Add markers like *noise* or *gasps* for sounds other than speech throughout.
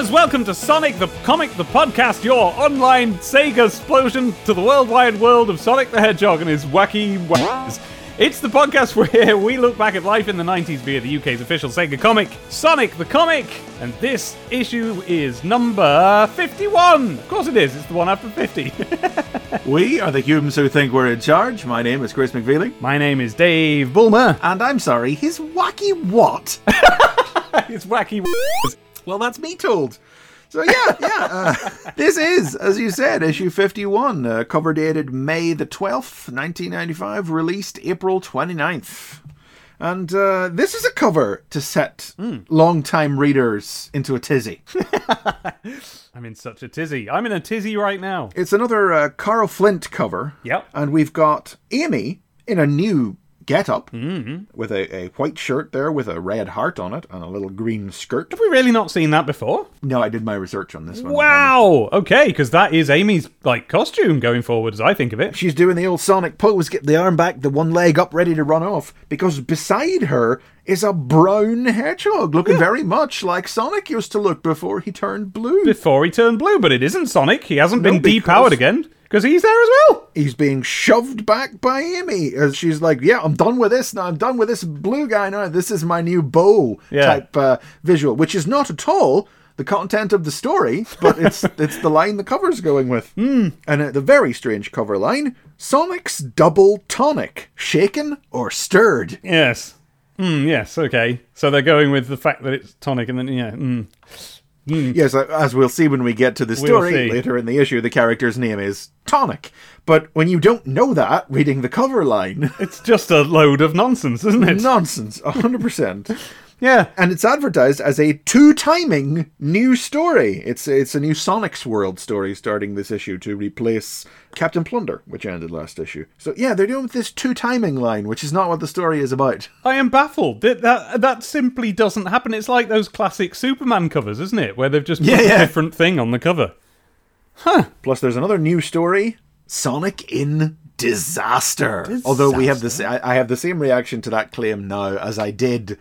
Gamers, welcome to Sonic the Comic, the podcast, your online Sega explosion to the worldwide world of Sonic the Hedgehog and his wacky ways. It's the podcast *laughs* where we look back at life in the 90s via the UK's official Sega comic, Sonic the Comic. And this issue is number 51. Of course it is, it's the one after 50. *laughs* We are the humans who think we're in charge. My name is Chris McFeely. My name is Dave Bulmer. And I'm sorry, his wacky what? *laughs* It's wacky well, that's me told. So, yeah, yeah. Uh, *laughs* this is, as you said, issue 51, uh, cover dated May the 12th, 1995, released April 29th. And uh, this is a cover to set long-time readers into a tizzy. *laughs* I'm in such a tizzy. I'm in a tizzy right now. It's another uh, Carl Flint cover. Yep. And we've got Amy in a new get-up mm-hmm. with a, a white shirt there with a red heart on it and a little green skirt. Have we really not seen that before? No, I did my research on this one. Wow. Okay, because that is Amy's like costume going forward, as I think of it. She's doing the old Sonic pose, get the arm back, the one leg up, ready to run off. Because beside her is a brown hedgehog looking very much like Sonic used to look before he turned blue. Before he turned blue, but it isn't Sonic. He hasn't No, been depowered again because he's there as well. He's being shoved back by Amy as she's like, "Yeah, I'm done with this now. I'm done with this blue guy now. This is my new bow Yeah. type uh, visual, which is not at all." The content of the story, but it's *laughs* it's the line the cover's going with, mm. and uh, the very strange cover line: Sonic's double tonic, shaken or stirred. Yes. Mm, yes. Okay. So they're going with the fact that it's tonic, and then yeah. Mm. Yes, uh, as we'll see when we get to the We'll story later in the issue, the character's name is Tonic. But when you don't know that, reading the cover line, It's just a load of nonsense, isn't it? nonsense, 100%. *laughs* Yeah. and it's advertised as a two-timing new story. It's it's a new Sonic's World story starting this issue to replace Captain Plunder, which ended last issue. So yeah, they're doing this two-timing line, which is not what the story is about. I am baffled. That, that that simply doesn't happen. It's like those classic Superman covers, isn't it? Where they've just put Yeah, a different thing on the cover. Huh. Plus, there's another new story: Sonic in Disaster. Although we have I I have the same reaction to that claim now as I did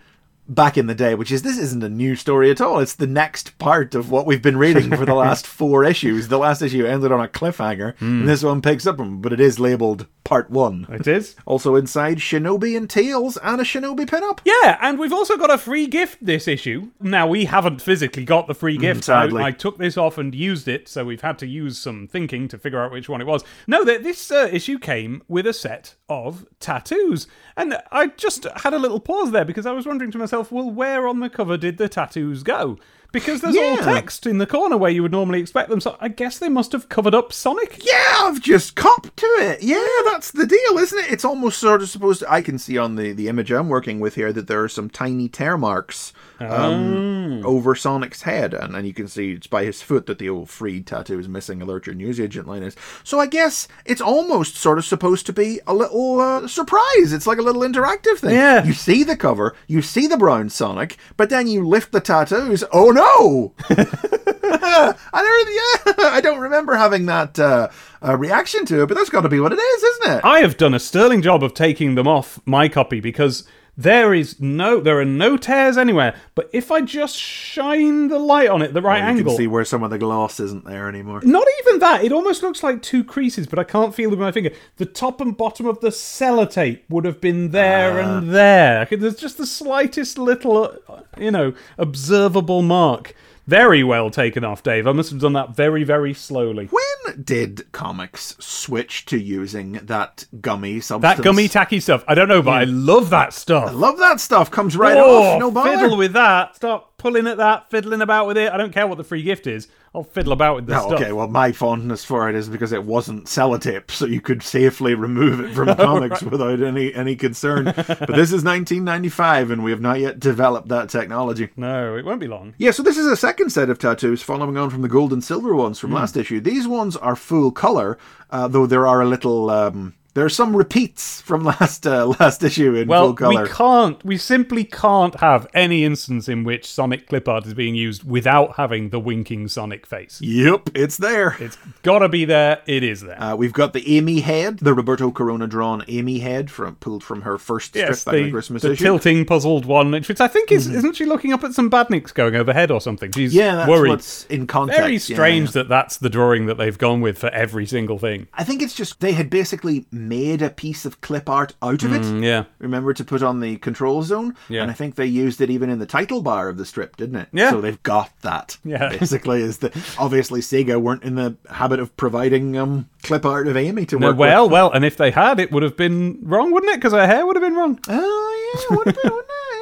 back in the day, which is this isn't a new story at all. It's the next part of what we've been reading for the *laughs* last four issues. The last issue ended on a cliffhanger, and this one picks up but it is labeled Part One. It is. Also inside, Shinobi and Tails and a Shinobi pinup. Yeah, and we've also got a free gift this issue. Now, we haven't physically got the free gift. sadly. I, I took this off and used it, so we've had to use some thinking to figure out which one it was. No, that this uh, issue came with a set of tattoos. And I just had a little pause there because I was wondering to myself, well, where on the cover did the tattoos go? Because there's all text in the corner where you would normally expect them, so I guess they must have covered up Sonic. Yeah, I've just copped to it. Yeah, that's the deal, isn't it? It's almost sort of supposed to. I can see on the, the image I'm working with here that there are some tiny tear marks um, over Sonic's head, and, and you can see it's by his foot that the old Freed tattoo is missing. Alert your newsagent line is. So I guess it's almost sort of supposed to be a little uh, surprise. It's like a little interactive thing. Yeah. You see the cover, you see the brown Sonic, but then you lift the tattoos. Oh no! *laughs* I don't, yeah, *laughs* I don't remember having that uh, uh, reaction to it, but that's got to be what it is, isn't it? I have done a sterling job of taking them off my copy because there is no there are no tears anywhere. But if I just shine the light on it the right Oh, you angle, can see where some of the glass isn't there anymore. not even that, it almost looks like two creases, but I can't feel with my finger. The top and bottom of the sellotape would have been there Ah. and there. There's just the slightest little, uh, you know, observable mark. Very well taken off, Dave. I must have done that very, very slowly. When did comics switch to using that gummy substance? That gummy tacky stuff. I don't know, but I love that stuff. I love that stuff. Comes right oh, off. No bother. fiddle with that. Start pulling at that, fiddling about with it. I don't care what the free gift is. I'll fiddle about with this Oh, stuff. okay, well, my fondness for it is because it wasn't sellotape, so you could safely remove it from *laughs* comics without any any concern. but this is 1995, and we have not yet developed that technology. No, it won't be long. Yeah, so this is a second set of tattoos following on from the gold and silver ones from last issue. These ones are full color, uh, though there are a little um, There's some repeats from *laughs* last uh, last issue in Well, full color. we can't. We simply can't have any instance in which Sonic clip art is being used without having the winking Sonic face. Yep, it's there. It's gotta be there. It is there. Uh, we've got the Amy head, the Roberto Corona drawn Amy head from pulled from her first yes, strip back in the, Christmas the issue. tilting puzzled one, which I think is isn't she looking up at some badniks going overhead or something? She's yeah, that's worried. what's in context. Very yeah, strange yeah. that that's the drawing that they've gone with for every single thing. I think it's just they had basically made a piece of clip art out of it. Mm, yeah. Remember to put on the control zone? Yeah. And I think they used it even in the title bar of the strip, didn't it? Yeah. So they've got that. Yeah. *laughs* Basically, is that obviously Sega weren't in the habit of providing um, clip art of Amy to No, work well, with. well, and if they had, it would have been wrong, wouldn't it? Because her hair would have been wrong. Oh, yeah, would have been, wouldn't it?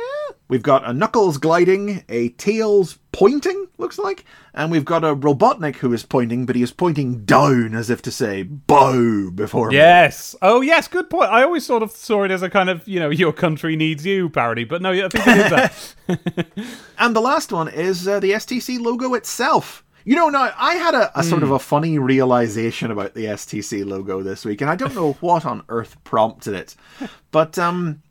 We've got a Knuckles gliding, a Tails pointing, looks like, and we've got a Robotnik who is pointing, but he is pointing down as if to say, bow, before me. Yes. Oh, yes. Good point. I always sort of saw it as a kind of, you know, your country needs you parody, but no, I think it is that. *laughs* And the last one is uh, the STC logo itself. You know, now I had a, a Hmm. sort of a funny realization about the STC logo this week, and I don't know what on earth prompted it, *laughs* but um,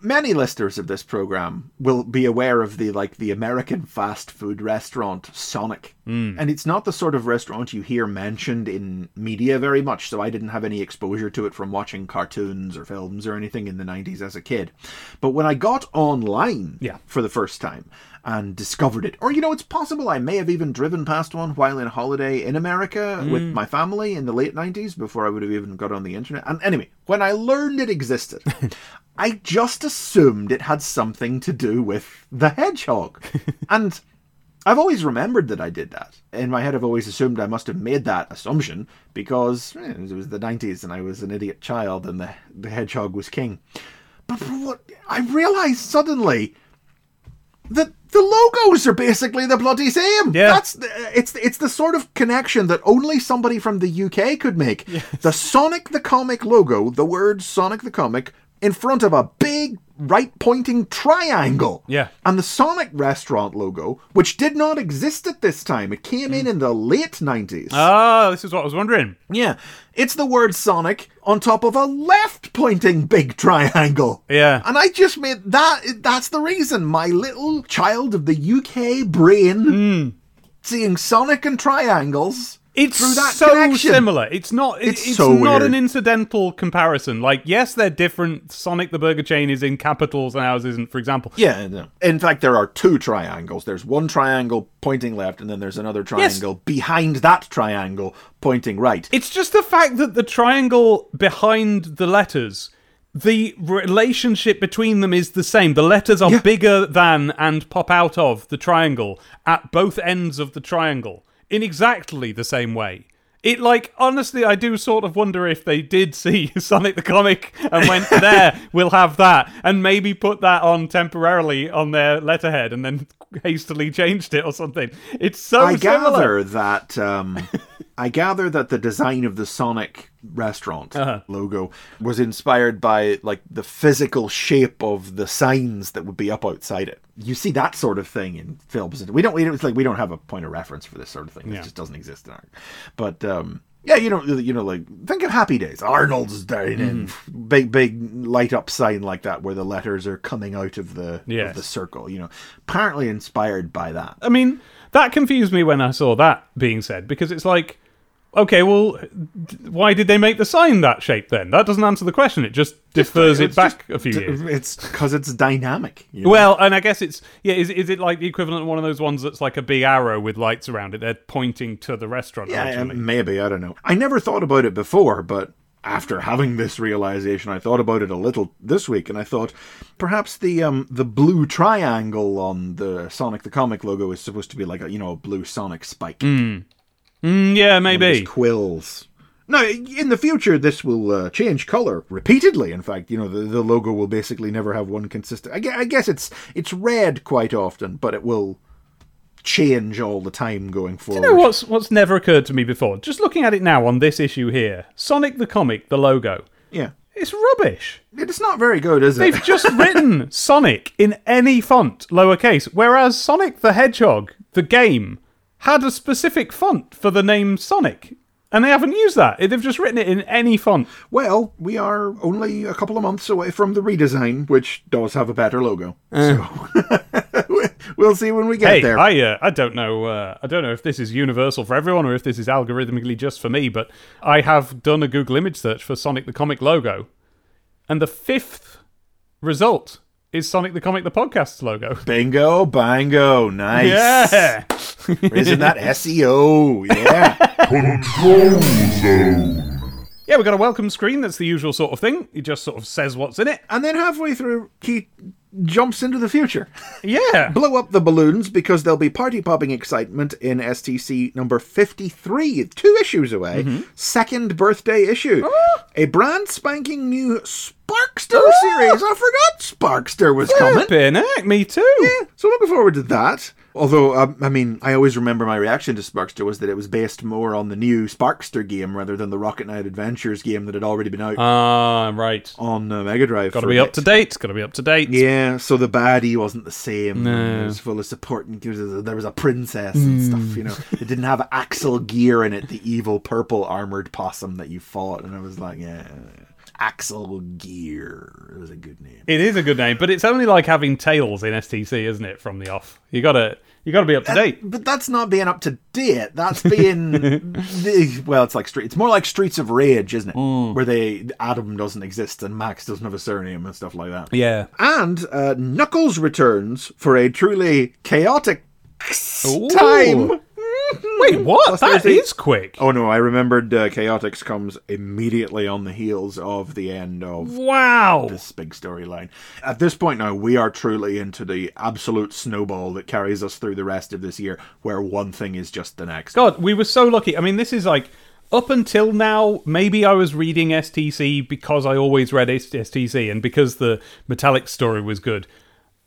many listeners of this program will be aware of the like the American fast food restaurant Sonic, Hmm. and it's not the sort of restaurant you hear mentioned in media very much. So I didn't have any exposure to it from watching cartoons or films or anything in the '90s as a kid. But when I got online, Yeah. for the first time and discovered it. Or, you know, it's possible I may have even driven past one while in holiday in America with my family in the late 90s before I would have even got on the internet. And anyway, when I learned it existed, *laughs* I just assumed it had something to do with the hedgehog. *laughs* and I've always remembered that I did that. In my head, I've always assumed I must have made that assumption because eh, it was the 90s and I was an idiot child and the, the hedgehog was king. But what I realized suddenly that the logos are basically the bloody same. Yeah. That's the, it's it's the sort of connection that only somebody from the UK could make. The Sonic the Comic logo, the word Sonic the Comic in front of a big right pointing triangle. Yeah. And the Sonic restaurant logo, which did not exist at this time. It came in mm. in the late 90s. oh, ah, this is what I was wondering. yeah. It's the word Sonic on top of a left pointing big triangle. Yeah. And I just made that that's the reason my little child of the UK brain hmm. seeing Sonic and triangles It's through that so connection. similar. It's not. it- It's It's, so not weird. an incidental comparison. Like, yes, they're different. Sonic the Burger Chain is in capitals and ours isn't, for example. Yeah, no. Uh, in fact, there are two triangles. There's one triangle pointing left, and then there's another triangle behind that triangle pointing right. It's just the fact that the triangle behind the letters, the relationship between them is the same. The letters are Yeah. bigger than and pop out of the triangle at both ends of the triangle in exactly the same way. It like honestly, I do sort of wonder if they did *laughs* see Sonic the comic and went *laughs* there, we'll have that, and maybe put that on temporarily on their letterhead and then *laughs* hastily changed it or something. It's so I similar. gather that um, I gather that the design of the Sonic restaurant Uh-huh. logo was inspired by like the physical shape of the signs that would be up outside it. You see that sort of thing in films. We don't. We don't. It's like we don't have a point of reference for this sort of thing. It Yeah. just doesn't exist in art. But um, yeah, you know, you know, like think of Happy Days. Arnold's down in Mm-hmm. big, big light up sign like that where the letters are coming out of the Yes. of the circle. You know, apparently inspired by that. I mean, that confused me when I saw that being said because it's like, okay, well, d- why did they make the sign that shape then? That doesn't answer the question. It just defers it back just- a few years. It's because it's dynamic. you know? Well, and I guess it's yeah. Is is it like the equivalent of one of those ones that's like a big arrow with lights around it? They're pointing to the restaurant. yeah, originally. maybe I don't know. I never thought about it before, but after having this realization, I thought about it a little this week, and I thought perhaps the um the blue triangle on the Sonic the Comic logo is supposed to be like a you know a blue Sonic spike. Mm, yeah, Those maybe. quills. Now, in the future, this will uh, change color repeatedly. In fact, you know, the, the logo will basically never have one consistent. I guess, I guess it's it's red quite often, but it will change all the time going forward. You know what's what's never occurred to me before? Just looking at it now on this issue here, Sonic the comic, the logo, Yeah, it's rubbish. it's not very good, is it? They've just *laughs* written Sonic in any font, lowercase, whereas Sonic the Hedgehog, the game, had a specific font for the name Sonic. And they haven't used that. They've just written it in any font. Well, we are only a couple of months away from the redesign, which does have a better logo. So *laughs* we'll see when we get Hey, there. I uh, I don't know uh, I don't know if this is universal for everyone or if this is algorithmically just for me, but I have done a Google image search for Sonic the Comic logo, and the fifth result is Sonic the Comic the podcast's logo. *laughs* Bingo, bango, nice. Yeah. Isn't that SEO? Yeah. *laughs* Control Zone. Yeah, we've got a welcome screen. That's the usual sort of thing. He just sort of says what's in it. and then halfway through, he jumps into the future. Yeah. *laughs* Blow up the balloons because there'll be party popping excitement in STC number 53, two issues away. Mm-hmm. Second birthday issue. Ah. A brand spanking new Sparkster oh. series. I forgot Sparkster was coming. Flippin' heck, me too. Yeah, so looking forward to that. Although, um, I mean, I always remember my reaction to Sparkster was that it was based more on the new Sparkster game rather than the Rocket Knight Adventures game that had already been out Ah, right. on uh, Mega Drive. Got to be up to date. Got to be up to date. Yeah, so the baddie wasn't the same. No. It was full of support, and there was a, there was a princess and stuff. You know, it didn't have Axel Gear in it, the evil purple armored possum that you fought, and I was like, yeah, Axel Gear. It was a good name. It is a good name, but it's only like having tails in STC, isn't it? From the off, you gotta you gotta be up to date. But that's not being up to date. That's being *laughs* the, well, it's like street. It's more like Streets of Rage, isn't it? Mm. Where they Adam doesn't exist and Max doesn't have a surname and stuff like that. Yeah. And uh, Knuckles returns for a truly chaotic Ooh. time. Wait, what? That Thursday. is quick. Oh no, I remembered uh, Chaotix comes immediately on the heels of the end of Wow. this big storyline. At this point now, we are truly into the absolute snowball that carries us through the rest of this year, where one thing is just the next. God, we were so lucky. I mean, this is like up until now. Maybe I was reading STC because I always read STC and because the Metallic story was good.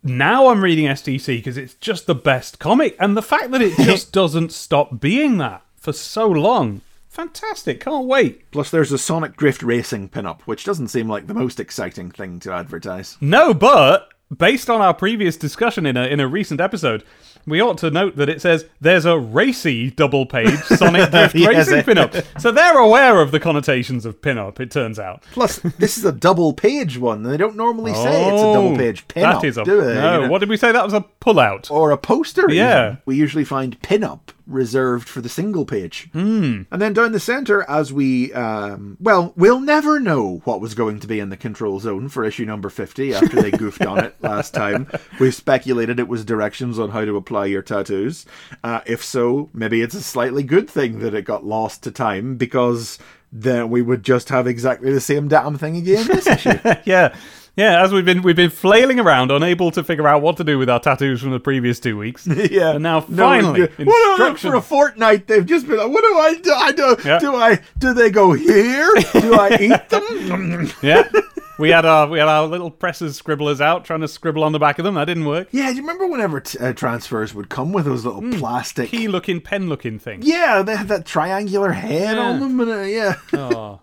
Now I'm reading STC because it's just the best comic, and the fact that it *laughs* just doesn't stop being that for so long, fantastic! Can't wait. Plus, there's a Sonic Drift Racing pinup, which doesn't seem like the most exciting thing to advertise. No, but based on our previous discussion in a in a recent episode, we ought to note that it says there's a racy double page Sonic *laughs* Drift Yes, Racing pinup. So they're aware of the connotations of pinup, it turns out. Plus, this is a double page one, they don't normally say it's a double oh, page pinup. Oh, That is a do they? no. You know? What did we say? That was a pullout. or a poster. Yeah. even. we usually find pinup reserved for the single page. Hmm. And then down the center, as we, um, well, we'll never know what was going to be in the control zone for issue number 50 after they goofed on it *laughs* last time. We speculated it was directions on how to apply your tattoos. Uh, if so, maybe it's a slightly good thing that it got lost to time because then we would just have exactly the same damn thing again this *laughs* issue. yeah. Yeah, as we've been we've been flailing around, unable to figure out what to do with our tattoos from the previous two weeks. *laughs* Yeah. And now No, finally. What are- instructions. for a fortnight they've just been like, what do I do? I do, Yeah. do I do they go here? Do I *laughs* eat them? yeah. We had our we had our little presses scribblers out trying to scribble on the back of them. That didn't work. yeah, do you remember whenever t- uh, transfers would come with those little plastic? Key looking pen looking thing. Yeah, they had that triangular head Yeah. on them, and uh, yeah, Oh.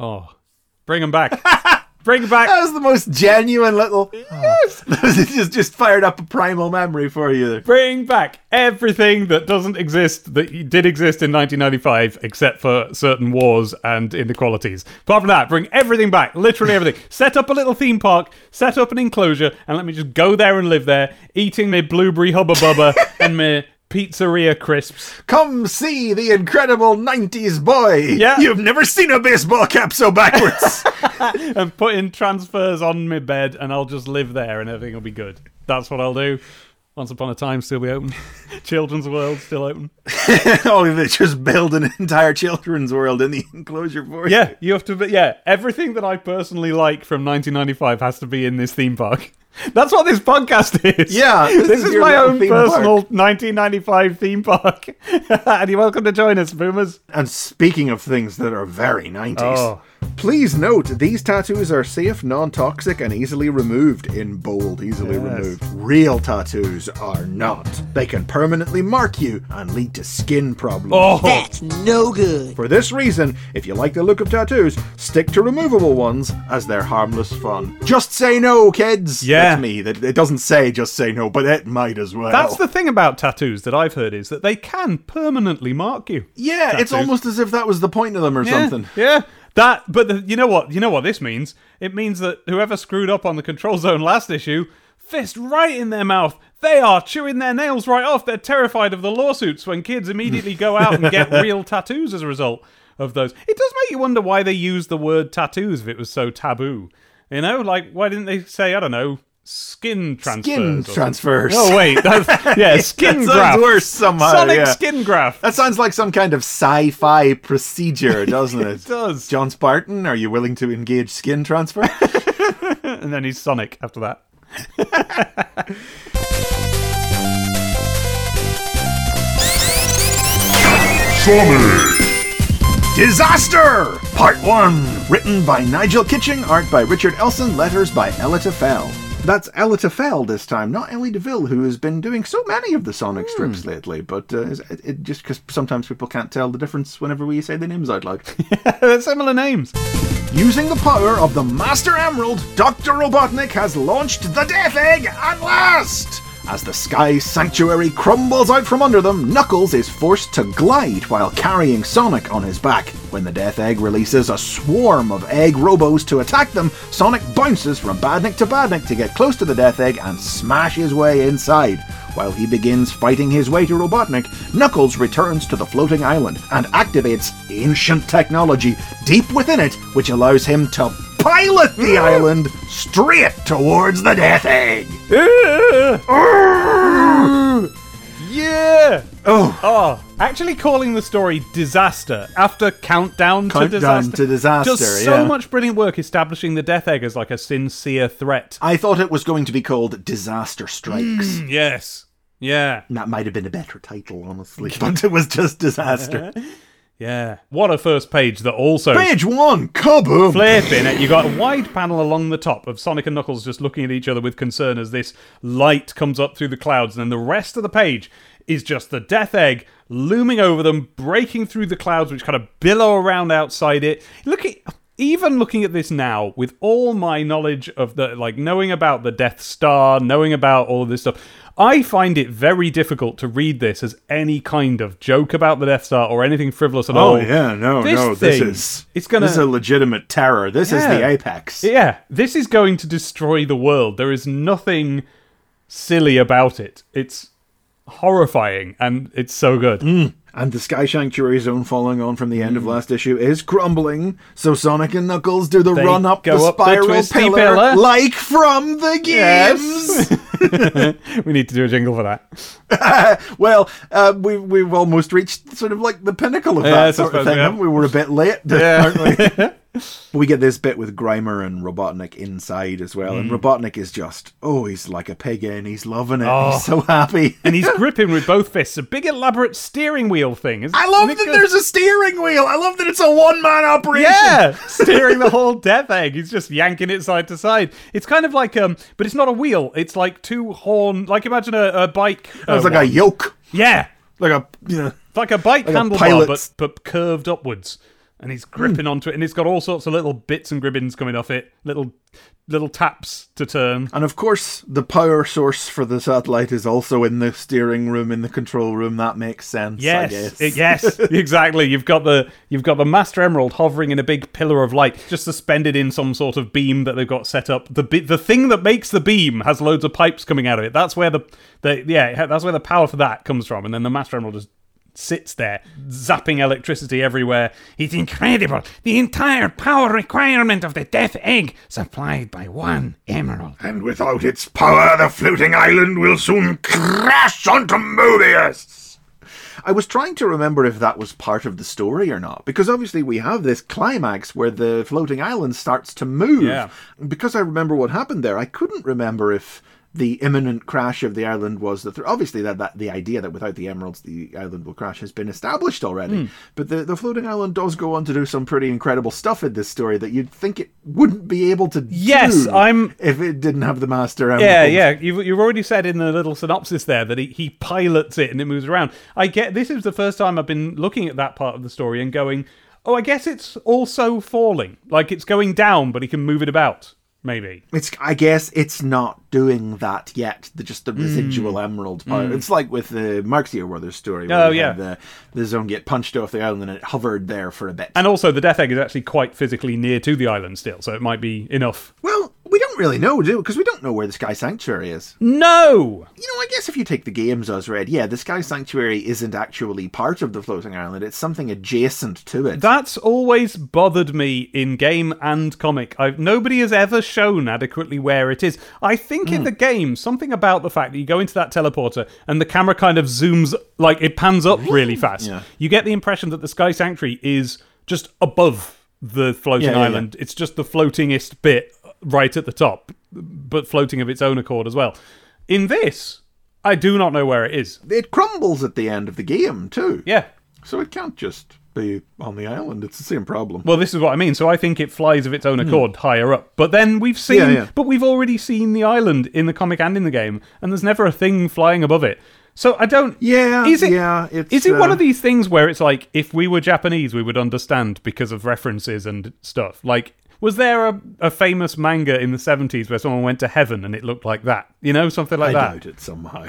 Oh. Bring them back. *laughs* Bring back that was the most genuine little. Yes, *laughs* just just fired up a primal memory for you there. Bring back everything that doesn't exist that did exist in 1995, except for certain wars and inequalities. Apart from that, bring everything back, literally everything. *laughs* set up a little theme park, set up an enclosure, and let me just go there and live there, eating my blueberry hubba bubba *laughs* and my pizzeria crisps. Come see the incredible '90s boy. Yeah. you've never seen a baseball cap so backwards. *laughs* and put in transfers on my bed, and I'll just live there, and everything will be good. That's what I'll do. Once upon a time, still be open. *laughs* Children's World still open. *laughs* oh, they just build an entire children's world in the enclosure for you. Yeah, you have to. Be, yeah, everything that I personally like from 1995 has to be in this theme park. *laughs* That's what this podcast is. Yeah, this, this is, is my own personal 1995 theme park, and you're welcome to join us, boomers. And speaking of things that are very 90s, Oh. Please note these tattoos are safe, non toxic, and easily removed in bold, easily Yes. removed. Real tattoos are not. They can permanently mark you and lead to skin problems. Oh, That's no good. For this reason, if you like the look of tattoos, stick to removable ones as they're harmless fun. Just say no, kids! Yeah. get me. That it doesn't say just say no, but it might as well. That's the thing about tattoos that I've heard is that they can permanently mark you. yeah. It's almost as if that was the point of them or Yeah, something. Yeah. That, but the, you know what? You know what this means? It means that whoever screwed up on the control zone last issue, fist right in their mouth. They are chewing their nails right off. They're terrified of the lawsuits when kids immediately go out and get *laughs* real tattoos as a result of those. It does make you wonder why they used the word tattoos if it was so taboo. You know, like why didn't they say I don't know skin transfers? Skin transfers. Oh wait, *laughs* that's, yeah, skin that sounds graft. worse somehow. Sonic yeah. skin graft. That sounds like some kind of sci-fi procedure, *laughs* doesn't it? It does. John Spartan, are you willing to engage skin transfer? *laughs* and then he's Sonic after that. Sonic! Disaster! Part 1. Written by Nigel Kitching, art by Richard Elson, letters by Elitta Fell. That's Elitta Fell this time, not Ellie DeVille, who has been doing so many of the Sonic strips lately. But uh, it, it just because sometimes people can't tell the difference whenever we say the names out loud. They're similar names. Using the power of the Master Emerald, Dr. Robotnik has launched the Death Egg at last! As the Sky Sanctuary crumbles out from under them, Knuckles is forced to glide while carrying Sonic on his back. When the Death Egg releases a swarm of egg robos to attack them, Sonic bounces from Badnik to Badnik to get close to the Death Egg and smash his way inside. While he begins fighting his way to Robotnik, Knuckles returns to the floating island and activates ancient technology deep within it, which allows him to pilot the island straight towards the Death Egg. *laughs* Yeah. Oh, Oh, actually calling the story disaster after countdown, to Countdown disaster to Disaster, does so yeah. much brilliant work establishing the Death Egg as like a sincere threat. I thought it was going to be called Disaster Strikes. Mm, yes. Yeah. That might have been a better title, honestly, *laughs* but it was just Disaster. *laughs* Yeah. What a first page that also Page one, kaboom! flipping it. You got a wide panel along the top of Sonic and Knuckles just looking at each other with concern as this light comes up through the clouds, and then the rest of the page is just the Death Egg looming over them, breaking through the clouds, which kind of billow around outside it. Look at. Even looking at this now, with all my knowledge of the, like, knowing about the Death Star, knowing about all of this stuff, I find it very difficult to read this as any kind of joke about the Death Star or anything frivolous at oh, all. Oh yeah, no, This no. thing, this is it's gonna- This is a legitimate terror. This is the apex. Yeah, this is going to destroy the world. There is nothing silly about it. It's horrifying and it's so good. Mm. And the Sky Sanctuary zone following on from the end of last issue is crumbling. So Sonic and Knuckles do the They run up the up spiral twisty pillar, pillar. like from the games. *laughs* we need to do a jingle for that. *laughs* well, uh, we we've almost reached sort of like the pinnacle of that Yes, I sort of thing. we were a bit late, Yeah. *laughs* aren't we? We get this bit with Grimer and Robotnik inside as well, and Mm. Robotnik is just oh, he's like a pig and he's loving it. Oh. He's so happy. *laughs* And he's *laughs* gripping with both fists a big elaborate steering wheel thing. Isn't, I love that good? there's a steering wheel. I love that it's a one man operation. Yeah, *laughs* steering the whole death egg. He's just yanking it side to side. It's kind of like um, but it's not a wheel. It's like two horn. Like imagine a, a bike. uh, It's like a yoke, yeah, like a yeah. It's like a bike Like handlebar, but but curved upwards, and he's hmm. gripping onto it, and it's got all sorts of little bits and gribbins coming off it, little little taps to turn. And of course, the power source for the satellite is also in the steering room, in the control room. That makes sense. I Yes, guess. it- yes, *laughs* exactly. You've got the you've got the Master Emerald hovering in a big pillar of light, just suspended in some sort of beam that they've got set up. The the thing that makes the beam has loads of pipes coming out of it. That's where the, the yeah, that's where the power for that comes from. And then the Master Emerald just sits there, zapping electricity everywhere. It's incredible. The entire power requirement of the Death Egg supplied by one emerald. And without its power, the floating island will soon crash onto Mobius. I was trying to remember if that was part of the story or not, because obviously we have this climax where the floating island starts to move. Yeah. Because I remember what happened there, I couldn't remember if the imminent crash of the island was the th- obviously that, that the idea that without the emeralds the island will crash has been established already. Hmm. But the the floating island does go on to do some pretty incredible stuff in this story that you'd think it wouldn't be able to Yes, do I'm- if it didn't have the master emerald. Yeah, yeah. You've, you've already said in the little synopsis there that he, he pilots it and it moves around. I get this is the first time I've been looking at that part of the story and going, oh, I guess it's also falling. Like it's going down, but he can move it about. Maybe. It's. I guess it's not doing that yet. The, just the residual emerald part. It's like with the Marxio Brothers story. Where Hmm. Oh, yeah. the the zone get punched off the island and it hovered there for a bit. And also, the Death Egg is actually quite physically near to the island still, so it might be enough. well, we don't really know, do Because we don't know where the Sky Sanctuary is. No! You know, I guess if you take the games as read, yeah, the Sky Sanctuary isn't actually part of the floating island. It's something adjacent to it. That's always bothered me in game and comic. I've, nobody has ever shown adequately where it is. I think in hmm. the game, something about the fact that you go into that teleporter and the camera kind of zooms, like it pans up really fast. Yeah. You get the impression that the Sky Sanctuary is just above the floating yeah, yeah. island. It's just the floatingest bit right at the top, but floating of its own accord as well. In this, I do not know where it is. it crumbles at the end of the game too. Yeah. So it can't just be on the island. It's the same problem. Well, this is what I mean. So I think it flies of its own accord higher up. But then we've seen, Hmm. Yeah, yeah. but we've already seen the island in the comic and in the game, and there's never a thing flying above it. So I don't. Yeah, is it? yeah, it's, is it one uh, of these things where it's like if we were Japanese, we would understand because of references and stuff? Like, was there a, a famous manga in the 70s where someone went to heaven and it looked like that? You know, something like I that. doubt it somehow.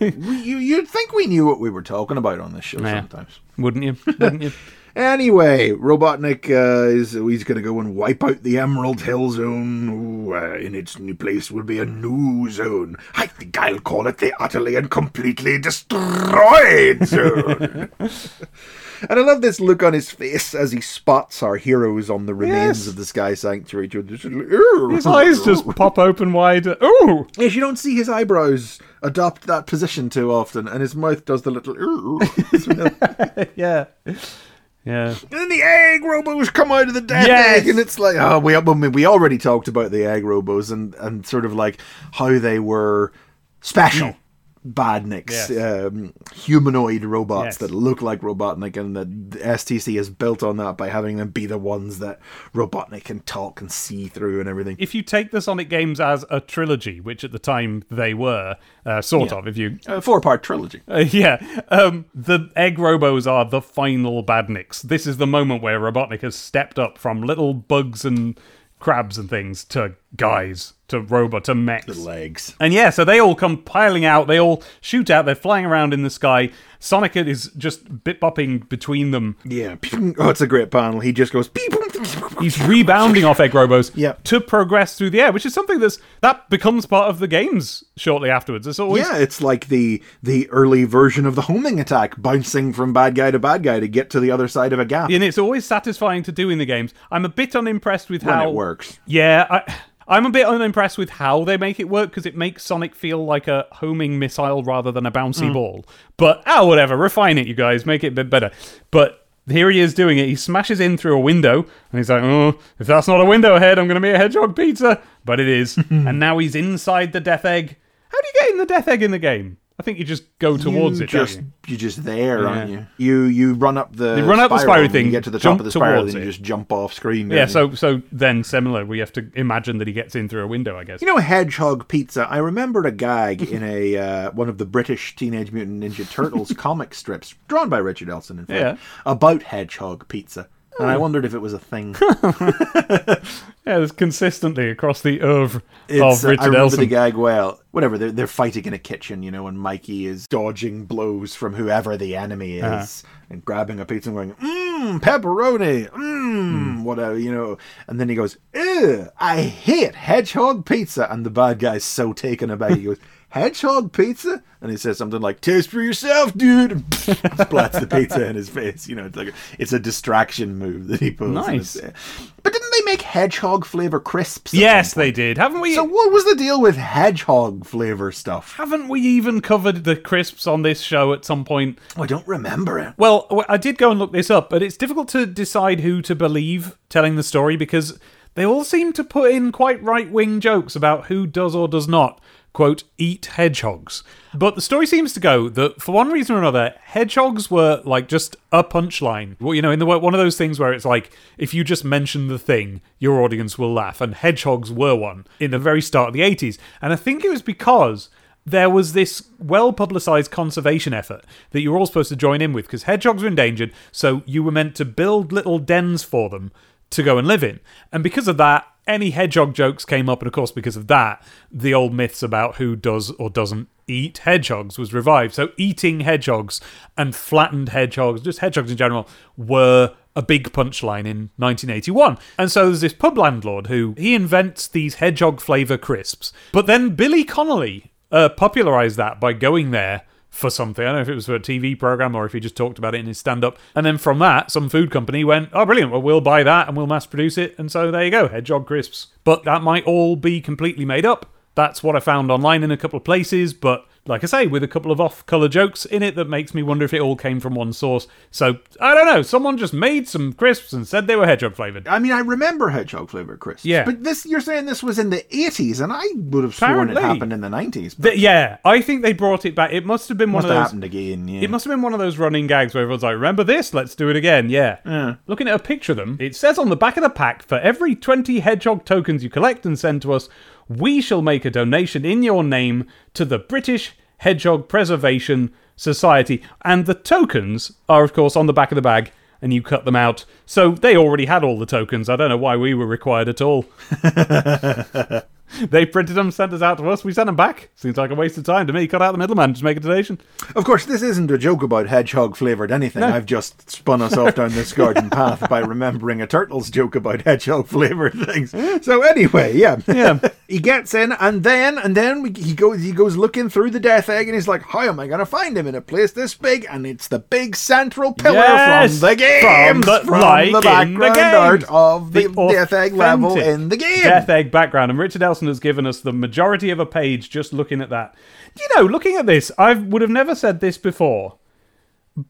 *laughs* You, you'd think we knew what we were talking about on this show Yeah. sometimes. Wouldn't you? Wouldn't you? *laughs* Anyway, Robotnik uh, is he's going to go and wipe out the Emerald Hill Zone. Ooh, uh, in its new place will be a new zone. I think I'll call it the utterly and completely destroyed zone. *laughs* and I love this look on his face as he spots our heroes on the remains Yes. of the Sky Sanctuary. His His eyes just pop open wide. Ooh! Yes, you don't see his eyebrows adopt that position too often, and his mouth does the little. *laughs* *laughs* Yeah. Yeah. And then the egg robos come out of the death Yes! egg, and it's like, oh, we, we already talked about the egg robos and, and sort of like how they were special. Badniks, Yes. um, humanoid robots Yes. that look like Robotnik, and the STC is built on that by having them be the ones that Robotnik can talk and see through and everything. if you take the Sonic games as a trilogy, which at the time they were, uh, sort Yeah. of, if you. A four part trilogy. Uh, yeah, um, the Egg Robos are the final badniks. This is the moment where Robotnik has stepped up from little bugs and crabs and things to guys, to robot, to mechs. Legs. And yeah, so they all come piling out. They all shoot out. They're flying around in the sky. Sonic is just bit bopping between them. Yeah. Oh, it's a great panel. He just goes. beep, He's rebounding off Egg Robos Yep. to progress through the air, which is something that's that becomes part of the games shortly afterwards. It's always Yeah, it's like the the early version of the homing attack, bouncing from bad guy to bad guy to get to the other side of a gap. and it's always satisfying to do in the games. I'm a bit unimpressed with when how it works. Yeah, I, I'm a bit unimpressed with how they make it work because it makes Sonic feel like a homing missile rather than a bouncy ball. But ah, whatever, refine it, you guys, make it a bit better. But here he is doing it. He smashes in through a window, and he's like, "Oh, if that's not a window ahead, I'm going to be a hedgehog pizza." But it is, *laughs* and now he's inside the death egg. How do you get in the death egg in the game? I think you just go towards you it. just you? you're just there, aren't you? You you run up the You run up the spiral, thing, you get to the top of the spiral, and you just jump off screen. Yeah, you? so so then similar, we have to imagine that he gets in through a window, I guess. You know, Hedgehog Pizza. I remembered a gag in a *laughs* uh, one of the British Teenage Mutant Ninja Turtles *laughs* comic strips, drawn by Richard Elson, in fact, Yeah. about Hedgehog Pizza. And I wondered if it was a thing. *laughs* Yeah, it's consistently across the oeuvre It's, of uh, I Richard remember Elson. the gag well. Whatever, they're, they're fighting in a kitchen, you know, and Mikey is dodging blows from whoever the enemy is Uh-huh. and grabbing a pizza and going, mmm, pepperoni, mmm, whatever, you know. And then he goes, ew, I hate hedgehog pizza. And the bad guy's so taken aback, he goes, hedgehog pizza? And he says something like, taste for yourself, dude. And *laughs* splats the pizza in his face. You know, it's like a, it's a distraction move that he pulls. Nice. But didn't they make hedgehog flavor crisps? Yes, they did. Haven't we? so what was the deal with hedgehog flavor stuff? haven't we even covered the crisps on this show at some point? Oh, I don't remember it. Well, I did go and look this up, but it's difficult to decide who to believe telling the story because they all seem to put in quite right wing jokes about who does or does not, quote, eat hedgehogs. But the story seems to go that for one reason or another, hedgehogs were like just a punchline. Well, you know, in the one of those things where it's like if you just mention the thing, your audience will laugh, and hedgehogs were one in the very start of the 80s. And I think it was because there was this well publicized conservation effort that you were all supposed to join in with because hedgehogs were endangered, so you were meant to build little dens for them to go and live in. And because of that, any hedgehog jokes came up, and of course, because of that, the old myths about who does or doesn't eat hedgehogs was revived. So, eating hedgehogs and flattened hedgehogs, just hedgehogs in general, were a big punchline in 1981. And so there's this pub landlord who he invents these hedgehog flavour crisps. But then Billy Connolly uh, popularized that by going there for something. I don't know if it was for a TV program or if he just talked about it in his stand up. And then from that, some food company went, oh, brilliant. Well, we'll buy that and we'll mass produce it. And so there you go, hedgehog crisps. But that might all be completely made up. That's what I found online in a couple of places, but like I say, with a couple of off color jokes in it that makes me wonder if it all came from one source. So I don't know. Someone just made some crisps and said they were hedgehog flavored. I mean, I remember hedgehog flavored crisps. Yeah. But this, you're saying this was in the 80s, and I would have sworn it happened in the 90s. But Th- yeah, I think they brought it back. It must have been one must of those. happened again. Yeah. It must have been one of those running gags where everyone's like, "Remember this? Let's do it again." Yeah. Looking at a picture of them, it says on the back of the pack, "For every twenty hedgehog tokens you collect and send to us, we shall make a donation in your name to the British Hedgehog Preservation Society." And the tokens are, of course, on the back of the bag. And you cut them out. So they already had all the tokens. I don't know why we were required at all. *laughs* *laughs* they printed them, sent us out to us. We sent them back. Seems like a waste of time to me. Cut out the middleman, just make a donation. Of course, this isn't a joke about hedgehog flavored anything. I've just spun us off down this garden *laughs* path by remembering a turtle's joke about hedgehog flavored things. So anyway, yeah, Yeah. *laughs* he gets in, and then and then we, he goes he goes looking through the death egg, and he's like, "How am I going to find him in a place this big?" And it's the big central pillar Yes! from the game, From the- like the background games. art of the, The death egg level in the game. Death Egg background, and Richard Has given us the majority of a page just looking at that. You know, looking at this, I would have never said this before,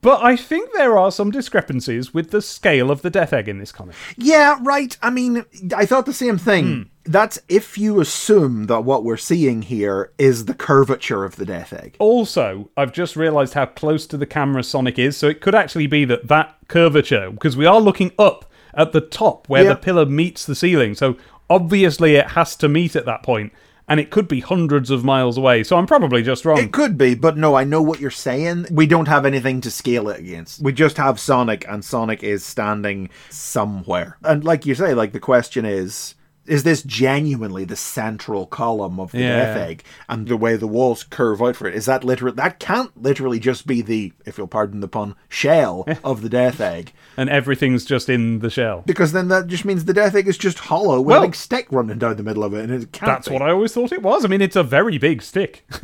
but I think there are some discrepancies with the scale of the Death Egg in this comic. Yeah, right. I mean, I thought the same thing. Hmm. That's if you assume that what we're seeing here is the curvature of the death egg. Also, I've just realised how close to the camera Sonic is, so it could actually be that that curvature, because we are looking up at the top where Yeah. the pillar meets the ceiling, so obviously it has to meet at that point, and it could be hundreds of miles away. So I'm probably just wrong. It could be, but no, I know what you're saying. We don't have anything to scale it against. We just have Sonic, and Sonic is standing somewhere. And like you say, like the question is. Is this genuinely the central column of the Yeah. death egg? And the way the walls curve out for it, is that literally that can't literally just be the, if you'll pardon the pun, shell *laughs* of the death egg. and everything's just in the shell. Because then that just means the death egg is just hollow with Well- a big stick running down the middle of it, and it can't. That's be. what I always thought it was. I mean, it's a very big stick. *laughs*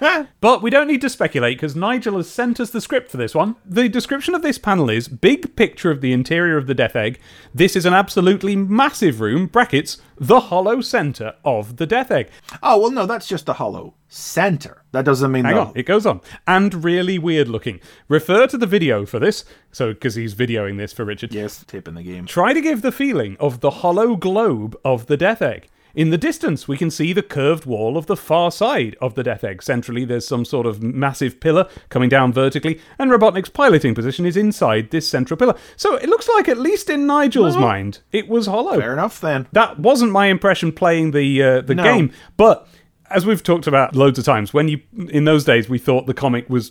*laughs* but we don't need to speculate because Nigel has sent us the script for this one. The description of this panel is big picture of the interior of the Death Egg. This is an absolutely massive room, brackets, the hollow center of the Death Egg. Oh well, no, that's just the hollow center. That doesn't mean Hang the on, it goes on. And really weird looking. Refer to the video for this. So, because he's videoing this for Richard. yes, tip in the game. Try to give the feeling of the hollow globe of the Death Egg. In the distance, we can see the curved wall of the far side of the Death Egg. Centrally, there's some sort of massive pillar coming down vertically, and Robotnik's piloting position is inside this central pillar. So it looks like, at least in Nigel's mind, it was hollow. Fair enough then. That wasn't my impression playing the uh, the No. game, but as we've talked about loads of times, when you in those days we thought the comic was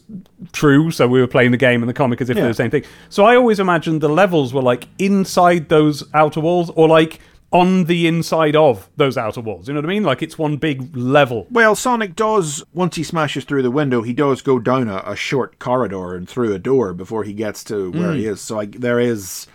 true, so we were playing the game and the comic as if they're the same thing. So I always imagined the levels were like inside those outer walls, or like on the inside of those outer walls. You know what I mean? Like it's one big level. Well, Sonic does once he smashes through the window, he does go down a, a short corridor and through a door before he gets to where he is. So I, there is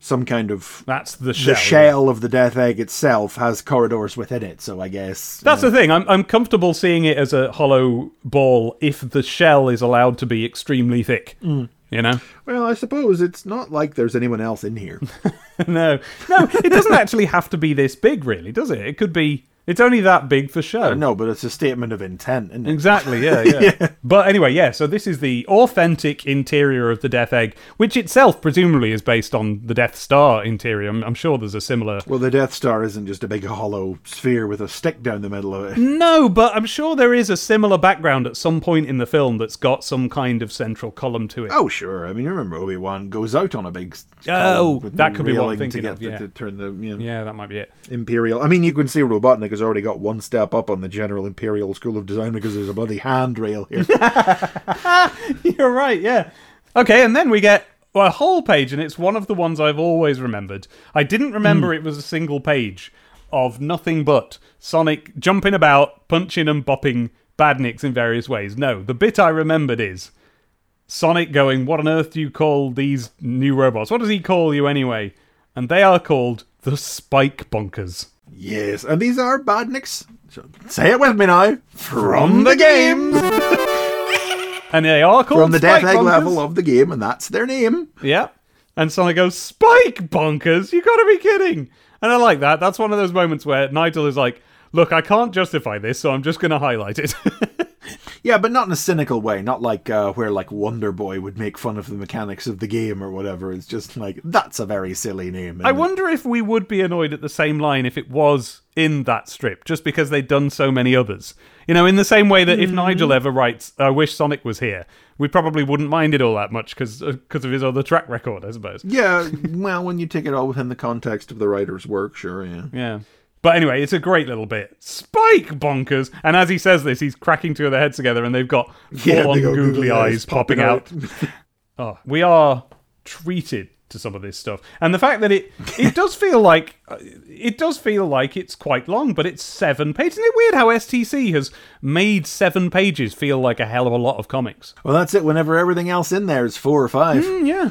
some kind of That's the shell. the shell of the death egg itself has corridors within it. So I guess That's the thing. I'm, I'm comfortable seeing it as a hollow ball if the shell is allowed to be extremely thick. Mm. You know? well, I suppose it's not like there's anyone else in here. *laughs* no, no, it doesn't actually have to be this big, really, does it? It could be. It's only that big for show. no, but it's a statement of intent, isn't it? Exactly, *laughs* yeah, yeah, But anyway, yeah, so this is the authentic interior of the Death Egg, which itself presumably is based on the Death Star interior. I'm, I'm sure there's a similar. Well, the Death Star isn't just a big hollow sphere with a stick down the middle of it. No, but I'm sure there is a similar background at some point in the film that's got some kind of central column to it. Oh, sure. I mean, you remember Obi Wan goes out on a big. Oh, that could be what I'm thinking to get of, the- yeah. to turn the you know, Yeah, that might be it. Imperial. I mean, you can see Robotnik has already got one step up on the General Imperial School of Design because there's a bloody handrail here. *laughs* You're right, yeah. Okay, and then we get a whole page, and it's one of the ones I've always remembered. I didn't remember hmm. it was a single page of nothing but Sonic jumping about, punching and bopping badniks in various ways. No, the bit I remembered is Sonic going, What on earth do you call these new robots? What does he call you anyway? And they are called the Spike Bonkers. Yes, and these are badniks. So, Say it with me now. From the game. *laughs* And they are called From the Spike Death Egg Bunkers. level of the game, and that's their name. Yeah. And Sonic goes, Spike Bonkers? You gotta be kidding. And I like that. That's one of those moments where Nigel is like, Look, I can't justify this, so I'm just gonna highlight it. *laughs* Yeah, but not in a cynical way. Not like uh, where like Wonder Boy would make fun of the mechanics of the game or whatever. It's just like that's a very silly name. I isn't it? wonder if we would be annoyed at the same line if it was in that strip, just because they'd done so many others. You know, in the same way that if Nigel ever writes, I wish Sonic was here, we probably wouldn't mind it all that much because of his other track record, I suppose. Yeah, well, when you take it all within the context of the writer's work, sure, yeah. Yeah. But anyway, it's a great little bit. Spike Bonkers. And as he says this, he's cracking two of their heads together and they've got *laughs* Yeah, full on googly, googly eyes eyes popping, popping out. *laughs* oh, we are treated to some of this stuff. And the fact that it it *laughs* does feel like it does feel like it's quite long, but it's 7 pages. Isn't it weird how STC has made 7 pages feel like a hell of a lot of comics? Well, that's it. Whenever everything else in there is four or five, Mm, yeah.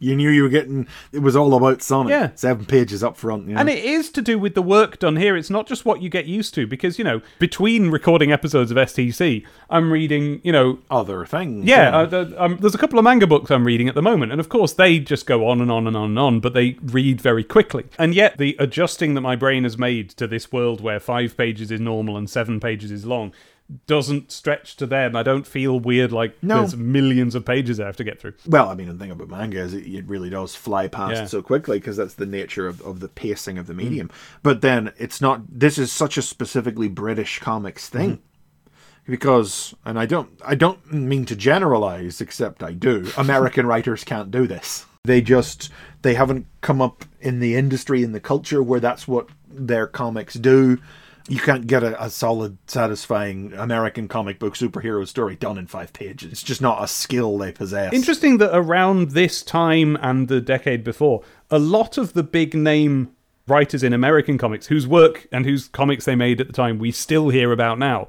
You knew you were getting. It was all about Sonic. Yeah. seven pages up front. Yeah. And it is to do with the work done here. It's not just what you get used to, because, you know, between recording episodes of STC, I'm reading, you know, other things. Yeah, uh, the, um, there's a couple of manga books I'm reading at the moment, and of course they just go on and on and on and on, but they read very quickly. And yet, the adjusting that my brain has made to this world where five pages is normal and seven pages is long doesn't stretch to them. I don't feel weird like No. there's millions of pages I have to get through. Well, I mean, the thing about manga is it, it really does fly past Yeah. so quickly because that's the nature of, of the pacing of the hmm. medium. But then it's not. This is such a specifically British comics hmm. thing. Because, and I don't, I don't mean to generalize, except I do. American *laughs* writers can't do this. They just, they haven't come up in the industry in the culture where that's what their comics do. You can't get a, a solid, satisfying American comic book superhero story done in five pages. It's just not a skill they possess. Interesting that around this time and the decade before, a lot of the big name writers in American comics whose work and whose comics they made at the time we still hear about now,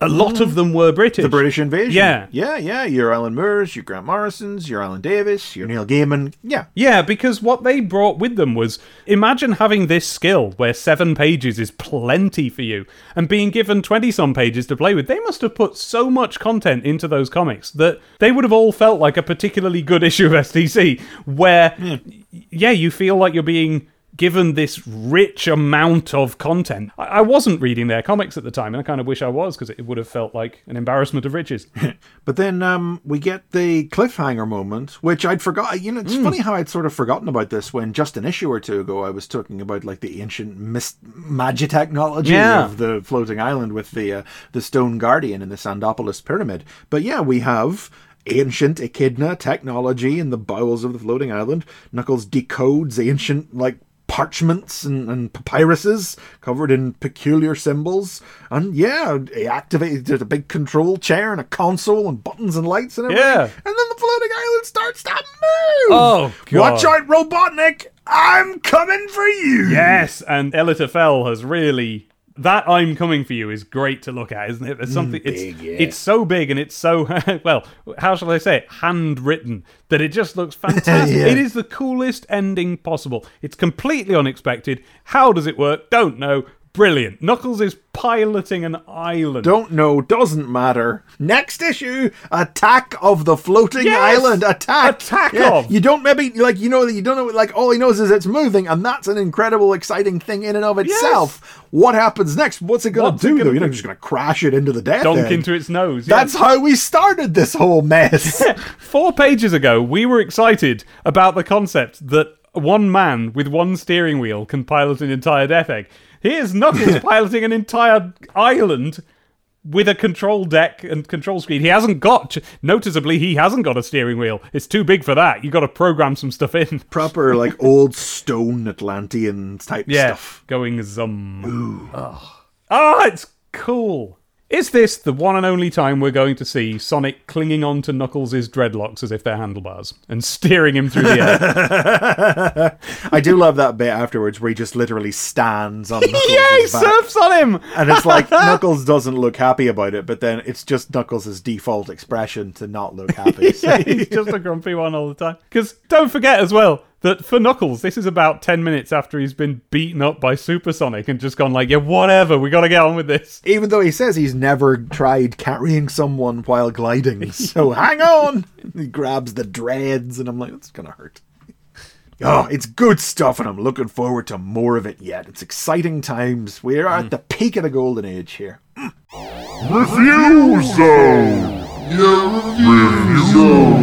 a lot of mm. them were British. The British invasion. Yeah. Yeah, yeah. Your Alan Moores, your Grant Morrisons, your Alan Davis, your Neil Gaiman. Yeah. Yeah, because what they brought with them was imagine having this skill where seven pages is plenty for you and being given 20 some pages to play with. They must have put so much content into those comics that they would have all felt like a particularly good issue of STC where, hmm. yeah, you feel like you're being given this rich amount of content. I, I wasn't reading their comics at the time, and I kind of wish I was because it would have felt like an embarrassment of riches. *laughs* But then um, we get the cliffhanger moment, which I'd forgot. You know, it's funny how I'd sort of forgotten about this when just an issue or two ago I was talking about like the ancient mist magic technology Yeah. of the floating island with the uh, the stone guardian and the Sandopolis pyramid. But yeah, we have ancient echidna technology in the bowels of the floating island. Knuckles decodes ancient like parchments and, and papyruses covered in peculiar symbols. And yeah, he activated there's a big control chair and a console and buttons and lights and everything. Yeah. And then the floating island starts to move. Oh, God. Watch out, Robotnik! I'm coming for you. Yes, and Elitta Fell has really that I'm coming for you is great to look at, isn't it? There's mm, something it's big, yeah. it's so big and it's so *laughs* well, how shall I say it? Handwritten that it just looks *laughs* fantastic. Yeah. It is the coolest ending possible. It's completely unexpected. How does it work? Don't know. Brilliant. Knuckles is piloting an island. Don't know, doesn't matter. Next issue, Attack of the Floating Yes! Island. Attack. Attack Yeah, of. You don't maybe like you know that you don't know like all he knows is it's moving, and that's an incredible, exciting thing in and of itself. What happens next? What's it gonna What's it do gonna though? You're not just gonna crash it into the death. Dunk end. into its nose. yeah. That's how we started this whole mess. *laughs* Four pages ago, we were excited about the concept that one man with one steering wheel can pilot an entire Death Egg. Here's Knuckles *laughs* piloting an entire island with a control deck and control screen. He hasn't got, noticeably, he hasn't got a steering wheel. It's too big for that. You've got to program some stuff in. Proper like *laughs* old stone Atlantean type Yeah, stuff. going zum. Oh. Ah, it's cool. Is this the one and only time we're going to see Sonic clinging on to Knuckles' dreadlocks as if they're handlebars and steering him through the air? *laughs* I do love that bit afterwards where he just literally stands on *laughs* Knuckles' yeah, he back. surfs on him! And it's like *laughs* Knuckles doesn't look happy about it, but then it's just Knuckles' default expression to not look happy. So- yeah, he's just a grumpy one all the time. Because don't forget as well that for Knuckles, this is about 10 minutes after he's been beaten up by Supersonic and just gone like, yeah, whatever, we gotta get on with this. Even though he says he's never tried carrying someone while gliding. *laughs* So hang on! He grabs the dreads, and I'm like, that's gonna hurt. Oh, it's good stuff, and I'm looking forward to more of it yet. It's exciting times. We're at mm. the peak of the golden age here. Review zone. Review zone.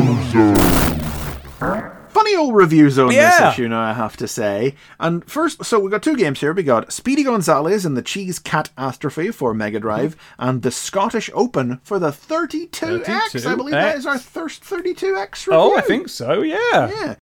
Funny old review zone Yeah. this issue now, I have to say. And first, so we've got two games here. We got Speedy Gonzales and the Cheese Cat-Astrophe for Mega Drive, mm-hmm. and the Scottish Open for the 32X. I believe that is our first 32X review. Oh, I think so, yeah. Yeah.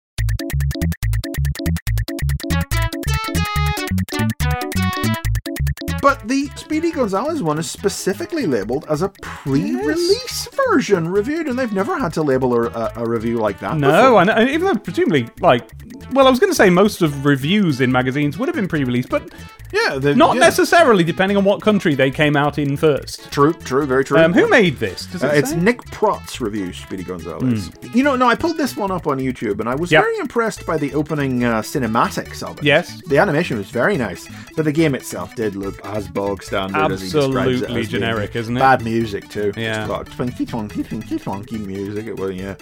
But the Speedy Gonzales one is specifically labeled as a pre-release version reviewed, and they've never had to label a, a, a review like that. No, know, and even though presumably, like, well, I was going to say most of reviews in magazines would have been pre-released, but yeah, the, not yeah. necessarily, depending on what country they came out in first. True, true, very true. Um, who made this? Does it Uh, it's? Nick Prott's review, Speedy Gonzales. You know, no, I pulled this one up on YouTube, and I was. Yep. very impressed by the opening uh, cinematics of it. Yes. the animation was very nice, but the game itself did look as bog standard as he Absolutely generic, isn't it? Bad music too. Yeah. Twinky twonky twinky twonky music. It was yeah.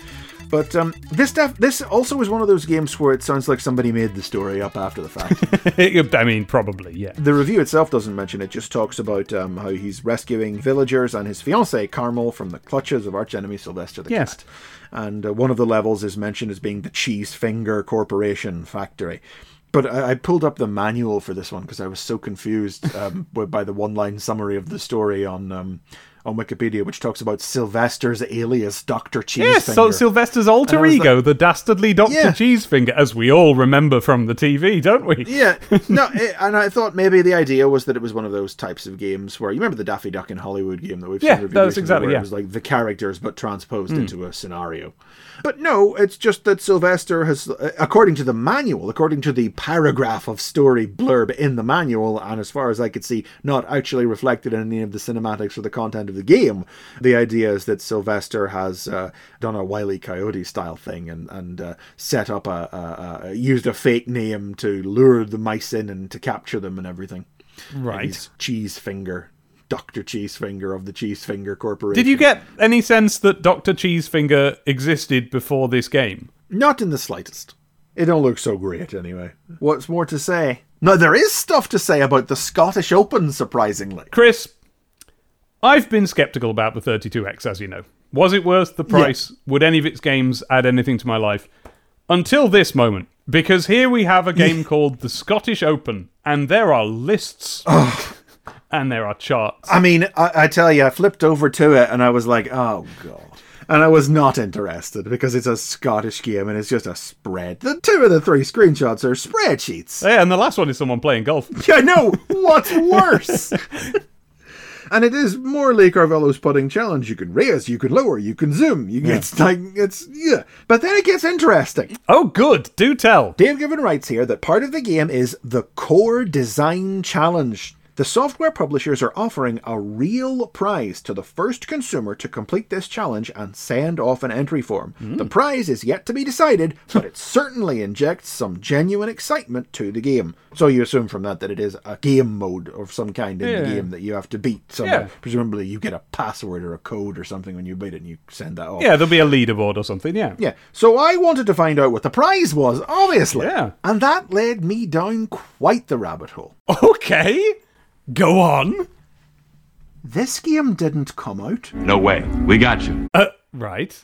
But um, this def- this also is one of those games where it sounds like somebody made the story up after the fact. *laughs* I mean, probably, yeah. The review itself doesn't mention it, just talks about um, how he's rescuing villagers and his fiancee Carmel from the clutches of archenemy Sylvester the Yes. Cat. And uh, one of the levels is mentioned as being the Cheese Finger Corporation factory. But I, I pulled up the manual for this one because I was so confused um, *laughs* by the one-line summary of the story on um, on Wikipedia, which talks about Sylvester's alias Doctor Cheesefinger. Yes, so Sylvester's alter ego, the dastardly Dr. Yeah. Cheesefinger, as we all remember from the TV, don't we? Yeah, *laughs* no, it, and I thought maybe the idea was that it was one of those types of games where you remember the Daffy Duck in Hollywood game that we've Yeah, seen reviewed that was recently, exactly, where yeah. it was like the characters but transposed into a scenario. But no, it's just that Sylvester has, uh, according to the manual, according to the paragraph of story blurb in the manual, and as far as I could see, not actually reflected in any of the cinematics or the content of the game, the idea is that Sylvester has uh, done a Wile E. Coyote style thing and and uh, set up a, a, a used a fake name to lure the mice in and to capture them and everything. Right. Cheese Cheesefinger, Doctor Cheesefinger of the Cheesefinger Corporation. Did you get any sense that Dr. Cheesefinger existed before this game? Not in the slightest. It don't look so great anyway. What's more to say? Now, there is stuff to say about the Scottish Open, surprisingly. Chris, I've been skeptical about the 32X, as you know. Was it worth the price? Would any of its games add anything to my life? Until this moment. Because here we have a game *laughs* called the Scottish Open, and there are lists. And there are charts. I mean, I, I tell you, I flipped over to it and I was like, oh god. And I was not interested because it's a Scottish game and it's just a spread. The two of the three screenshots are spreadsheets. Yeah, and the last one is someone playing golf. *laughs* Yeah, no. What's worse? *laughs* and it is more Lee Carvallo's putting challenge. You can raise, you can lower, you can zoom. You it's like it's yeah. But then it gets interesting. Oh, good. Do tell. Dave Gibbon writes here that part of the game is the Core Design Challenge. The software publishers are offering a real prize to the first consumer to complete this challenge and send off an entry form. Hmm. The prize is yet to be decided, *laughs* but it certainly injects some genuine excitement to the game. So you assume from that that it is a game mode of some kind in the game that you have to beat So Yeah. Presumably you get a password or a code or something when you beat it and you send that off. Yeah, there'll be a leaderboard or something, yeah. Yeah, so I wanted to find out what the prize was, obviously. Yeah. And that led me down quite the rabbit hole. *laughs* Okay. Go on. This game didn't come out. No way. We got you. Uh, right.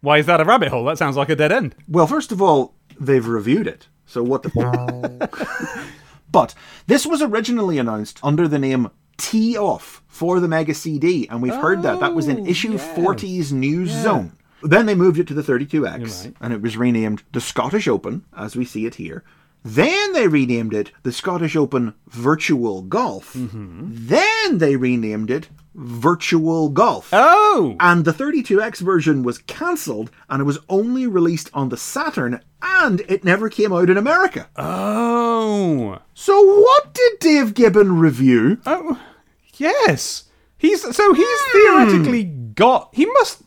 Why is that a rabbit hole? That sounds like a dead end. Well, first of all, they've reviewed it. So what the f- *laughs* But this was originally announced under the name Tee Off for the Mega CD, and we've heard that. That was in issue 40's News Zone. Then they moved it to the 32X, Right. and it was renamed the Scottish Open, as we see it here. Then they renamed it the Scottish Open Virtual Golf. Then then they renamed it Virtual Golf. Oh! And the 32X version was cancelled and it was only released on the Saturn and it never came out in America. Oh. So what did Dave Gibbon review? Oh. Yes. He's so he's theoretically got he must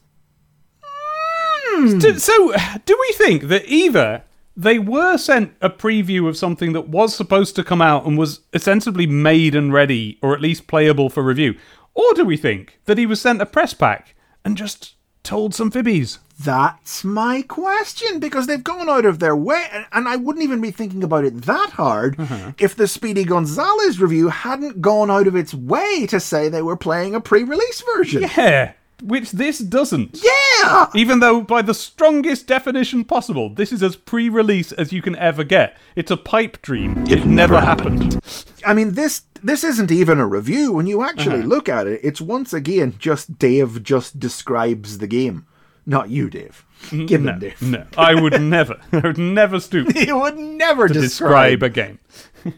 Hmm. Do- so do we think that either they were sent a preview of something that was supposed to come out and was ostensibly made and ready or at least playable for review. Or do we think that he was sent a press pack and just told some fibbies? That's my question because they've gone out of their way, and- and I wouldn't even be thinking about it that hard uh-huh. if the Speedy Gonzalez review hadn't gone out of its way to say they were playing a pre-release version. yeah which this doesn't Yeah! Even though, by the strongest definition possible, this is as pre release as you can ever get. It's a pipe dream. It, never happened. I mean, this this isn't even a review. When you actually Uh-huh. look at it, it's once again just Dave just describes the game, not you, Dave. Gibbon, No, Dave. no. I would *laughs* never, I would never stoop to He would never describe a game.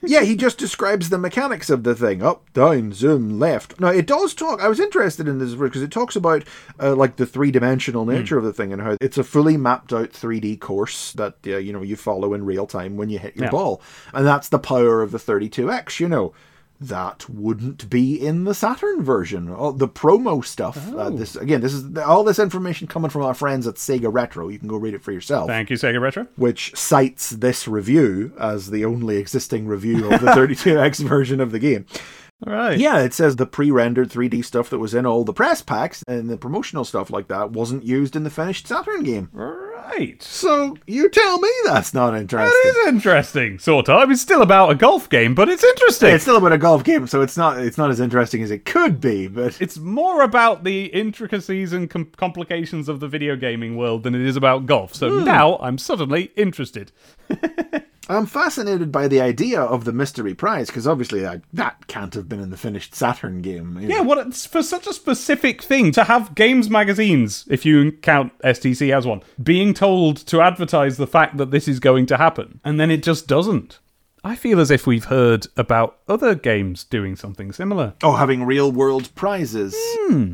Yeah, he just describes the mechanics of the thing up, down, zoom, left. Now, it does talk. I was interested in this because it talks about uh, like the three dimensional nature of the thing and how it's a fully mapped out 3D course that uh, you know you follow in real time when you hit your Yeah. ball, and that's the power of the 32x. You know. That wouldn't be in the Saturn version. All the promo stuff. Uh, this again. This is all this information coming from our friends at Sega Retro. You can go read it for yourself Thank you, Sega Retro. which cites this review as the only existing review of the *laughs* 32X version of the game. All right. Yeah, it says the pre rendered 3D stuff that was in all the press packs and the promotional stuff like that wasn't used in the finished Saturn game. Right. So you tell me that's not interesting. That is interesting, sort of. It's still about a golf game, but it's interesting. It's still about a golf game, so it's not it's not as interesting as it could be, but It's more about the intricacies and com- complications of the video gaming world than it is about golf. So Hmm. now I'm suddenly interested. *laughs* I'm fascinated by the idea of the mystery prize because obviously that, that can't have been in the finished Saturn game. know. Yeah, what it's for such a specific thing to have games magazines, if you count STC as one, being told to advertise the fact that this is going to happen, and then it just doesn't. I feel as if we've heard about other games doing something similar, Oh, having real world prizes.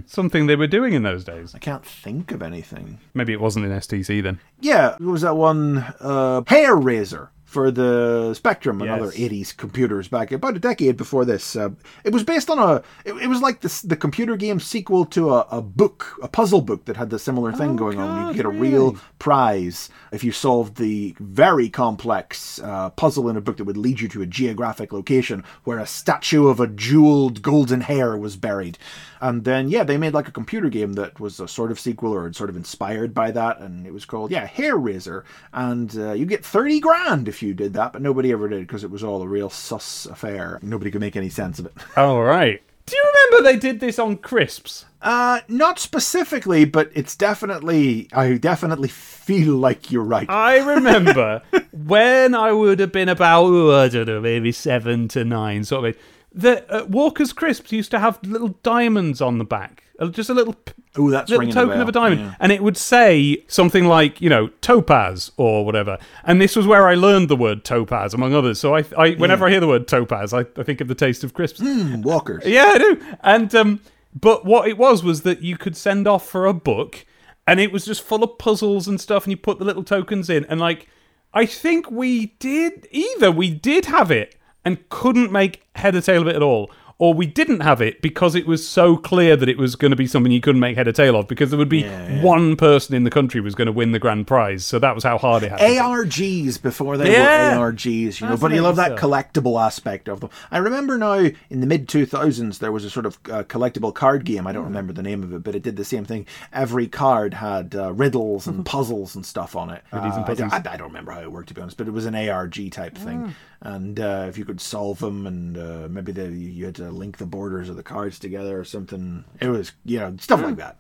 something they were doing in those days. I can't think of anything. Maybe it wasn't in STC then. Yeah, it was that one uh, Hair Razor for the Spectrum and Yes. other 80s computers back about a decade before this. Uh, it was based on a. It, it was like this, the computer game sequel to a, a book, a puzzle book that had the similar thing going on. You get a really? real prize if you solved the very complex uh, puzzle in a book that would lead you to a geographic location where a statue of a jeweled golden hare was buried. And then, yeah, they made like a computer game that was a sort of sequel or sort of inspired by that, and it was called, yeah, Hareraiser. And uh, you get 30 grand if you did that, but nobody ever did because it was all a real sus affair. Nobody could make any sense of it. All *laughs* right. Do you remember they did this on Crisps? Uh, not specifically, but it's definitely, I definitely feel like you're right. I *laughs* remember when I would have been about, oh, I don't know, maybe seven to nine, sort of. That uh, Walker's Crisps used to have little diamonds on the back, Uh, just a little p- Ooh, that's little ringing token a of a bell. diamond, Yeah. and it would say something like, you know, topaz or whatever. And this was where I learned the word topaz, among others. So I, I whenever I hear the word topaz, I, I think of the taste of crisps. Hmm, Walkers. *laughs* Yeah, I do. And um, but what it was was that you could send off for a book, and it was just full of puzzles and stuff, and you put the little tokens in, and like I think we did either we did have it and couldn't make head or tail of it at all. Or we didn't have it because it was so clear that it was going to be something you couldn't make head or tail of because there would be one person in the country was going to win the grand prize. So that was how hard it had. ARGs before they Yeah. were ARGs, you know, but you love that collectible aspect of them. I remember now in the mid 2000s there was a sort of uh, collectible card game. I don't remember the name of it, but it did the same thing. Every card had uh, riddles and *laughs* puzzles and stuff on it. Uh, and I, puzzles. I- I don't remember how it worked to be honest, but it was an ARG type thing. And uh, if you could solve them, and uh, maybe the, you had to link the borders of the cards together or something, it was you know stuff like that.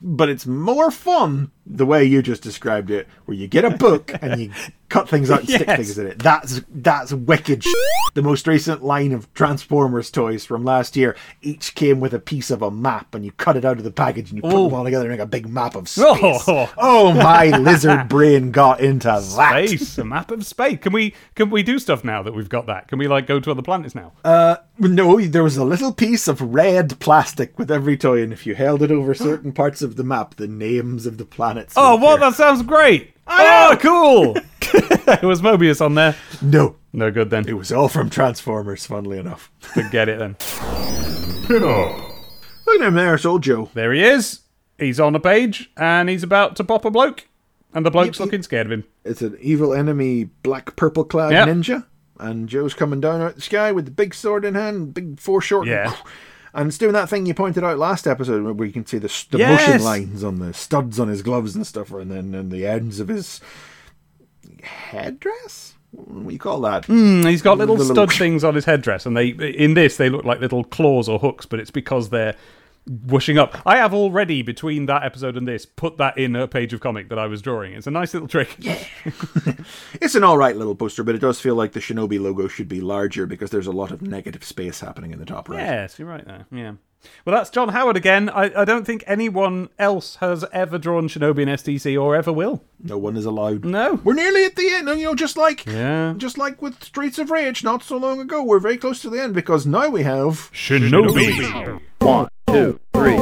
But it's more fun the way you just described it, where you get a book and you cut things out and stick *laughs* Yes. things in it. That's that's wicked. Sh- the most recent line of Transformers toys from last year each came with a piece of a map, and you cut it out of the package and you put them all together and make a big map of space. Oh. Oh, my *laughs* lizard brain got into that. Space, a map of space. Can we can we do stuff now that we've got that? Can we like go to other planets now? Uh, No, there was a little piece of red plastic with every toy, and if you held it over certain parts of the map, the names of the planets. Oh, what? appear. That sounds great. Oh, cool. It *laughs* was Mobius on there? No, No good then. it was all from Transformers. Funnily enough, Forget it then. Pin-up. look at him there, it's old Joe. There he is. He's on a page and he's about to pop a bloke. And the bloke's Yep, yep. looking scared of him. It's an evil enemy, black purple clad Yep. ninja, and Joe's coming down out of the sky with the big sword in hand, big foreshortened. Yeah. And it's doing that thing you pointed out last episode where you can see the, the Yes. motion lines on the studs on his gloves and stuff, and then and the ends of his headdress. What do you call that? Hmm, he's got little The stud little- things on his headdress, and they in this they look like little claws or hooks, but it's because they're whooshing up. I have already between that episode and this put that in a page of comic that I was drawing. It's a nice little trick. Yeah. *laughs* It's an all right little poster, but it does feel like the Shinobi logo should be larger because there's a lot of negative space happening in the top right. Yes, you're right there. Yeah. Well, that's John Howard again. I, I don't think anyone else has ever drawn Shinobi in STC or ever will. No one is allowed. No. We're nearly at the end, and you know, just like Yeah. just like with Streets of Rage not so long ago, we're very close to the end because now we have Shinobi. one, two, three.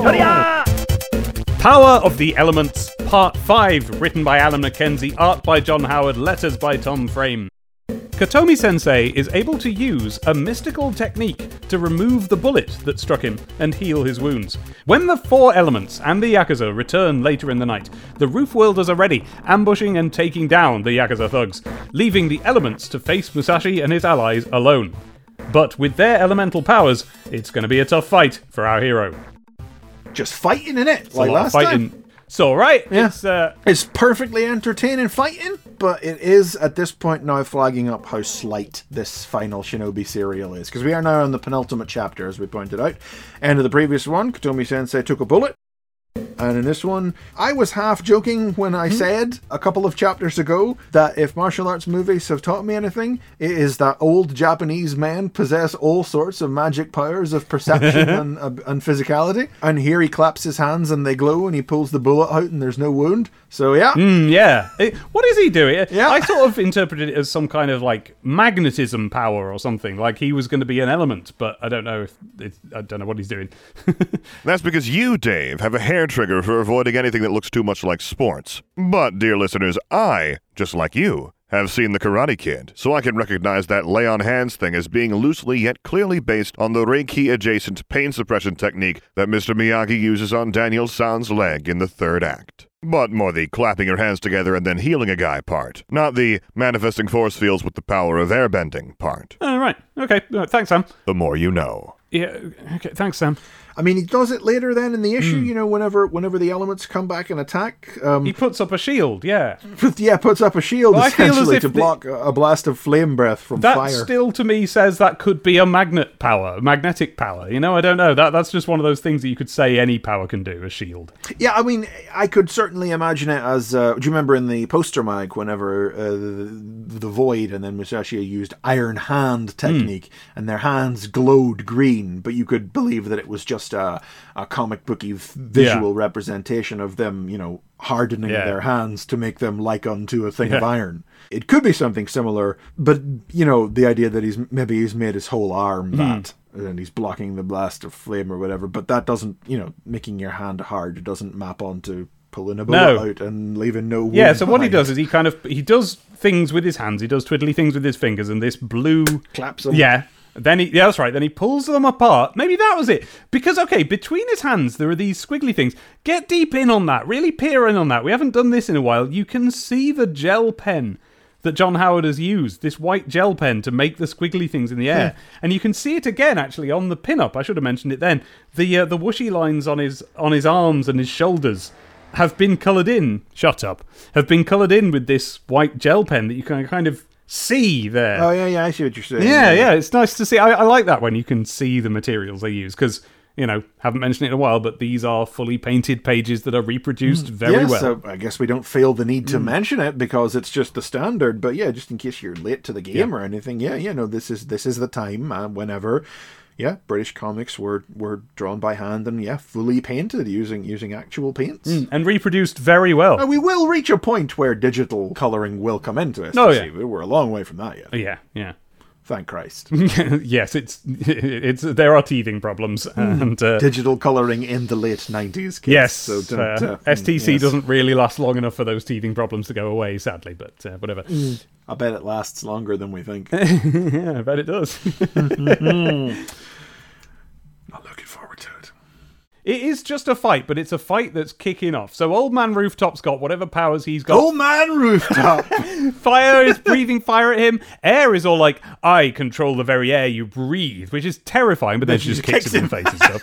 Power of the Elements, Part 5, written by Alan McKenzie, art by John Howard, letters by Tom Frame. Katomi sensei is able to use a mystical technique to remove the bullet that struck him and heal his wounds. When the four elements and the Yakuza return later in the night, the roof worlders are ready, ambushing and taking down the Yakuza thugs, leaving the elements to face Musashi and his allies alone. But with their elemental powers, it's going to be a tough fight for our hero. Just fighting in it, like last fighting. time. So, right? Yeah. It's, uh, It's perfectly entertaining fighting, but it is at this point now flagging up how slight this final Shinobi serial is. Because we are now on the penultimate chapter, as we pointed out. End of the previous one, Katomi Sensei took a bullet. And in this one, I was half joking when I said a couple of chapters ago that if martial arts movies have taught me anything, it is that old Japanese men possess all sorts of magic powers of perception *laughs* and, uh, and physicality. And here he claps his hands and they glow, and he pulls the bullet out and there's no wound. So yeah, mm, yeah. It- what is he doing? Yeah. I sort of interpreted it as some kind of like magnetism power or something. Like he was going to be an element, but I don't know if it's, I don't know what he's doing. *laughs* That's because you, Dave, have a hair trigger for avoiding anything that looks too much like sports. But, dear listeners, I, just like you, have seen The Karate Kid, so I can recognize that lay on hands thing as being loosely yet clearly based on the Reiki adjacent pain suppression technique that Mr. Miyagi uses on Daniel San's leg in the third act. But more the clapping your hands together and then healing a guy part, not the manifesting force fields with the power of airbending part. oh, right. Okay. Uh, thanks, Sam. The more you know. Yeah. Okay. Thanks, Sam. I mean he does it later then in the issue. You know, whenever whenever the elements come back and attack, um, He puts up a shield. Yeah. *laughs* yeah, puts up a shield Well, I feel as essentially to block a, a blast of flame breath from fire. That fire. still to me says that could be a magnet power, magnetic power. You know, I don't know. That that's just one of those things that you could say any power can do. A shield. Yeah, I mean, I could certainly imagine it as. Uh, do you remember in the poster mag whenever uh, the, the void and then Musashi used iron hand technique and their hands glowed green, but you could believe that it was just a, a comic booky visual representation of them, you know, hardening Yeah. their hands to make them like unto a thing of iron. It could be something similar, but you know, the idea that he's maybe he's made his whole arm Hmm. that. And he's blocking the blast of flame or whatever, but that doesn't, you know, making your hand hard doesn't map onto pulling a bullet No. out and leaving no. Yeah, so what he does is he kind of he does things with his hands, he does twiddly things with his fingers, and this blue claps them. Yeah. Then he yeah, that's right. Then he pulls them apart. Maybe that was it. Because okay, between his hands there are these squiggly things. Get deep in on that. Really peer in on that. We haven't done this in a while. You can see the gel pen that John Howard has used, this white gel pen to make the squiggly things in the air. And you can see it again actually on the pin-up. I should have mentioned it then. The uh, the whooshy lines on his on his arms and his shoulders have been coloured in. Shut up. Have been coloured in with this white gel pen that you can kind of see there. Oh yeah, yeah. I see what you're saying. Yeah, yeah, it's nice to see. I, I like that when you can see the materials they use because you know haven't mentioned it in a while, but these are fully painted pages that are reproduced very yeah, well. so I guess we don't feel the need to mention it because it's just the standard. But yeah, just in case you're late to the game or anything, yeah, you know, this is this is the time uh, whenever, yeah, British comics were were drawn by hand and yeah, fully painted using using actual paints. and reproduced very well. Now, we will reach a point where digital coloring will come into it. Oh, yeah. We're a long way from that yet. yeah, yeah. Thank Christ. *laughs* yes, it's *laughs* it's there are teething problems and uh, Digital coloring in the late 90s. Yes, So don't, uh, uh, STC yes. doesn't really last long enough for those teething problems to go away, sadly. But uh, whatever. I bet it lasts longer than we think. *laughs* yeah, I bet it does. *laughs* Not looking forward to it. it is just a fight, but it's a fight that's kicking off. So Old Man Rooftop's got whatever powers he's got. Old man rooftop. *laughs* Fire is breathing fire at him. Air is all like, I control the very air you breathe, which is terrifying, but then she just kicks him in the face and stuff.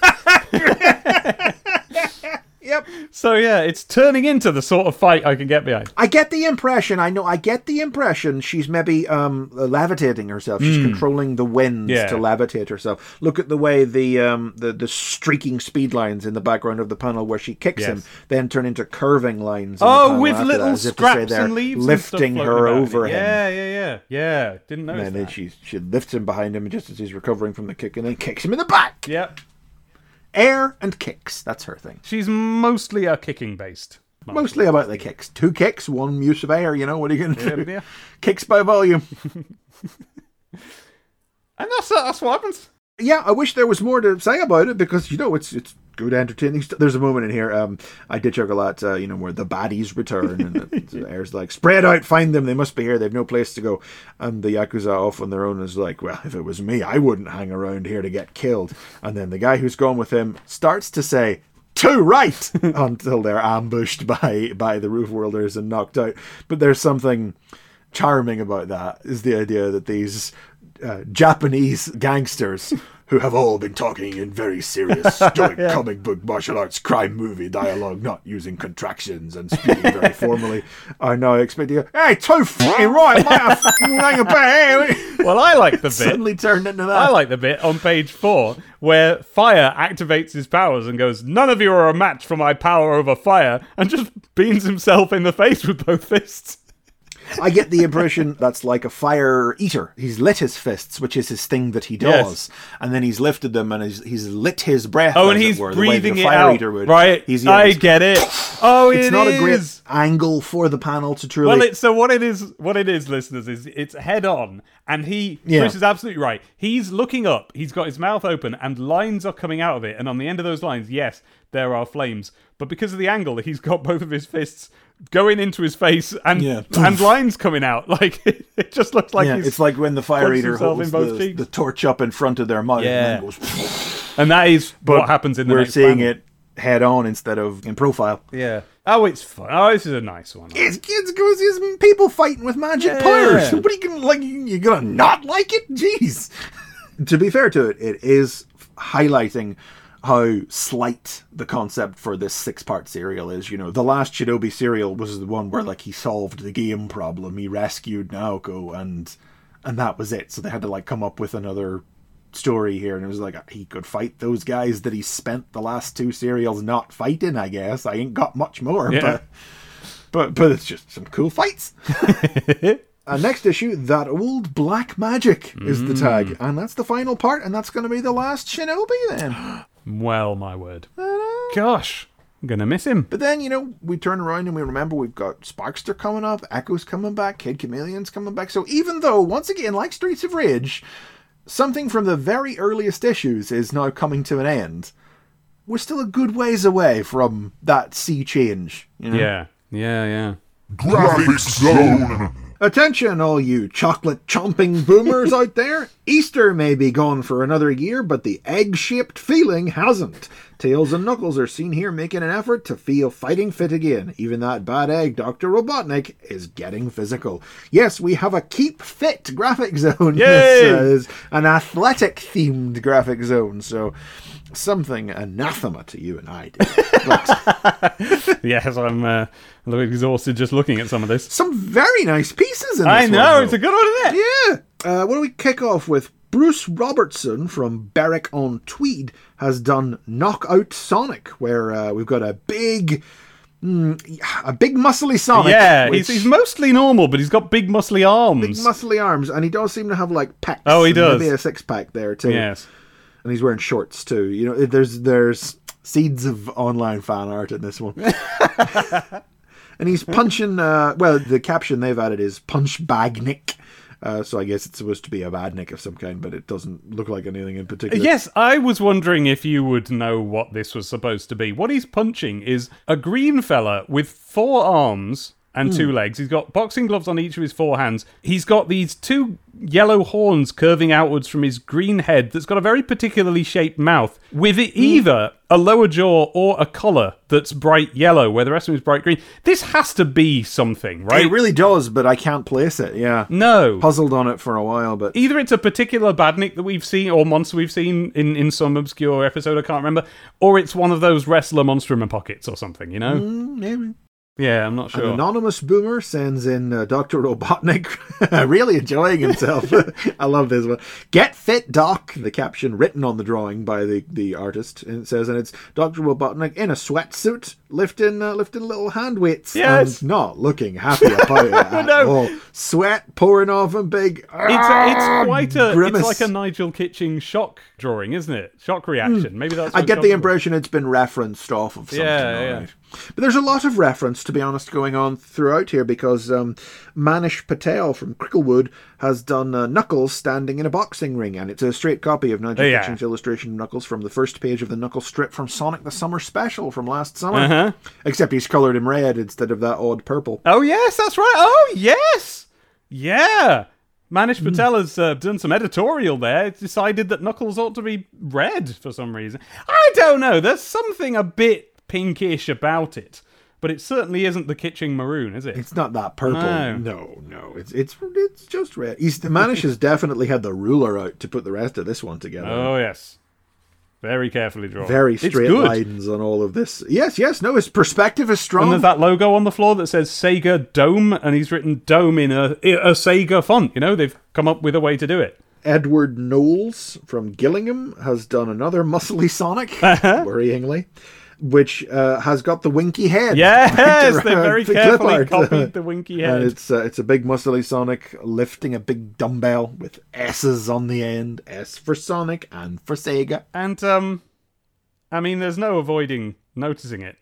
Yep. So yeah, it's turning into the sort of fight I can get behind. I get the impression. I know. I get the impression she's maybe um, levitating herself. She's controlling the winds. Yeah. to levitate herself. Look at the way the um, the the streaking speed lines in the background of the panel where she kicks Yes. him, then turn into curving lines. Oh, with little that, scraps and leaves, lifting and her over him. Yeah, yeah, yeah, yeah. Didn't notice that. And then that. she she lifts him behind him just as he's recovering from the kick, and then kicks him in the back. Yep. Air and kicks. That's her thing. She's mostly a kicking based. Mostly about the kicks. Two kicks, one use of air. You know what are you going to do? yeah. *laughs* Kicks by volume. *laughs* And that's uh, that's what happens. yeah, I wish there was more to say about it because you know it's it's good entertaining. St- There's a moment in here. Um, I did chuckle at uh, you know where the baddies return and *laughs* the, air's like spread out, find them. They must be here. They've no place to go. And the yakuza off on their own is like, well, if it was me, I wouldn't hang around here to get killed. And then the guy who's gone with him starts to say. Too right *laughs* until they're ambushed by by the roof worlders and knocked out. But there's something charming about that is the idea that these uh, Japanese gangsters who have all been talking in very serious, stoic *laughs* comic book martial arts crime movie dialogue, not using contractions and speaking very *laughs* formally, are now expecting, a, hey, too fucking right, mate, about Well, I like the *laughs* bit. Suddenly turned into that. I like the bit on page four where Fire activates his powers and goes, None of you are a match for my power over fire, and just beans himself in the face with both fists. I get the impression that's like a fire eater. He's lit his fists, which is his thing that he does, Yes. and then he's lifted them and he's, he's lit his breath. Oh, and it he's were, the way that breathing a it fire out. eater would. Right. He's, yeah, I he's- get it. *laughs* Oh, It's it not a great angle for the panel to truly. Well, it's so what it is. What it is, listeners, is it's head on, and he. Yeah. Chris is absolutely right. He's looking up. He's got his mouth open, and lines are coming out of it. And on the end of those lines, yes, there are flames. But because of the angle, he's got *laughs* both of his fists going into his face, and Yeah. and lines coming out. *laughs* Like it, it just looks like yeah, he's. it's like when the fire puts eater himself holds in both the, the torch up in front of their mouth Yeah. and goes. *laughs* and that is But what happens in the we're next seeing panel. it head on instead of in profile. Yeah. Oh, it's fun. Oh, this is a nice one. It's kids goes it's people fighting with magic Yeah. powers. *laughs* gonna like you gonna not like it? Jeez. to be fair to it, it is highlighting how slight the concept for this six part serial is. You know, the last Shinobi serial was the one where like he solved the game problem, he rescued Naoko and and that was it. So they had to like come up with another story here and it was like he could fight those guys that he spent the last two serials not fighting, I guess. I ain't got much more, Yeah. but but but it's just some cool fights. *laughs* uh, next issue, that old black magic is the tag, and that's the final part, and that's going to be the last Shinobi then. *gasps* *gasps* *gasps* Well, my word. Gosh, I'm gonna miss him. But then you know we turn around and we remember we've got Sparkster coming up, Echo's coming back, Kid Chameleon's coming back. So even though once again, like Streets of Rage, something from the very earliest issues is now coming to an end. We're still a good ways away from that sea change. You know? Yeah. Yeah. Yeah. Graphics Zone. Attention, all you chocolate chomping boomers out there. Easter may be gone for another year, but the egg shaped feeling hasn't. Tails and Knuckles are seen here making an effort to feel fighting fit again. Even that bad egg, Dr. Robotnik, is getting physical. Yes, we have a keep fit graphic zone. *laughs* Yay! This is an athletic themed graphic zone, so something anathema to you and I. *laughs* Yes, I'm uh, a little exhausted just looking at some of this. some very nice pieces in this I know though. it's a good one, isn't it? Yeah. Uh, what do we kick off with? Bruce Robertson from Berwick on Tweed has done Knockout Sonic, where uh, we've got a big, mm, a big muscly Sonic. Yeah, which- he's, he's mostly normal, but he's got big muscly arms. big muscly arms, and he does seem to have like pecs. Oh, he does. Maybe a six pack there too. yes. And he's wearing shorts too. You know, there's there's seeds of online fan art in this one. *laughs* and he's punching. Uh, well, the caption they've added is "Punch Bag Nick." Uh, so I guess it's supposed to be a badnik of some kind, but it doesn't look like anything in particular. Yes, I was wondering if you would know what this was supposed to be. What he's punching is a green fella with four arms and two hmm. legs. He's got boxing gloves on each of his four hands. He's got these two yellow horns curving outwards from his green head that's got a very particularly shaped mouth with it hmm. either a lower jaw or a collar that's bright yellow where the rest of him is bright green. This has to be something, right? It really does, but I can't place it. Yeah. no. Puzzled on it for a while, but either it's a particular badnik that we've seen or monster we've seen in, in some obscure episode I can't remember, or it's one of those wrestler monstrum pockets or something, you know? Mm, maybe. Yeah, I'm not sure. An anonymous boomer sends in uh, Dr. Robotnik, *laughs* really enjoying himself. *laughs* I love this one. Get fit, Doc, the caption written on the drawing by the, the artist. And it says, and it's Dr. Robotnik in a sweatsuit, lifting uh, lifting little hand weights. Yes. And not looking happy about *laughs* it at No. all. Sweat pouring off him big. It's a, it's quite a grimace. it's like a Nigel Kitching shock drawing, isn't it? Shock reaction. Maybe that's. I get the impression it's been referenced off of something. Yeah, yeah. alright. But there's a lot of reference, to be honest, going on throughout here because um, Manish Patel from Cricklewood has done uh, Knuckles standing in a boxing ring, and it's a straight copy of Nigel Oh, yeah. Kitching's illustration of Knuckles from the first page of the Knuckles strip from Sonic the Summer Special from last summer. Uh-huh. Except he's coloured in red instead of that odd purple. Oh yes, that's right. Oh yes, yeah. Manish Hmm. Patel has uh, done some editorial there. It's decided that Knuckles ought to be red for some reason. I don't know. There's something a bit pinkish about it, but it certainly isn't the Kitching maroon, is it? It's not that purple. No. No, no. It's it's it's just red. He's Manish has definitely had the ruler out to put the rest of this one together. oh yes, very carefully drawn. Very straight lines on all of this. Yes, yes, no, his perspective is strong. And there's that logo on the floor that says Sega Dome, and he's written Dome in a, a Sega font. You know, they've come up with a way to do it. Edward Knowles from Gillingham has done another muscly Sonic, *laughs* Uh-huh. worryingly, which uh, has got the winky head. Yes, *laughs* they very the carefully copied the *laughs* winky head. And it's uh, it's a big muscly Sonic lifting a big dumbbell with S's on the end. S for Sonic and for Sega. And um, I mean, there's no avoiding noticing it.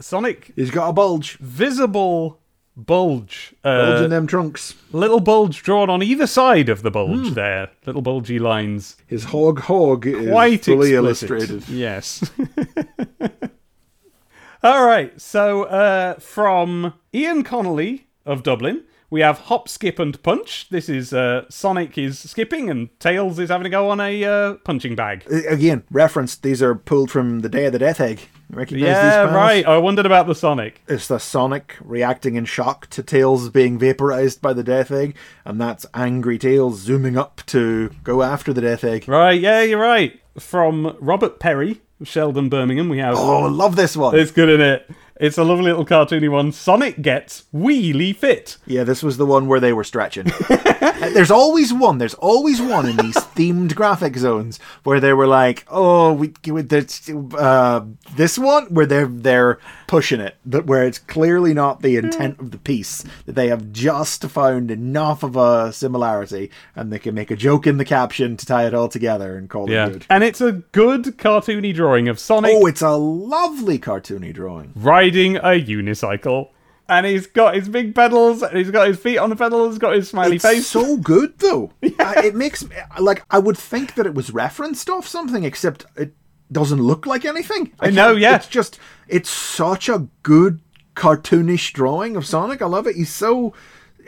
Sonic He's got a bulge. visible bulge, Bulge uh, in them trunks. little bulge drawn on either side of the Hmm. bulge. There, little bulgy lines, His hog hog is quite fully explicit. illustrated. Yes. *laughs* All right. So uh, from Ian Connolly of Dublin. We have hop, skip, and punch. This is uh, Sonic is skipping and Tails is having to go on a uh, punching bag. Uh, Again, referenced. These are pulled from the Day of the Death Egg. Recognize these Yeah, right. I wondered about the Sonic. It's the Sonic reacting in shock to Tails being vaporized by the Death Egg, and that's angry Tails zooming up to go after the Death Egg. Right, yeah, you're right. From Robert Perry, Sheldon, Birmingham, we have. Oh, I love this one. It's good in it. It's a lovely little cartoony one. Sonic gets wheelie fit. Yeah, this was the one where they were stretching. *laughs* There's always one. There's always one in these *laughs* themed graphic zones where they were like, "Oh, we, we this, uh, this one where they're they're pushing it, but where it's clearly not the intent of the piece. That they have just found enough of a similarity, and they can make a joke in the caption to tie it all together and call Yeah. it good." And it's a good cartoony drawing of Sonic Oh, it's a lovely cartoony drawing. Riding a unicycle. And he's got his big pedals, and he's got his feet on the pedals, he's got his smiley It's face. so good though. *laughs* Uh, it makes me, like I would think that it was referenced off something, except it doesn't look like anything. I know, yeah. It's just it's such a good cartoonish drawing of Sonic. I love it. He's so.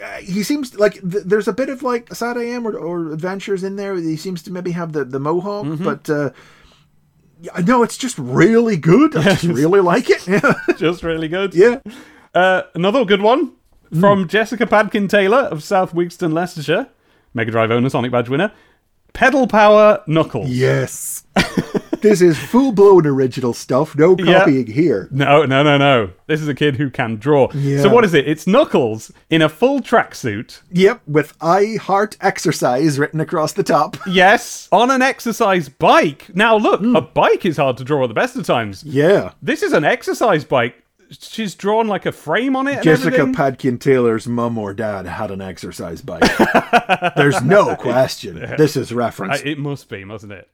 Uh, he seems like th- there's a bit of like SatAM or, or Adventures in there. He seems to maybe have the the mohawk, Mm-hmm. but uh, yeah, no, it's just really good. I just really like it. Yeah, *laughs* Just really good. yeah. Uh, another good one from Jessica Padkin Taylor of South Wigston, Leicestershire. Mega Drive owner, Sonic Badge winner. Pedal Power Knuckles. Yes. *laughs* this is full blown original stuff. No Yeah. copying here. No, no, no, no. This is a kid who can draw. Yeah. So what is it? It's Knuckles in a full tracksuit. Yep, with I heart exercise written across the top. *laughs* Yes, on an exercise bike. Now look, Hmm. a bike is hard to draw at the best of times. Yeah. This is an exercise bike. She's drawn like a frame on it. Jessica. Padkin Taylor's mum or dad had an exercise bike. *laughs* There's no question. This is reference. it must be, mustn't it?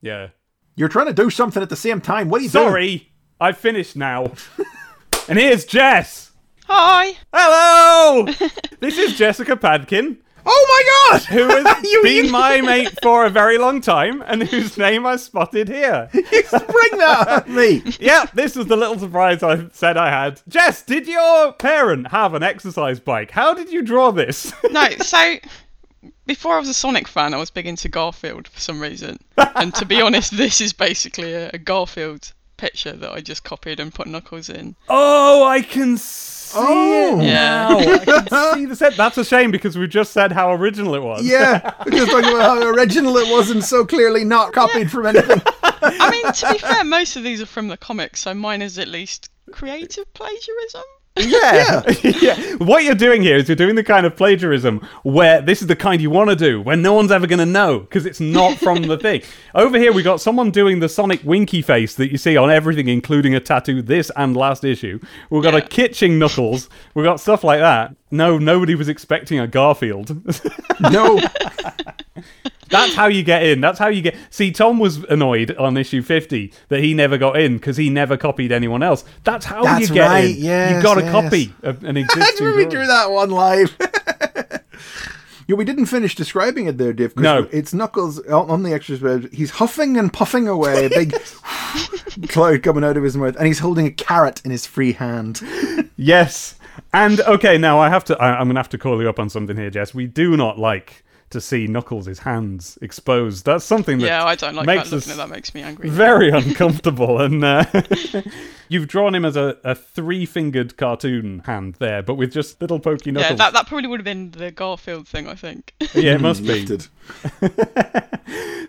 Yeah. You're trying to do something at the same time. What are you doing? Sorry, I've finished now. *laughs* and here's Jess. Hi. Hello! *laughs* this is Jessica Padkin, Oh my god! who *laughs* has You- been you- my mate for a very long time and whose name I spotted here. You bring that at me. yeah, this was the little surprise I said I had. Jess, did your parent have an exercise bike? How did you draw this? No, so before I was a Sonic fan, I was big into Garfield for some reason. *laughs* And to be honest, this is basically a, a Garfield picture that I just copied and put Knuckles in. oh, I can see Oh. it Yeah. now. I can *laughs* see the set. That's a shame because we just said how original it was. Yeah, *laughs* we're just talking about how original it was and so clearly not copied from anything. I mean, to be fair, most of these are from the comics, so mine is at least creative plagiarism. Yeah. *laughs* *laughs* yeah. What you're doing here is you're doing the kind of plagiarism where this is the kind you want to do, where no one's ever going to know because it's not from the thing. *laughs* Over here, we got someone doing the Sonic winky face that you see on everything, including a tattoo this and last issue. We've got a Yeah. kitching knuckles. We've got stuff like that. No, nobody was expecting a Garfield. No, That's how you get in. That's how you get. See, Tom was annoyed on issue 50 that he never got in because he never copied anyone else. That's how That's you get right, in. yes, you got to yes. copy a- an *laughs* existing. remember we drew that one live. *laughs* Yeah, we didn't finish describing it there, Dave. No. it's Knuckles on the extras page. He's huffing and puffing away, a big *laughs* cloud coming out of his mouth, and he's holding a carrot in his free hand. Yes. And okay, now I have to. I, I'm gonna have to call you up on something here, Jess. We do not like to see Knuckles' hands exposed. That's something that Yeah, I don't like makes that. Looking us at that makes me angry. very *laughs* uncomfortable. And uh, *laughs* you've drawn him as a, a three-fingered cartoon hand there, but with just little pokey Yeah, knuckles. that, that probably would have been the Garfield thing, I think. Yeah, it must be. *laughs*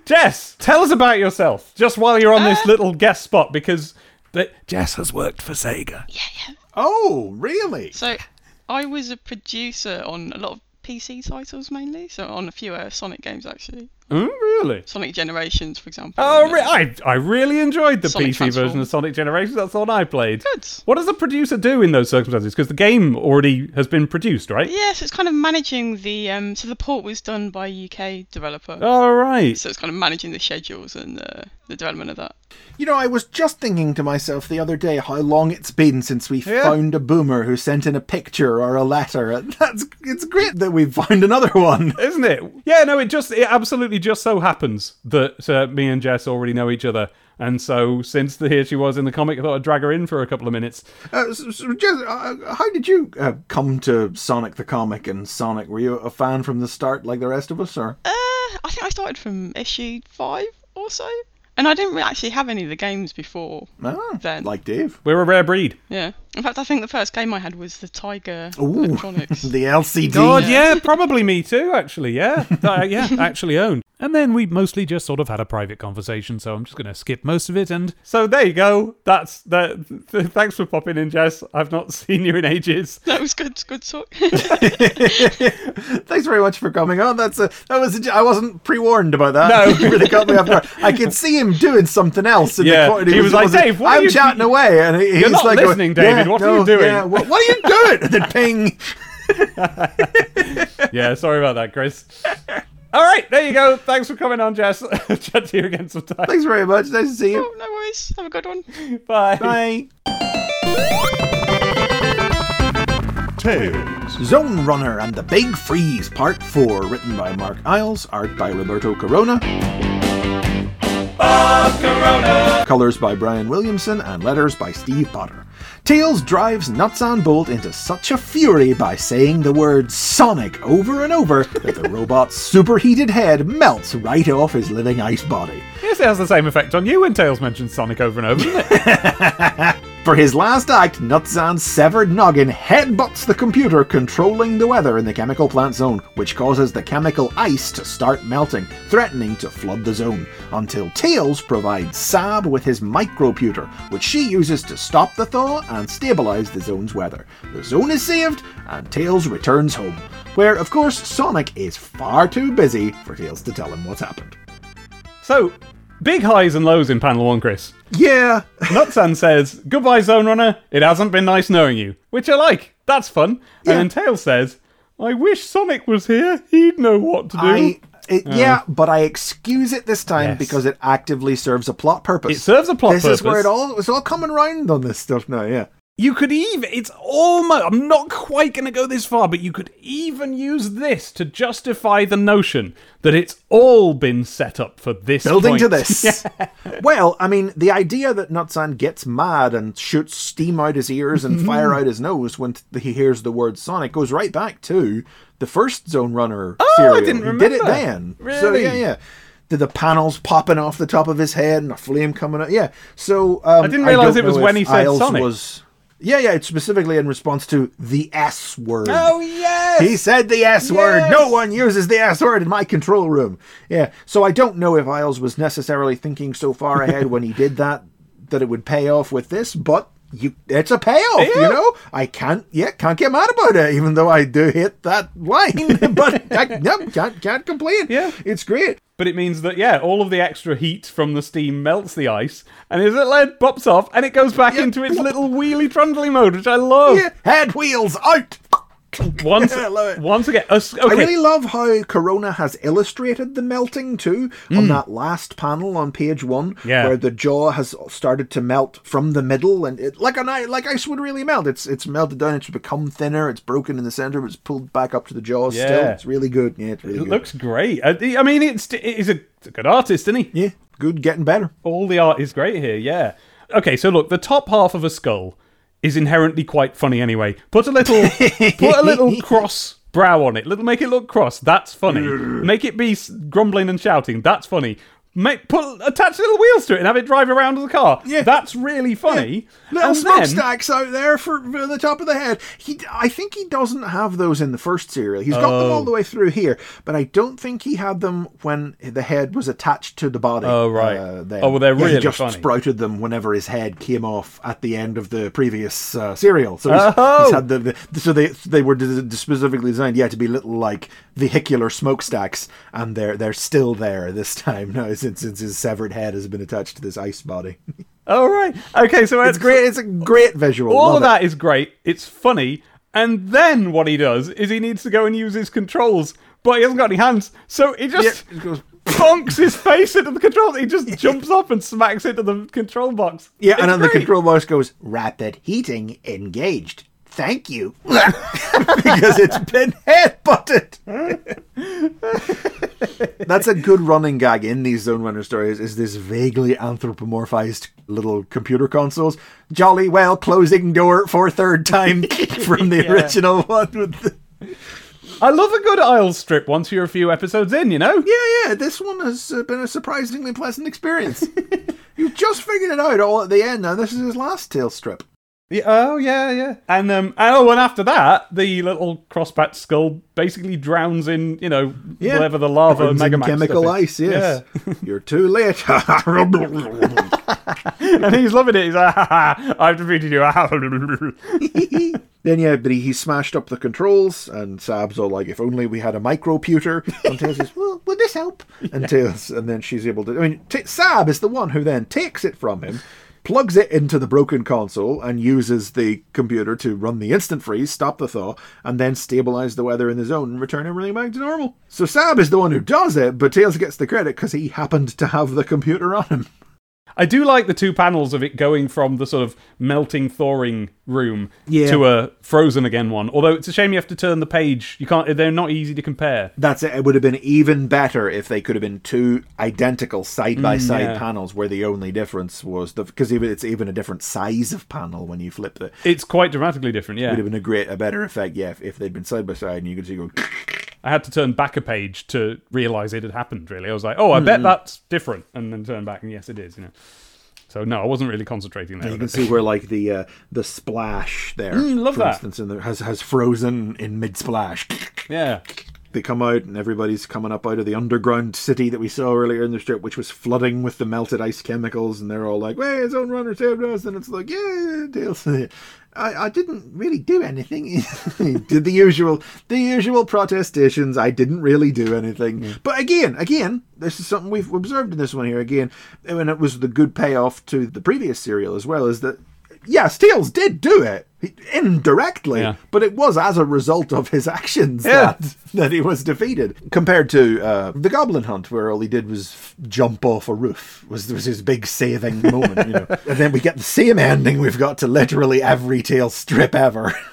Jess, tell us about yourself, just while you're on Uh, this little guest spot, because the, Jess has worked for Sega. Yeah, yeah. Oh, really? So, I was a producer on a lot of PC titles mainly, so on a few uh, Sonic games actually. Oh, really? Sonic Generations, for example. Oh, re- I I really enjoyed the Sonic PC version of Sonic Generations. That's the one I played. Good. What does a producer do in those circumstances? Because the game already has been produced, right? Yes, it's kind of managing the. Um, so the port was done by a UK developer. All right. So it's kind of managing the schedules and uh, the development of that. You know, I was just thinking to myself the other day how long it's been since we Yeah. found a boomer who sent in a picture or a letter. And *laughs* That's it's great that we've found another one. Isn't it? Yeah, no, it just it absolutely just so happens that uh, me and Jess already know each other. And so, since the, here she was in the comic, I thought I'd drag her in for a couple of minutes. Uh, so, so just, uh, how did you uh, come to Sonic the comic and Sonic? Were you a fan from the start, like the rest of us, or? Uh, I think I started from issue five or so, and I didn't actually have any of the games before Ah, then. like Dave. We're a rare breed. yeah. In fact, I think the first game I had was the Tiger Ooh, Electronics. *laughs* the LCD. God, yeah, probably me too, actually, yeah. Uh, yeah, *laughs* actually owned. And then we mostly just sort of had a private conversation, so I'm just going to skip most of it. And so there you go. That's that. Th- thanks for popping in, Jess. I've not *laughs* seen you in ages. that was good. Good talk. Thanks very much for coming on. That's a that was a, I wasn't pre warned about that. No. you really got me off guard. I could see him doing something else. In Yeah, the corner. he was like, "Dave, what I'm you- chatting away," and he, he's not like, listening, going, David. "Yeah, What are you no, doing?" Yeah, what, what are you doing? And then ping. *laughs* Yeah, sorry about that, Chris. All right, there you go. Thanks for coming on, Jess. *laughs* Chat to you again sometime. Thanks very much. Nice to see you. oh, no worries. Have a good one. Bye. Bye. Tails. Zone Runner and the Big Freeze, Part 4, written by Mark Eyles, art by Roberto Corona. Bob Corona. Colors by Brian Williamson and letters by Steve Potter. Tails drives Nuts and Bolt into such a fury by saying the word Sonic over and over that the robot's *laughs* superheated head melts right off his living ice body. Yes, it has the same effect on you when Tails mentions Sonic over and over, doesn't it? *laughs* For his last act, Nutzan's severed noggin headbutts the computer controlling the weather in the chemical plant zone, which causes the chemical ice to start melting, threatening to flood the zone, until Tails provides Sab with his microputer, which she uses to stop the thaw and stabilize the zone's weather. The zone is saved, and Tails returns home, where, of course, Sonic is far too busy for Tails to tell him what's happened. so, big highs and lows in panel one, Chris. Yeah, Nutzan says, Goodbye, Zone Runner. It hasn't been nice knowing you. Which I like. That's fun. Yeah. And then Tails says, I wish Sonic was here. He'd know what to do. I. It, uh. Yeah, but I excuse it this time Yes. because it actively serves a plot purpose. It serves a plot this purpose. This is where it all it's all coming round on this stuff now. Yeah, You could even, it's almost, I'm not quite going to go this far, but you could even use this to justify the notion that it's all been set up for this building point. to this. *laughs* Well, I mean, the idea that Nutzan gets mad and shoots steam out his ears and fire out his nose when he hears the word Sonic goes right back to the first Zone Runner Oh, I didn't remember. he did it then. So Really? yeah, yeah. To the panels popping off the top of his head and a flame coming out. Yeah. So um, I didn't realise don't it was when he said Eyles Sonic. Was, yeah, yeah. It's specifically in response to the S word. Oh, yes! He said the S word. No one uses the S word in my control room. Yeah. So I don't know if Eyles was necessarily thinking so far ahead when he did that that it would pay off with this, but you it's a payoff, Yeah. you know? I can't yeah, can't get mad about it, even though I do hit that line. *laughs* but I no, can't can't complain. Yeah. It's great. But it means that, yeah, all of the extra heat from the steam melts the ice, and his little head pops off, and it goes back Yeah. into its little wheelie trundly mode, which I love. Yeah. Head wheels out. *laughs* Once, it. once again, us- okay. I really love how Corona has illustrated the melting too on that last panel on page one, Mm. Yeah. where the jaw has started to melt from the middle, and it, like an i- like ice would really melt. It's it's melted down. It's become thinner. It's broken in the center, but it's pulled back up to the jaw. Still, Yeah. it's really good. Yeah, it's really it good. looks great. I, I mean, it's he's a, he's a good artist, isn't he? yeah, good, getting better. All the art is great here, yeah. Okay, so look, the top half of a skull is inherently quite funny anyway. Put a little put a little *laughs* cross brow on it. Little make it look cross. That's funny. Make it be grumbling and shouting. That's funny. Make put attach little wheels to it and have it drive around as a car. Yeah. That's really funny. Little and smokestacks out there for, for the top of the head. He, I think he doesn't have those in the first serial. He's got them all the way through here, but I don't think he had them when the head was attached to the body. Oh, right. uh, then. Oh, well, they're Yeah, really He just funny. sprouted them whenever his head came off at the end of the previous uh, serial. So he's, Oh. he's had the, the so they they were specifically designed, yeah, to be little like vehicular smokestacks, and they're they're still there this time *laughs* now since since his severed head has been attached to this ice body. *laughs* Oh right. Okay, so It's great. It's a great visual. All Love of it. that is great. It's funny. And then what he does is he needs to go and use his controls, but he hasn't got any hands, so he just Yeah, goes- *laughs* bonks his face into the controls. He just jumps up and smacks into the control box. Yeah, It's and then the control box goes, rapid heating engaged. Thank you. *laughs* because it's been headbutted. That's a good running gag in these Zone Runner stories is this vaguely anthropomorphized little computer consoles. Jolly well closing door for third time *laughs* from the Yeah. original one with the I love a good Eyles strip once you're a few episodes in, you know? Yeah, yeah, this one has uh, been a surprisingly pleasant experience. *laughs* you just figured it out all at the end now. This is his last tail strip. Yeah, oh yeah, yeah. And um and oh and after that, the little crossbat skull basically drowns in, you know, Yeah. whatever the lava Megamax chemical ice, yes. Yeah. *laughs* *laughs* You're too late. *laughs* and he's loving it. He's like, ha, ha, I've defeated you. then yeah, but he, he smashed up the controls, and Sab's all like, "If only we had a microputer." And Tails says, "Well, would this help?" And Tails, and then she's able to. I mean, t- Sab is the one who then takes it from him, plugs it into the broken console, and uses the computer to run the instant freeze, stop the thaw, and then stabilize the weather in the zone and return everything back to normal. So Sab is the one who does it, but Tails gets the credit because he happened to have the computer on him. I do like the two panels of it going from the sort of melting thawing room Yeah. to a frozen again one. Although it's a shame you have to turn the page. You can't. They're not easy to compare. That's it. It would have been even better if they could have been two identical side by mm, side panels, where the only difference was the because even it's even a different size of panel when you flip it. It's quite dramatically different. Yeah, It Would have been a great, a better effect, yeah, if, if they'd been side by side and you could see go. I had to turn back a page to realize it had happened. Really, I was like, oh, I Hmm. bet that's different, and then turn back, and yes, it is. You know. So no, I wasn't really concentrating there. You can see where like the uh, the splash there, Mm, love for that. instance, in the, has has frozen in mid splash. yeah. They come out and everybody's coming up out of the underground city that we saw earlier in the strip, which was flooding with the melted ice chemicals, and they're all like, "Hey, it's on runner saved us," and it's like, "Yeah, Tails." I, I didn't really do anything. *laughs* did the usual the usual protestations. I didn't really do anything. But again, again, this is something we've observed in this one here again, and it was the good payoff to the previous serial as well. Is that yes, Tails did do it he- indirectly, Yeah. but it was as a result of his actions Yeah. that that he was defeated. Compared to uh, the Goblin Hunt, where all he did was f- jump off a roof, was was his big saving moment. You know, *laughs* and then we get the same ending we've got to literally every Tails strip ever. *laughs*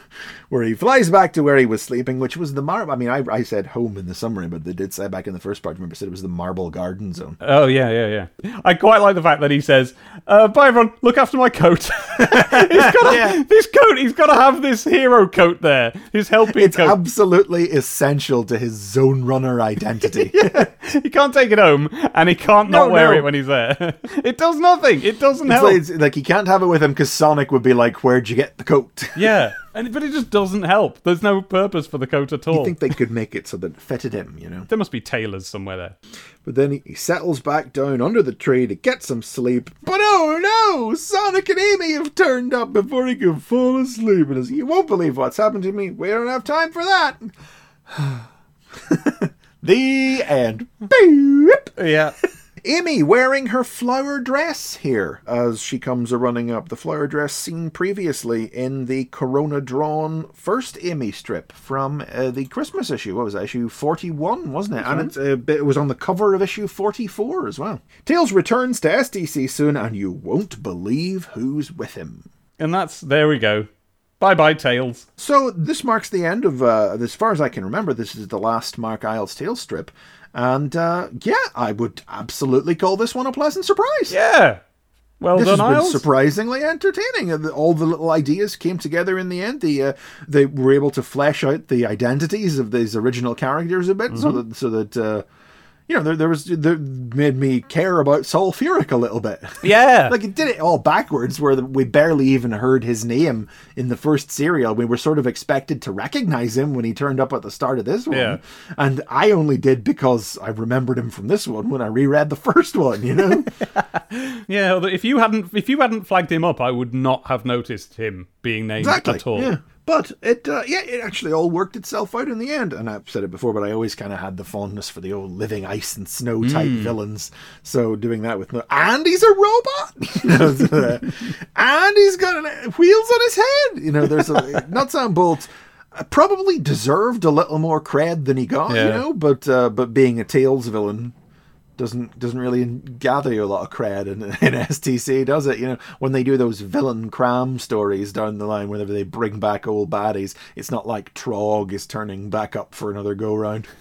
Where he flies back to where he was sleeping, which was the marble. I mean, I, I said home in the summary, but they did say back in the first part. Remember, said it was the Marble Garden Zone. Oh yeah, yeah, yeah. I quite like the fact that he says, uh, "Bye, everyone. Look after my coat." *laughs* he's got *laughs* Yeah. this coat. He's got to have this hero coat there. His helping It's coat. absolutely essential to his zone runner identity. *laughs* he can't take it home, and he can't not No, wear no. it when he's there. it does nothing. It doesn't It's help. like, like he can't have it with him because Sonic would be like, "Where'd you get the coat?" yeah, and but it just doesn't help. There's no purpose for the coat at all. I think they could make it so that it fitted him, you know. there must be tailors somewhere there. But then he, he settles back down under the tree to get some sleep. But oh no, Sonic and Amy have turned up before he can fall asleep. And he won't believe what's happened to me. We don't have time for that. *sighs* *laughs* the end. Beep. Yeah. Amy wearing her flower dress here as she comes a running up. The flower dress seen previously in the Corona drawn first Amy strip from uh, the Christmas issue. What was that? Issue 41, wasn't it? and it's, uh, it was on the cover of issue 44 as well. Tails returns to STC soon, and you won't believe who's with him. And that's there we go. Bye bye, Tails. So this marks the end of, uh, as far as I can remember, this is the last Mark Eyles Tails strip. And uh, yeah, I would absolutely call this one a pleasant surprise. Yeah. Well this done, has been Eyles. surprisingly entertaining. All the little ideas came together in the end. The uh, they were able to flesh out the identities of these original characters a bit, so Mm-hmm. that so that uh, you know there, there was there made me care about Sulfuric a little bit. *laughs* yeah. like it did it all backwards, where we barely even heard his name in the first serial. We were sort of expected to recognize him when he turned up at the start of this one, Yeah. and I only did because I remembered him from this one when I reread the first one. You know. *laughs* yeah. although If you hadn't, if you hadn't flagged him up, I would not have noticed him being named Exactly. at all. Yeah. But it, uh, yeah, it actually all worked itself out in the end. And I've said it before, but I always kind of had the fondness for the old living ice and snow type villains. So doing that with no, and he's a robot, *laughs* you know, so, and he's got an, wheels on his head. You know, there's a *laughs* nuts and bolts. uh, Probably deserved a little more cred than he got, you know. But uh, but being a Tails villain, doesn't doesn't really gather you a lot of cred in, *laughs* in STC, does it? You know, when they do those villain cram stories down the line, whenever they bring back old baddies, it's not like Trog is turning back up for another go round. *laughs*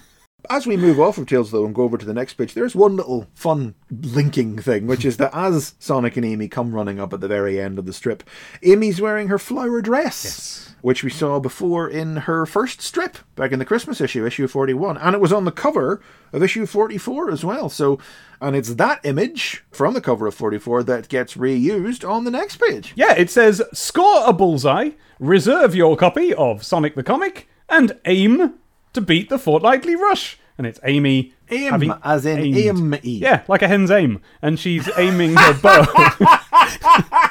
As we move off of Tails though and go over to the next page, there's one little fun linking thing, which is that as Sonic and Amy come running up at the very end of the strip, Amy's wearing her flower dress, which we saw before in her first strip back in the Christmas issue, issue 41, and it was on the cover of issue 44 as well. So, and it's that image from the cover of 44 that gets reused on the next page. Yeah, it says score a bullseye, reserve your copy of Sonic the Comic, and aim to beat the fortnightly rush. And it's Amy Aim, as in aimed. aim-e. Yeah, like a hen's aim, and she's aiming her bow. *laughs*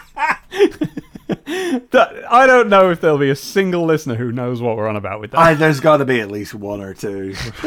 That- I don't know if there'll be a single listener who knows what we're on about with that. I, there's got to be at least one or two. *laughs*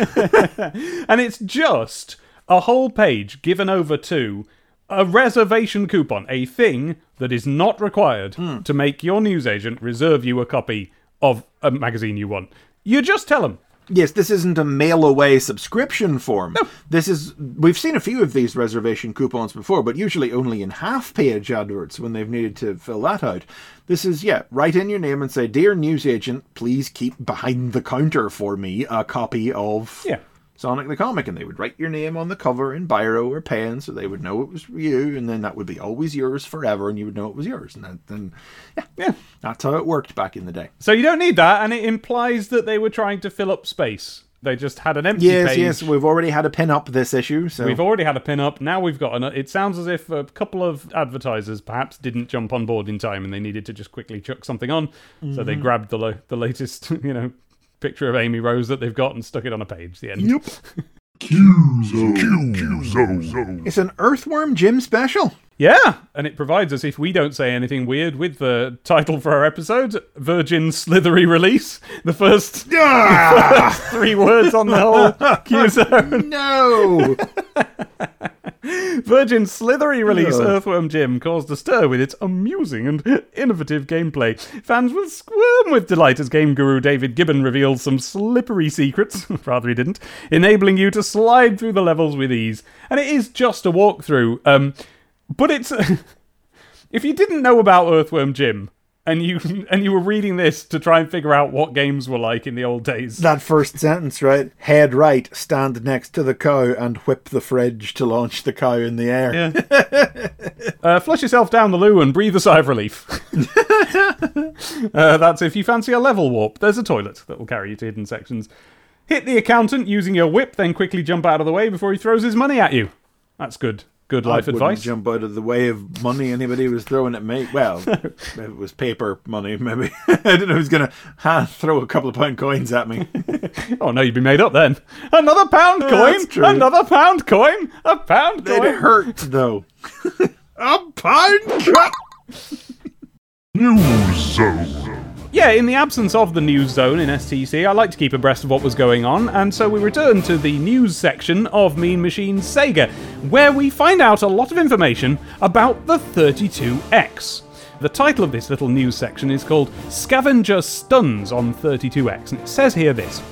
and it's just a whole page given over to a reservation coupon, a thing that is not required Hmm. to make your newsagent reserve you a copy of a magazine you want. You just tell them. Yes, this isn't a mail away subscription form. This is we've seen a few of these reservation coupons before, but usually only in half page adverts when they've needed to fill that out. This is yeah, write in your name and say, "Dear newsagent, please keep behind the counter for me a copy of Yeah. Sonic the Comic," and they would write your name on the cover in biro or pen, so they would know it was you, and then that would be always yours forever, and you would know it was yours, and then, then yeah, Yeah. that's how it worked back in the day. So you don't need that, and it implies that they were trying to fill up space. They just had an empty Yes, page. yes, we've already had a pin up this issue, so We've already had a pin up. Now we've got an. It sounds as if a couple of advertisers perhaps didn't jump on board in time, and they needed to just quickly chuck something on. So Mm-hmm. they grabbed the lo- the latest, *laughs* you know, picture of Amy Rose that they've got and stuck it on a page. The end. Yep. *laughs* It's an Earthworm Jim special. Yeah, and it provides us, if we don't say anything weird, with the title for our episode, Virgin Slithery Release. The first *laughs* Ah! three words on the whole *laughs* Q zone. no. Virgin's slithery release. Earthworm Jim, caused a stir with its amusing and innovative gameplay. Fans will squirm with delight as game guru David Gibbon reveals some slippery secrets, *laughs* rather he didn't, enabling you to slide through the levels with ease. And it is just a walkthrough, um, but it's. *laughs* if you didn't know about Earthworm Jim, and you *laughs* and you were reading this to try and figure out what games were like in the old days. That first sentence, right? Head right, stand next to the cow, and whip the fridge to launch the cow in the air. Yeah. *laughs* uh, flush yourself down the loo and breathe a sigh of relief. *laughs* uh, that's if you fancy a level warp. There's a toilet that will carry you to hidden sections. Hit the accountant using your whip, then quickly jump out of the way before he throws his money at you. That's good. Good life I advice. jump out of the way of money anybody was throwing at me. Well, *laughs* it was paper money, maybe. *laughs* I don't know who's going to throw a couple of pound coins at me. *laughs* Oh no, you'd be made up then. Another pound coin. Another pound coin. A pound They'd coin. hurt, though. a pound coin! News Zone. Yeah, in the absence of the news zone in STC, I like to keep abreast of what was going on, and so we return to the news section of Mean Machine Sega, where we find out a lot of information about the 32X. The title of this little news section is called Scavenger Stuns on 32X, and it says here this.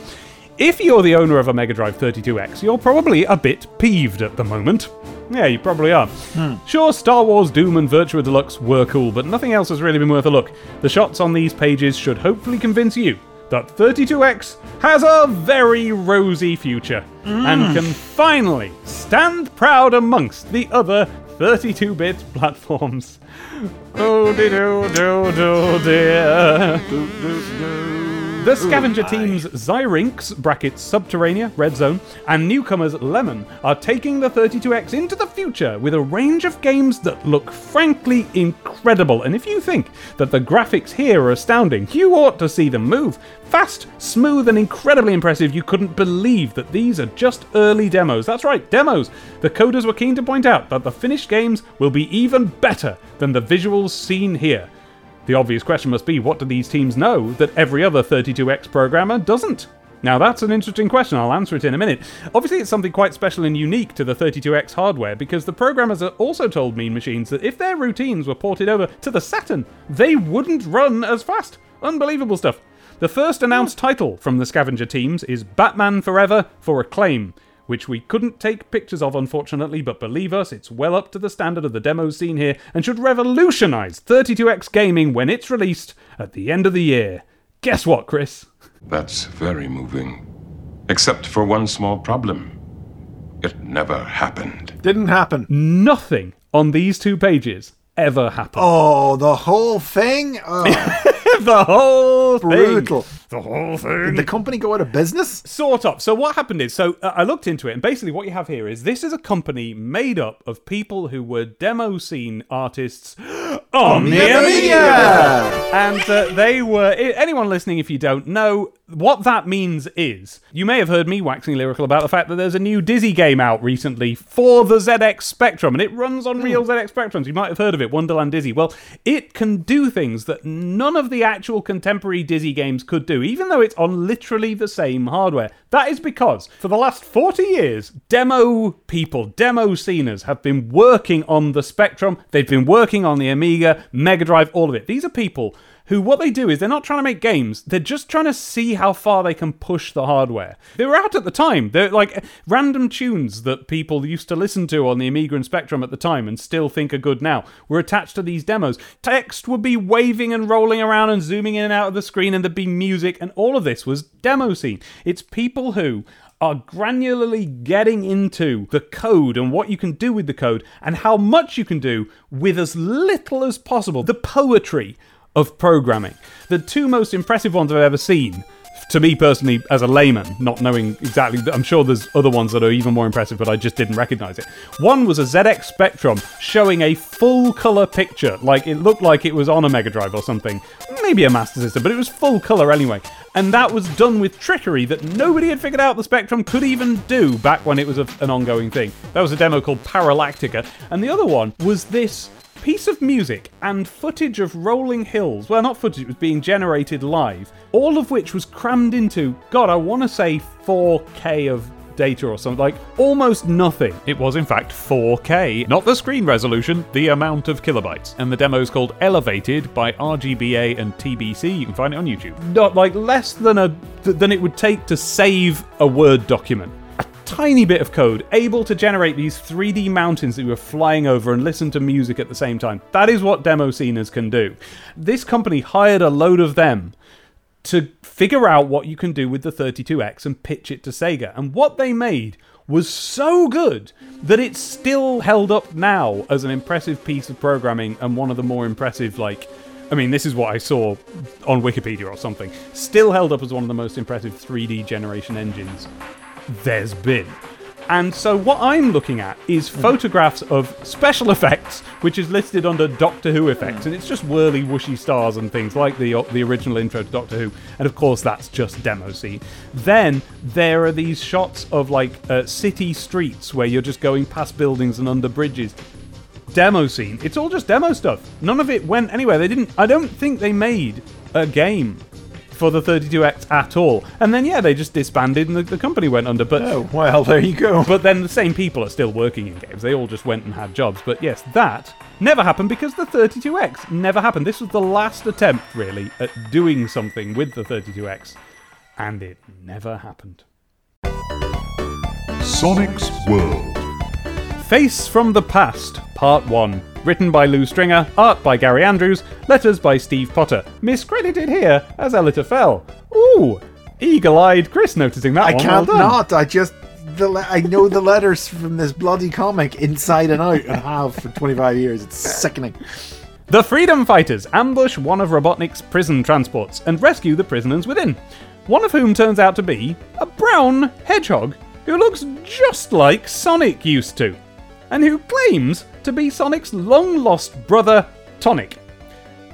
If you're the owner of a Mega Drive 32X, you're probably a bit peeved at the moment. Yeah, you probably are. Hmm. Sure, Star Wars Doom and Virtua Deluxe were cool, but nothing else has really been worth a look. The shots on these pages should hopefully convince you that 32X has a very rosy future hmm. and can finally stand proud amongst the other 32 bit platforms. *laughs* Oh, dee doo doo doo dear. *laughs* The scavenger teams Zyrinx, brackets Subterranea, Red Zone, and newcomers Lemon are taking the 32X into the future with a range of games that look frankly incredible. And if you think that the graphics here are astounding, you ought to see them move. Fast, smooth, and incredibly impressive. You couldn't believe that these are just early demos. That's right, demos. The coders were keen to point out that the finished games will be even better than the visuals seen here. The obvious question must be what do these teams know that every other 32X programmer doesn't? Now, that's an interesting question. I'll answer it in a minute. Obviously, it's something quite special and unique to the 32X hardware because the programmers are also told Mean Machines that if their routines were ported over to the Saturn, they wouldn't run as fast. Unbelievable stuff. The first announced title from the scavenger teams is Batman Forever for Acclaim, which we couldn't take pictures of, unfortunately, but believe us, it's well up to the standard of the demos seen here and should revolutionize 32X gaming when it's released at the end of the year. Guess what, Chris? That's very moving. Except for one small problem. It never happened. Didn't happen. Nothing on these two pages ever happened. Oh, the whole thing? Oh, *laughs* *laughs* the whole thing. brutal. The whole thing. Did thing. the company go out of business? Sort of. So what happened is, so uh, I looked into it, and basically what you have here is this is a company made up of people who were demo scene artists *gasps* on the Amiga, and uh, they were. Anyone listening, if you don't know what that means, is you may have heard me waxing lyrical about the fact that there's a new Dizzy game out recently for the ZX Spectrum, and it runs on real hmm. ZX Spectrums. You might have heard of it, Wonderland Dizzy. Well, it can do things that none of the actual contemporary Dizzy games could do, even though it's on literally the same hardware. That is because for the last 40 years, demo people, demo sceners have been working on the Spectrum, they've been working on the Amiga, Mega Drive, all of it. These are people who what they do is they're not trying to make games. They're just trying to see how far they can push the hardware. They were out at the time. They're like random tunes that people used to listen to on the amiga and spectrum at the time and still think are good now were attached to these demos. Text would be waving and rolling around and zooming in and out of the screen and there'd be music and all of this was demo scene. It's people who are granularly getting into the code and what you can do with the code and how much you can do with as little as possible. The poetry of programming. The two most impressive ones I've ever seen, to me personally, as a layman, not knowing exactly, I'm sure there's other ones that are even more impressive, but I just didn't recognize it. One was a ZX Spectrum showing a full color picture, like it looked like it was on a Mega Drive or something, maybe a Master System, but it was full color anyway. And that was done with trickery that nobody had figured out the Spectrum could even do back when it was a, an ongoing thing. That was a demo called Paralactica, and the other one was this piece of music and footage of rolling hills. Well, not footage, it was being generated live. All of which was crammed into, God, I want to say 4K of data or something. Like almost nothing. It was in fact 4K, not the screen resolution, the amount of kilobytes. And the demo is called Elevated by RGBA and TBC. You can find it on YouTube. Not like less than a than it would take to save a Word document. Tiny bit of code able to generate these 3D mountains that you were flying over and listen to music at the same time. That is what demo sceners can do. This company hired a load of them to figure out what you can do with the 32X and pitch it to Sega. And what they made was so good that it's still held up now as an impressive piece of programming and one of the more impressive, like, I mean, this is what I saw on Wikipedia or something. Still held up as one of the most impressive 3D generation engines there's been. And so what I'm looking at is photographs of special effects, which is listed under Doctor Who effects, and it's just whirly, whooshy stars and things like the the original intro to Doctor Who, and of course that's just demo scene. Then there are these shots of like uh, city streets where you're just going past buildings and under bridges. Demo scene. It's all just demo stuff. None of it went anywhere. They didn't. I don't think they made a game for the 32X at all. And then yeah, they just disbanded and the, the company went under. But Oh, well, there you go. but then the same people are still working in games. They all just went and had jobs. But yes, that never happened because the 32X never happened. This was the last attempt, really, at doing something with the 32X. And it never happened. Sonic's World. Face from the Past, Part 1. Written by Lou Stringer, art by Gary Andrews, letters by Steve Potter. Miscredited here as Elitta Fell. Ooh, eagle eyed Chris noticing that I one. can't well not. I just the le- I know the letters from this bloody comic inside and out and have for 25 years. It's sickening. The Freedom Fighters ambush one of Robotnik's prison transports and rescue the prisoners within. One of whom turns out to be a brown hedgehog who looks just like Sonic used to, and who claims to be Sonic's long lost brother, Tonic.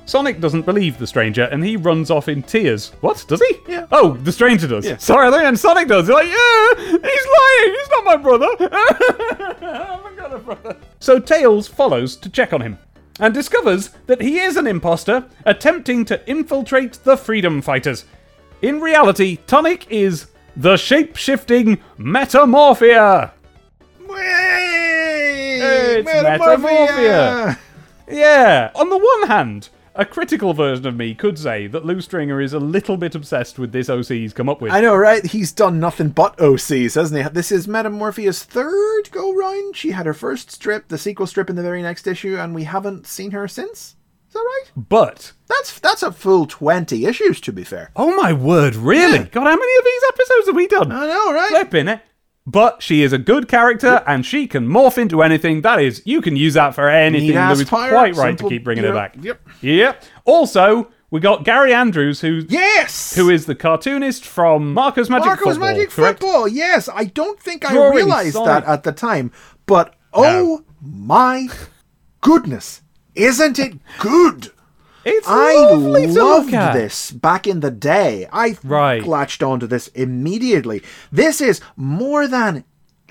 Sonic doesn't believe the stranger and he runs off in tears. What? Does he? Yeah. Oh, the stranger does. Yeah. Sorry, I thought and Sonic does. He's like, yeah, he's lying. He's not my brother. I haven't got a brother. So Tails follows to check on him and discovers that he is an imposter attempting to infiltrate the Freedom Fighters. In reality, Tonic is the shape shifting Metamorphia. It's Metamorphia. Yeah. On the one hand, a critical version of me could say that Lou Stringer is a little bit obsessed with this OC he's come up with. I know, right? He's done nothing but OCs, hasn't he? This is Metamorphia's third go round. She had her first strip, the sequel strip in the very next issue, and we haven't seen her since. Is that right? But That's that's a full 20 issues, to be fair. oh my word, really? Yeah. God, how many of these episodes have we done? I know, right? Flipping it. But she is a good character and she can morph into anything. That is, you can use that for anything. Louis quite right simple- to keep bringing you her back. yep. Yep. Also, we got Gary Andrews, who Yes! who is the cartoonist from Marco's Magic Marco's Football. Magic correct? Football. Yes, I don't think I realized Sonic. that at the time, but oh my goodness, isn't it good? It's I loved this back in the day. I Right. latched onto this immediately. This is more than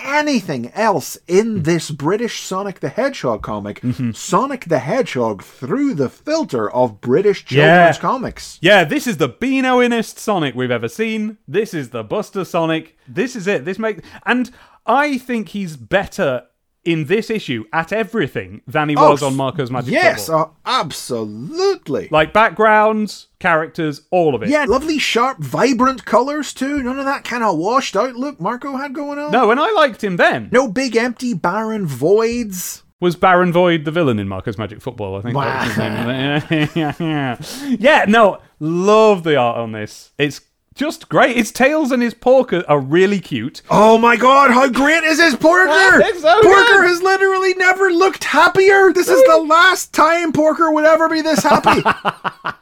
anything else in this British Sonic the Hedgehog comic. Mm-hmm. Sonic the Hedgehog through the filter of British Yeah. children's comics. Yeah, this is the Beanoinest Sonic we've ever seen. This is the Buster Sonic. This is it. This make and I think he's better in this issue at everything than he was Oh, on Marco's Magic Yes, Football. uh, absolutely. Like backgrounds, characters, all of it. Yeah, lovely, sharp, vibrant colours too. None of that kind of washed out look Marco had going on. No, and I liked him then. No big, empty, barren voids. Was Baron Void the villain in Marco's Magic Football? I think that was his name. *laughs* *laughs* yeah, no, love the art on this. It's just great. His tails and his porker are really cute. Oh my god, how great is his Porker? So Porker good. has literally never looked happier. This is the last time Porker would ever be this happy. *laughs*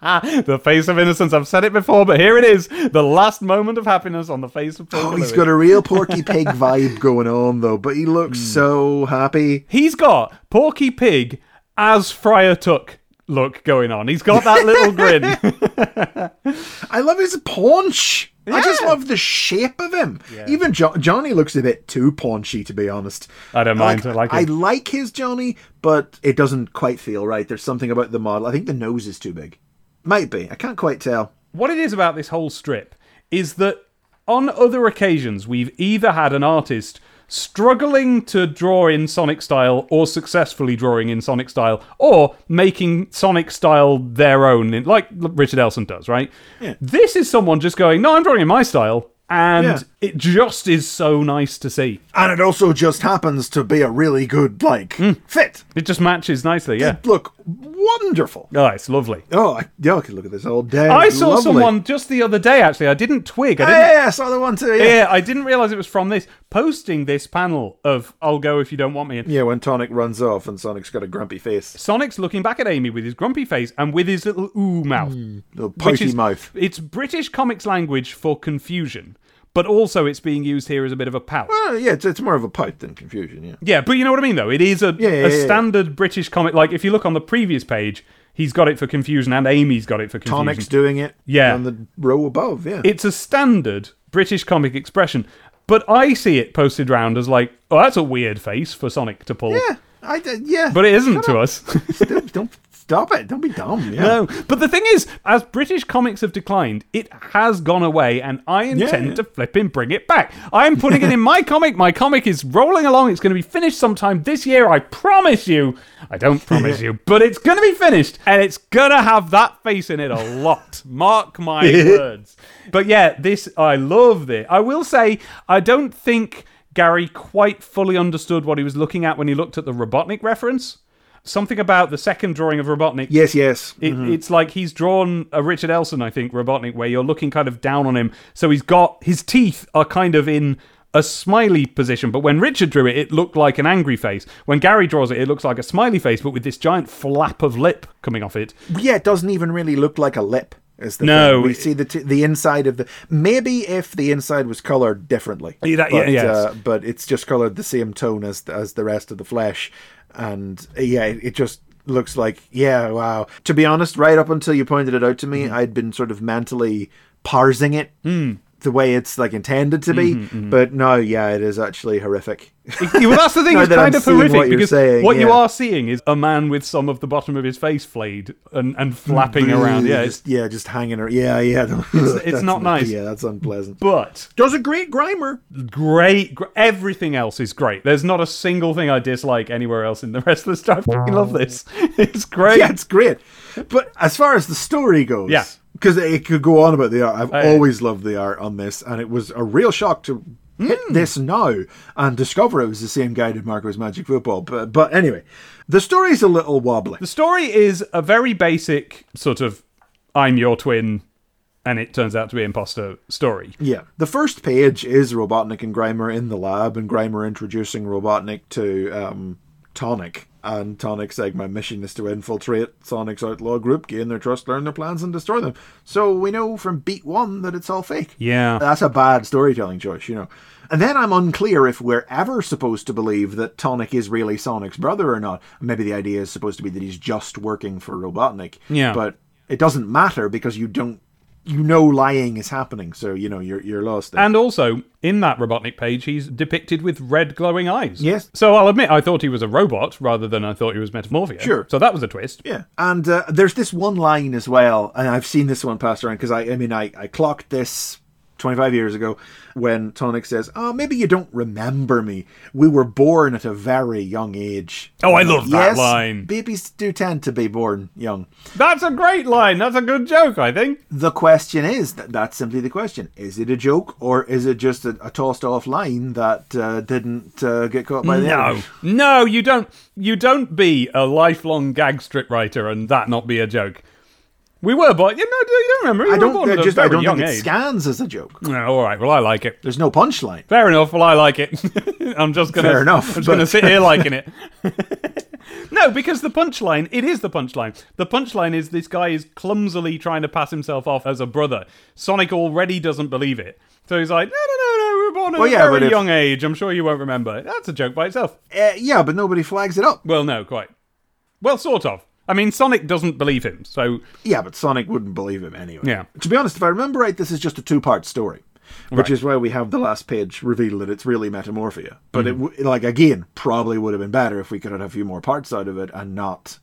The face of innocence. I've said it before, but here it is. The last moment of happiness on the face of Porker oh, he's Lewis. got a real Porky *laughs* Pig vibe going on though, but he looks hmm. so happy. He's got Porky Pig as Friar Tuck look going on. He's got that little grin. *laughs* *laughs* I love his paunch. I just love the shape of him. Even jo- Johnny looks a bit too paunchy, to be honest. I don't mind. I like I like his Johnny, but it doesn't quite feel right. There's something about the model. I think the nose is too big. Might be. I can't quite tell. what it is about this whole strip is that on other occasions, we've either had an artist struggling to draw in Sonic style or successfully drawing in Sonic style or making Sonic style their own, like Richard Elson does, right? This is someone just going, no, I'm drawing in my style. And Yeah. It just is so nice to see. And it also just happens to be a really good, like, mm. fit. It just matches nicely, yeah. It look wonderful. Oh, it's lovely. Oh, I, yeah, I could look at this all day. I saw lovely. someone just the other day, actually. I didn't twig. I didn't, yeah, yeah, I saw the one too. Yeah. yeah, I didn't realize it was from this. Posting this panel of I'll go if you don't want me. Yeah, when Tonic runs off and Sonic's got a grumpy face, Sonic's looking back at Amy with his grumpy face and with his little ooh mouth. Hmm. little which pouty is, mouth. It's British comics language for confusion, but also it's being used here as a bit of a pout. Well, yeah, it's, it's more of a pout than confusion. Yeah. Yeah, but you know what I mean, though. It is a, Yeah, yeah, a yeah, standard British comic. Like if you look on the previous page, he's got it for confusion, and Amy's got it for confusion. Tonic's doing it. Yeah. On the row above. Yeah. it's a standard British comic expression, but I see it posted round as like, oh, that's a weird face for Sonic to pull. yeah. I d- yeah. But it isn't to us. don't, don't stop it. Don't be dumb. Yeah. No, but the thing is, as British comics have declined, it has gone away, and I intend yeah. to flip and bring it back. I'm putting it in my *laughs* comic. My comic is rolling along. It's going to be finished sometime this year. I promise you. I don't promise you, but it's going to be finished, and it's going to have that face in it a lot. *laughs* Mark my words. But yeah, this I love it. I will say, I don't think Gary quite fully understood what he was looking at when he looked at the Robotnik reference. Something about the second drawing of Robotnik Yes, yes. it, It's like he's drawn a Richard Elson, I think, Robotnik, where you're looking kind of down on him. So he's got his teeth are kind of in a smiley position, but when Richard drew it, it looked like an angry face. When Gary draws it, it looks like a smiley face, but with this giant flap of lip coming off it. Yeah, it doesn't even really look like a lip. Is the No, thing. we it- see the t- the inside of the maybe if the inside was colored differently, Yeah, that- yeah, yes. uh, but it's just colored the same tone as as the rest of the flesh, and yeah, it, just looks like yeah, wow. To be honest, right up until you pointed it out to me, Mm-hmm. I'd been sort of mentally parsing it. Hmm. The way it's like intended to be, Mm-hmm, but no, yeah, it is actually horrific. well, that's the thing. *laughs* Now it's kind I'm of horrific what because saying, what you are seeing is a man with some of the bottom of his face flayed and, and flapping around. Yeah, just, yeah, just hanging around. Yeah, yeah. it's *laughs* That's not nice. Yeah, that's unpleasant. but Does a great grimer. great. Gr- everything else is great. There's not a single thing I dislike anywhere else in the rest of the story. I fucking love this. *laughs* It's great. Yeah, it's great. But as far as the story goes, Yeah. Because it could go on about the art. I've always loved the art on this, and it was a real shock to hit Hmm. this now and discover it was the same guy did Marco's Magic Football. But but anyway, the story's a little wobbly. The story is a very basic sort of I'm your twin and it turns out to be imposter story. Yeah, the first page is Robotnik and Grimer in the lab, and Grimer introducing Robotnik to um, Tonic. And Tonic saying, My mission is to infiltrate Sonic's outlaw group, gain their trust, learn their plans, and destroy them. So we know from beat one that it's all fake. Yeah. That's a bad storytelling choice, you know. And then I'm unclear if we're ever supposed to believe that Tonic is really Sonic's brother or not. Maybe the idea is supposed to be that he's just working for Robotnik. Yeah. But it doesn't matter because you don't you know lying is happening, so you know you're you're lost. There. And also, in that Robotnik page, he's depicted with red glowing eyes. Yes. So I'll admit, I thought he was a robot rather than I thought he was Metamorphia. Sure. So that was a twist. Yeah, and uh, there's this one line as well, and I've seen this one passed around because I, I mean, I, I clocked this 25 years ago when Tonic says, "Oh, maybe you don't remember me. We were born at a very young age." Oh, I love that yes, line. Babies do tend to be born young. That's a great line. That's a good joke, I think. The question is that that's simply the question: Is it a joke or is it just a, a tossed off line that uh, didn't uh, get caught by the No, editor? no, you don't. You don't be a lifelong gag strip writer and that not be a joke. We were, but you know, you don't remember. We I don't. born I just I very don't young think it age. scans as a joke. No, all right. Well, I like it. There's no punchline. Fair enough. Well, I like it. *laughs* I'm just gonna. Fair enough, I'm just but- gonna sit here liking it. *laughs* no, because the punchline. It is the punchline. The punchline is this guy is clumsily trying to pass himself off as a brother. Sonic already doesn't believe it, so he's like, no, no, no, no. We were born at Well, a yeah, very if- young age. I'm sure you won't remember. That's a joke by itself. Uh, yeah, but nobody flags it up. Well, no, quite. Well, sort of. I mean, Sonic doesn't believe him, so Yeah, but Sonic wouldn't believe him anyway. Yeah. To be honest, if I remember right, this is just a two-part story, which Right. is why we have the last page reveal that it's really Metamorphia. But Mm-hmm. it, like again, probably would have been better if we could have had a few more parts out of it and not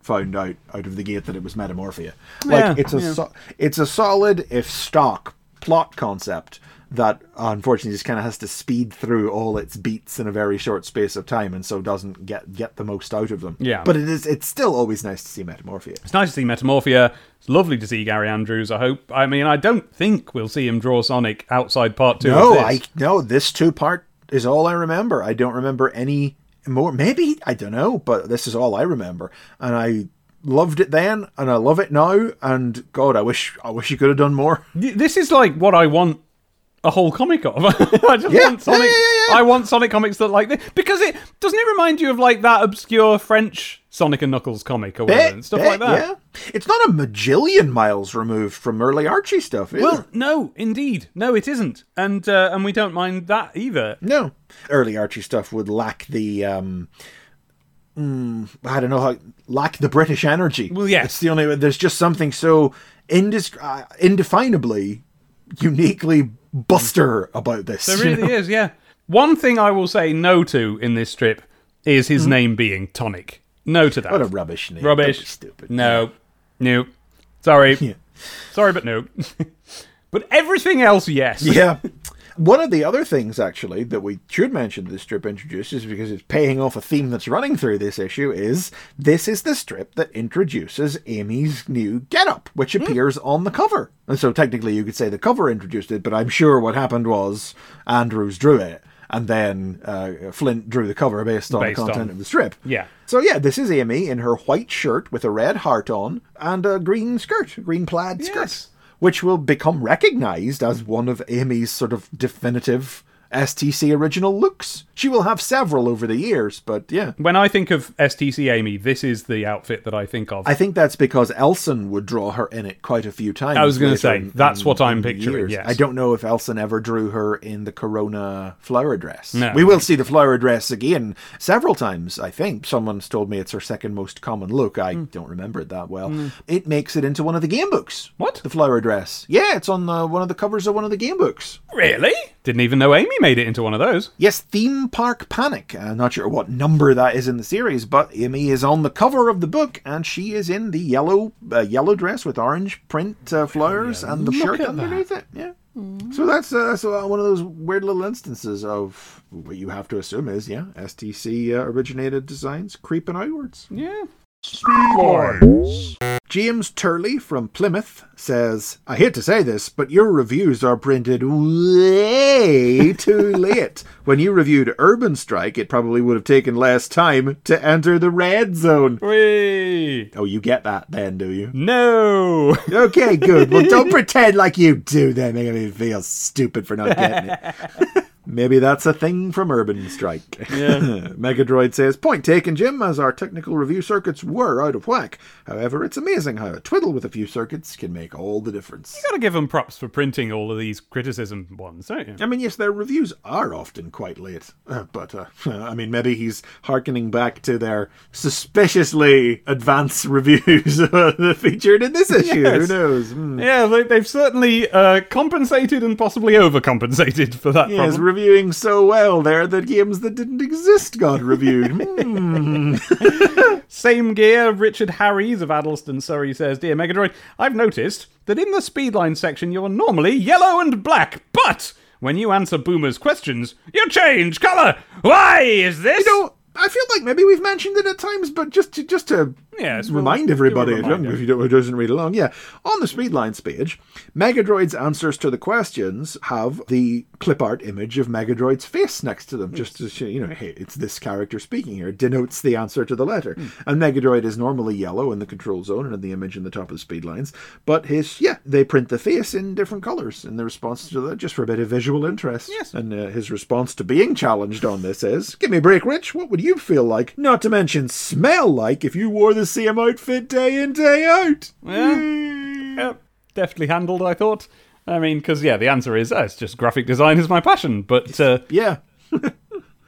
found out out of the gate that it was Metamorphia. Like Yeah, it's a yeah. so- it's a solid if stock plot concept that uh, unfortunately just kind of has to speed through all its beats in a very short space of time, and so doesn't get get the most out of them. Yeah. but it is it's still always nice to see Metamorphia. It's nice to see Metamorphia. It's lovely to see Gary Andrews. I hope. I mean, I don't think we'll see him draw Sonic outside part two. No, I no. This two part is all I remember. I don't remember any more. Maybe I don't know, but this is all I remember, and I loved it then, and I love it now. And God, I wish I wish you could have done more. This is like what I want a whole comic of. *laughs* I just Yeah, want Sonic. yeah, yeah. I want Sonic comics that like this because it doesn't it remind you of like that obscure French Sonic and Knuckles comic or whatever and stuff bet, like that. Yeah, it's not a majillion miles removed from early Archie stuff. Is Well, no, indeed, no, it isn't, and uh, and we don't mind that either. no, early Archie stuff would lack the. um mm, I don't know how lack the British energy. Well, yes. it's the only. There's just something so indis- uh, indefinably, uniquely Buster about this. There you really know? is, yeah. One thing I will say no to in this strip is his hmm? name being Tonic. No to that. What a rubbish name. Rubbish. Stupid. No. No. Sorry. *laughs* Yeah. Sorry, but no. *laughs* but everything else, yes. Yeah. One of the other things, actually, that we should mention this strip introduces, because it's paying off a theme that's running through this issue, is this is the strip that introduces Amy's new getup, which appears on the cover. And so technically you could say the cover introduced it, but I'm sure what happened was Andrews drew it, and then uh, Flint drew the cover based on Based the content on- of the strip. Yeah. So yeah, this is Amy in her white shirt with a red heart on and a green skirt, green plaid skirt Yes. Which will become recognized as one of Amy's sort of definitive STC original looks. She will have several over the years, but yeah. When I think of STC Amy, this is the outfit that I think of. I think that's because Elson would draw her in it quite a few times. I was gonna say, in- that's in- what I'm picturing, years. yes. I don't know if Elson ever drew her in the Corona flower dress. No. We will see the flower dress again several times, I think. Someone's told me it's her second most common look. I Hmm. don't remember it that well. It makes it into one of the game books. What? The flower dress. Yeah, it's on uh, one of the covers of one of the game books. really? Didn't even know Amy made it into one of those. Yes, Theme Park Panic. I'm not sure what number that is in the series, but Amy is on the cover of the book, and she is in the yellow uh, yellow dress with orange print uh, flowers and the Look shirt at underneath it. Yeah. So that's uh, that's uh, one of those weird little instances of what you have to assume is yeah STC uh, originated designs creeping outwards. Yeah. James Turley from Plymouth says, I hate to say this, but your reviews are printed way too *laughs* late. When you reviewed Urban Strike, it probably would have taken less time to enter the red zone. Whee! Oh, you get that then, do you? No. *laughs* Okay, good. Well, don't pretend like you do then, making me feel stupid for not getting it. *laughs* Maybe that's a thing from Urban Strike. *laughs* Yeah. *laughs* Megadroid says, Point taken, Jim, as our technical review circuits were out of whack. However, it's amazing how a twiddle with a few circuits can make all the difference. You gotta give them props for printing all of these criticism ones, don't you? I mean, yes, their reviews are often quite late, uh, but uh, *laughs* I mean, maybe he's harkening back to their suspiciously advanced reviews featured in this issue. Yes. Who knows? Hmm. Yeah, they, they've certainly uh, compensated and possibly overcompensated for that Yes, problem. Reviewing so well there that games that didn't exist got reviewed. *laughs* Hmm. *laughs* Same gear, Richard Harries of Addlestone, Surrey says, Dear Megadroid, I've noticed that in the speedline section you're normally yellow and black, but when you answer Boomer's questions, you change colour. Why is this? you know, I feel like maybe we've mentioned it at times, but just to just to We'll remind a everybody if you don't, who doesn't read along, yeah, on the Speedlines page, Megadroid's answers to the questions have the clip art image of Megadroid's face next to them, just to show, you know, hey, it's this character speaking here. It denotes the answer to the letter. Hmm. And Megadroid is normally yellow in the control zone and in the image in the top of the Speedlines, but his yeah, they print the face in different colors in the response to that, just for a bit of visual interest. Yes. And uh, his response to being challenged on this is, "Give me a break, Rich. What would you feel like? Not to mention smell like if you wore the same outfit day in day out." Yep, deftly handled, I thought. I mean, because, yeah, the answer is, oh, it's just graphic design is my passion, but uh, Yeah.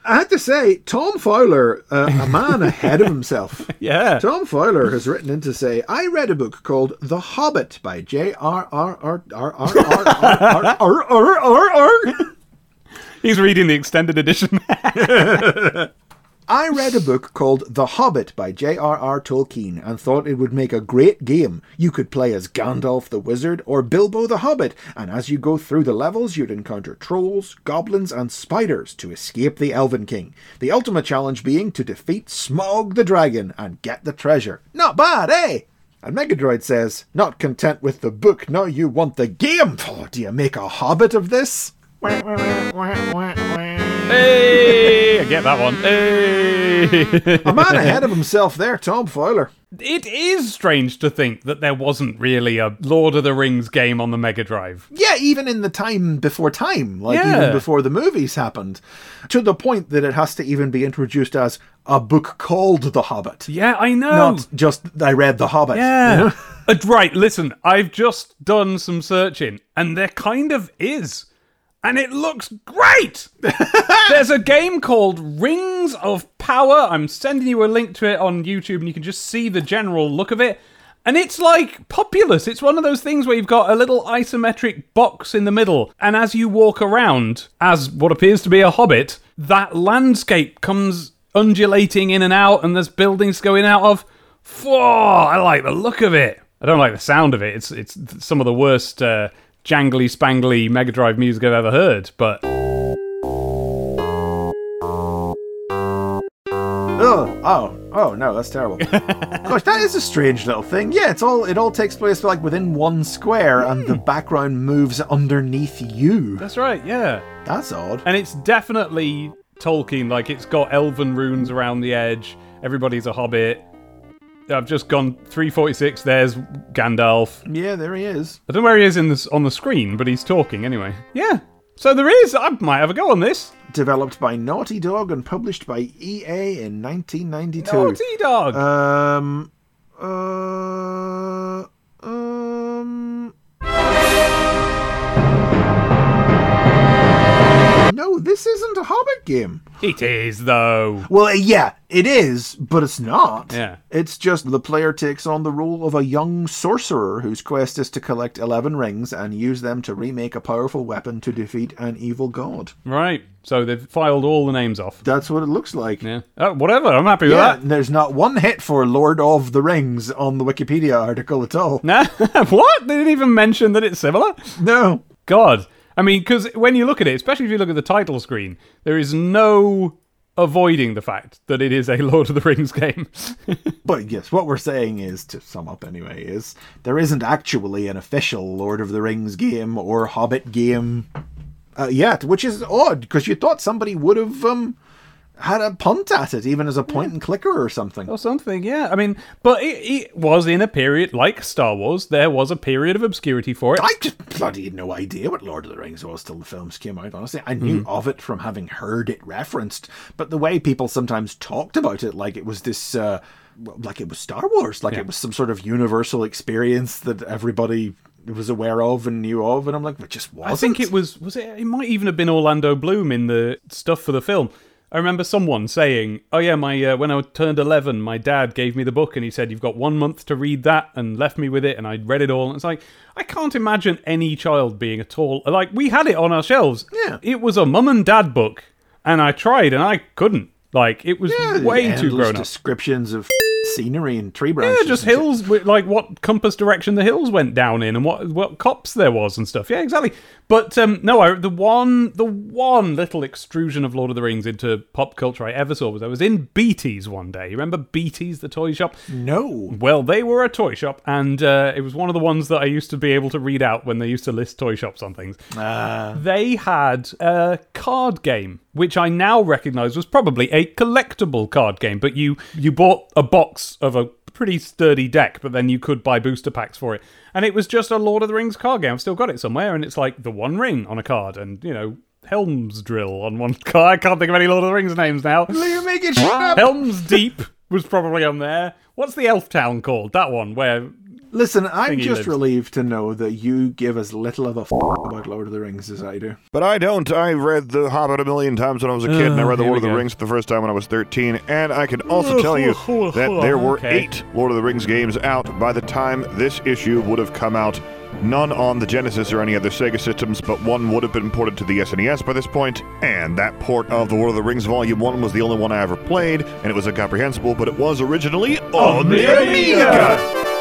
I had to say, Tom Fowler, uh, a man ahead of himself. yeah. Tom Fowler has written in to say, I read a book called The Hobbit by J.R.R.R.R.R.R.R.R.R. He's reading the extended edition. I I read a book called The Hobbit by J.R.R. Tolkien and thought it would make a great game. You could play as Gandalf the Wizard or Bilbo the Hobbit, and as you go through the levels, you'd encounter trolls, goblins, and spiders to escape the Elven King. The ultimate challenge being to defeat Smaug the Dragon and get the treasure. Not bad, eh? And Megadroid says, Not content with the book, now you want the game. Oh, do you make a hobbit of this? Hey, I get that one. Hey. A man ahead of *laughs* himself there, Tom Fowler. it is strange to think that there wasn't really a Lord of the Rings game on the Mega Drive. Yeah, even in the time before time, like Yeah. even before the movies happened, to the point that it has to even be introduced as a book called The Hobbit. Yeah, I know. Not just I read The Hobbit. you Yeah. know? Uh, right, listen, I've just done some searching, and there kind of is. And it looks great! *laughs* There's a game called Rings of Power. I'm sending you a link to it on YouTube, and you can just see the general look of it. And it's like Populous. It's one of those things where you've got a little isometric box in the middle, and as you walk around, as what appears to be a hobbit, that landscape comes undulating in and out, and there's buildings going out of. Whoa, I like the look of it. I don't like the sound of it. It's it's some of the worst uh, jangly spangly Mega Drive music I've ever heard. But Oh, oh, oh no, that's terrible. *laughs* Gosh, that is a strange little thing. Yeah, it's all it all takes place like within one square, and the hmm. background moves underneath you. that's right, yeah. That's odd. And it's definitely Tolkien. Like it's got elven runes around the edge. Everybody's a hobbit. I've just gone 346. There's Gandalf. Yeah, there he is. I don't know where he is in this on the screen, but he's talking anyway. Yeah. So there is. I might have a go on this. Developed by Naughty Dog and published by EA in 1992. Naughty dog. Um. Uh. Um. No, this isn't a Hobbit game. it is though. Well, uh, yeah, it is, but it's not. Yeah. It's just the player takes on the role of a young sorcerer whose quest is to collect 11 rings and use them to remake a powerful weapon to defeat an evil god. Right. So they've filed all the names off. That's what it looks like. Yeah. Oh, whatever. I'm happy with Yeah, that. there's not one hit for Lord of the Rings on the Wikipedia article at all. Nah. *laughs* what? They didn't even mention that it's similar. No. God. I mean, because when you look at it, especially if you look at the title screen, there is no avoiding the fact that it is a *laughs* Lord of the Rings game. *laughs* But yes, what we're saying is, to sum up anyway, is there isn't actually an official Lord of the Rings game or Hobbit game uh, yet, which is odd because you thought somebody would have um, had a punt at it, even as a point and clicker or something. or something, yeah. I mean, but it, it was in a period, like Star Wars, there was a period of obscurity for it. I just bloody had no idea what Lord of the Rings was till the films came out, honestly. I knew of it from having heard it referenced, but the way people sometimes talked about it, like it was this, uh, like it was Star Wars, like Yeah. it was some sort of universal experience that everybody was aware of and knew of, and I'm like, it just wasn't. I think it was was it it might even have been Orlando Bloom in the stuff for the film. I remember someone saying, "Oh yeah, my uh, when I turned 11, my dad gave me the book and he said you've got 1 month to read that and left me with it and I read it all." And it's like I can't imagine any child being at all like we had it on our shelves. Yeah. It was a mum and dad book and I tried and I couldn't. Like it was Yeah, way too grown up. descriptions of scenery and tree branches. Yeah, just hills with like what compass direction the hills went down in and what what copse there was and stuff. Yeah, exactly. But um, no, I, the one the one little extrusion of Lord of the Rings into pop culture I ever saw was I was in Beatties one day. You remember Beatties, the toy shop? No. Well, they were a toy shop, and uh, it was one of the ones that I used to be able to read out when they used to list toy shops on things. They had a card game, which I now recognise was probably a collectible card game, but you you bought a box of a pretty sturdy deck, but then you could buy booster packs for it, and it was just a Lord of the Rings card game. I've still got it somewhere, and it's like the One Ring on a card, and you know. Helm's Drill on one *laughs* card. I can't think of any Lord of the Rings names now. You're making shit up. Helm's Deep was probably on there. What's the elf town called? That one where Listen, I'm just lives. relieved to know that you give as little of a f- about Lord of the Rings as I do. But I don't. I read The Hobbit a million times when I was a kid, and I ah, read The Lord of the go. Rings the first time when I was 13. And I can also tell you *laughs* that there were Okay. eight Lord of the Rings games out by the time this issue would have come out none on the Genesis or any other Sega systems, but one would have been ported to the SNES by this point, and that port of The Lord of the Rings Volume 1 was the only one I ever played, and it was incomprehensible, but it was originally on the Amiga!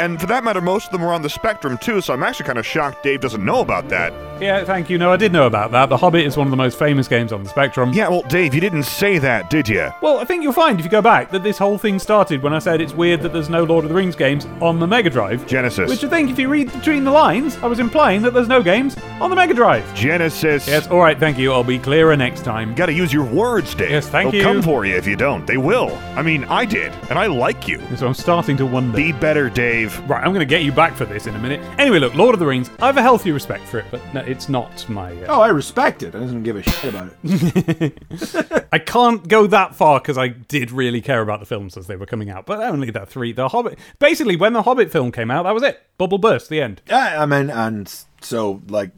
And for that matter, most of them were on the Spectrum too, so I'm actually kind of shocked Dave doesn't know about that. Yeah, thank you. No, I did know about that. The Hobbit is one of the most famous games on the Spectrum. Yeah, well, Dave, you didn't say that, did you? Well, I think you'll find if you go back that this whole thing started when I said it's weird that there's no Lord of the Rings games on the Mega Drive. Genesis. Which I think, if you read between the lines, I was implying that there's no games on the Mega Drive. Genesis. Yes, all right, thank you. I'll be clearer next time. Gotta use your words, Dave. Yes, thank you. They'll you. come for you if you don't. They will. I mean, I did, and I like you. So I'm starting to wonder. Be better, Dave. Right, I'm going to get you back for this in a minute. Anyway, look, Lord of the Rings, I have a healthy respect for it, but no, it's not my. Uh, Oh, I respect it. I doesn't give a shit about it. *laughs* I can't go that far because I did really care about the films as they were coming out, but only the three. The Hobbit. Basically, when the Hobbit film came out, that was it. Bubble burst, the end. yeah, I mean, and so like,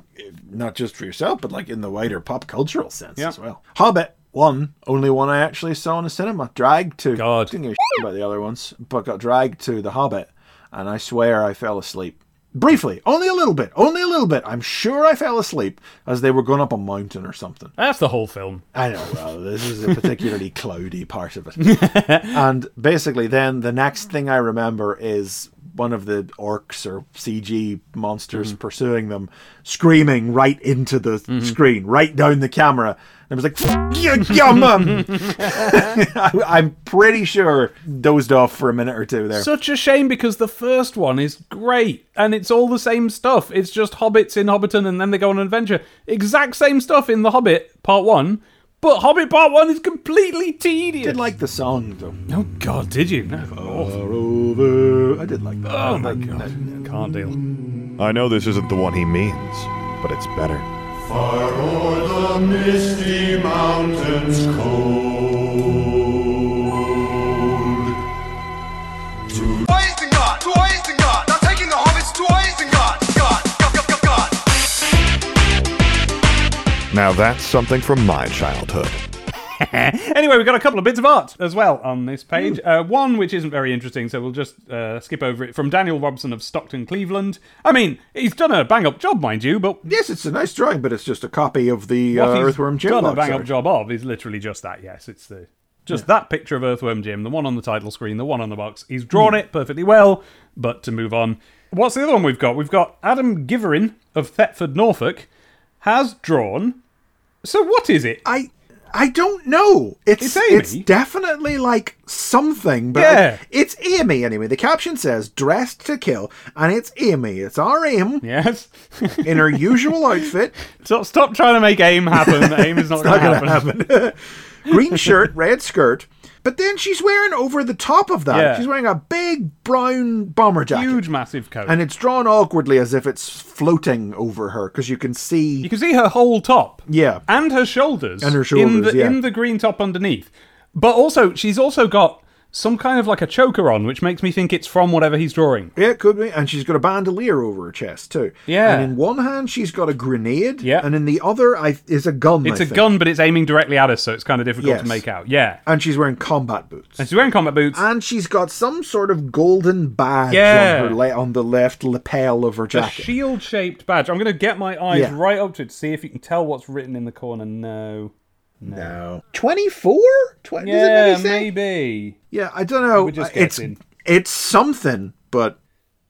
not just for yourself, but like in the wider pop cultural sense Yeah. as well. Hobbit. One, only one I actually saw in the cinema. Dragged to. God. Didn't give a shit about the other ones, but got dragged to The Hobbit, and I swear I fell asleep. Briefly, only a little bit, only a little bit. I'm sure I fell asleep as they were going up a mountain or something. That's the whole film. I know, well, this is a *laughs* particularly cloudy part of it. and basically, then the next thing I remember is one of the orcs or CG monsters mm-hmm. pursuing them, screaming right into the mm-hmm. screen, right down the camera. And it was like, you, you mum!" Um. *laughs* I- I'm pretty sure dozed off for a minute or two there. Such a shame because the first one is great and it's all the same stuff. It's just hobbits in Hobbiton and then they go on an adventure. Exact same stuff in The Hobbit Part 1, but Hobbit Part 1 is completely tedious. I did like the song, though. Oh, God, did you? No. Far over. I did like that. Oh, my God. Can't deal. I know this isn't the one he means, but it's better. Far o'er the misty mountains cold. To Isengard! To Isengard! Now taking the hobbits to Isengard! God! God! God! Now that's something from my childhood. *laughs* anyway, we've got a couple of bits of art as well on this page. Uh, one which isn't very interesting, so we'll just uh, skip over it. From Daniel Robson of Stockton, Cleveland. I mean, he's done a bang up job, mind you, but Yes, it's a nice drawing, but it's just a copy of the uh, Earthworm Jim done a bang up job of is literally just that. Yes, it's the just that picture of Earthworm Jim, the one on the title screen, the one on the box. He's Hmm. drawn it perfectly well, but to move on, what's the other one we've got? We've got Adam Giverin of Thetford, Norfolk, has drawn. So what is it? I I don't know. It's It's it's, definitely like something, but Yeah. it's Amy anyway. The caption says "dressed to kill," and it's Amy. It's our aim Yes. *laughs* in her usual outfit. stop, stop trying to make aim happen. aim is not going to gonna happen. happen. *laughs* Green shirt, red skirt. But then she's wearing over the top of that. Yeah. She's wearing a big brown bomber jacket. Huge, massive coat. And it's drawn awkwardly as if it's floating over her because you can see. you can see her whole top. Yeah. And her shoulders. And her In shoulders, the, yeah. in the green top underneath. But also, she's also got some kind of like a choker on, which makes me think it's from whatever he's drawing. Yeah, it could be. And she's got a bandolier over her chest too. Yeah. And in one hand she's got a grenade. Yeah. And in the other I, is a gun. It's I a think. gun, but it's aiming directly at us, so it's kind of difficult Yes. to make out. Yeah. And she's wearing combat boots. And she's wearing combat boots. And she's got some sort of golden badge Yeah. on her le- on the left lapel of her a jacket. shield shaped badge. I'm going to get my eyes Yeah. right up to it to see if you can tell what's written in the corner. No. No. 24? 20, does it Yeah, maybe maybe. Yeah, I don't know. We're just it's guessing. it's something, but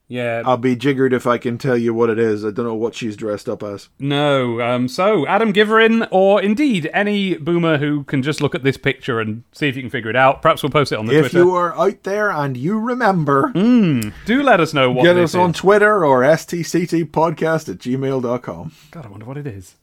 Yeah. I'll be jiggered if I can tell you what it is. I don't know what she's dressed up as. No. Um, so, Adam Giverin, or indeed any boomer who can just look at this picture and see if you can figure it out. Perhaps we'll post it on the If Twitter. you are out there and you remember, Do let us know what get this us on. Twitter or stctpodcast at gmail.com. God, I wonder what it is.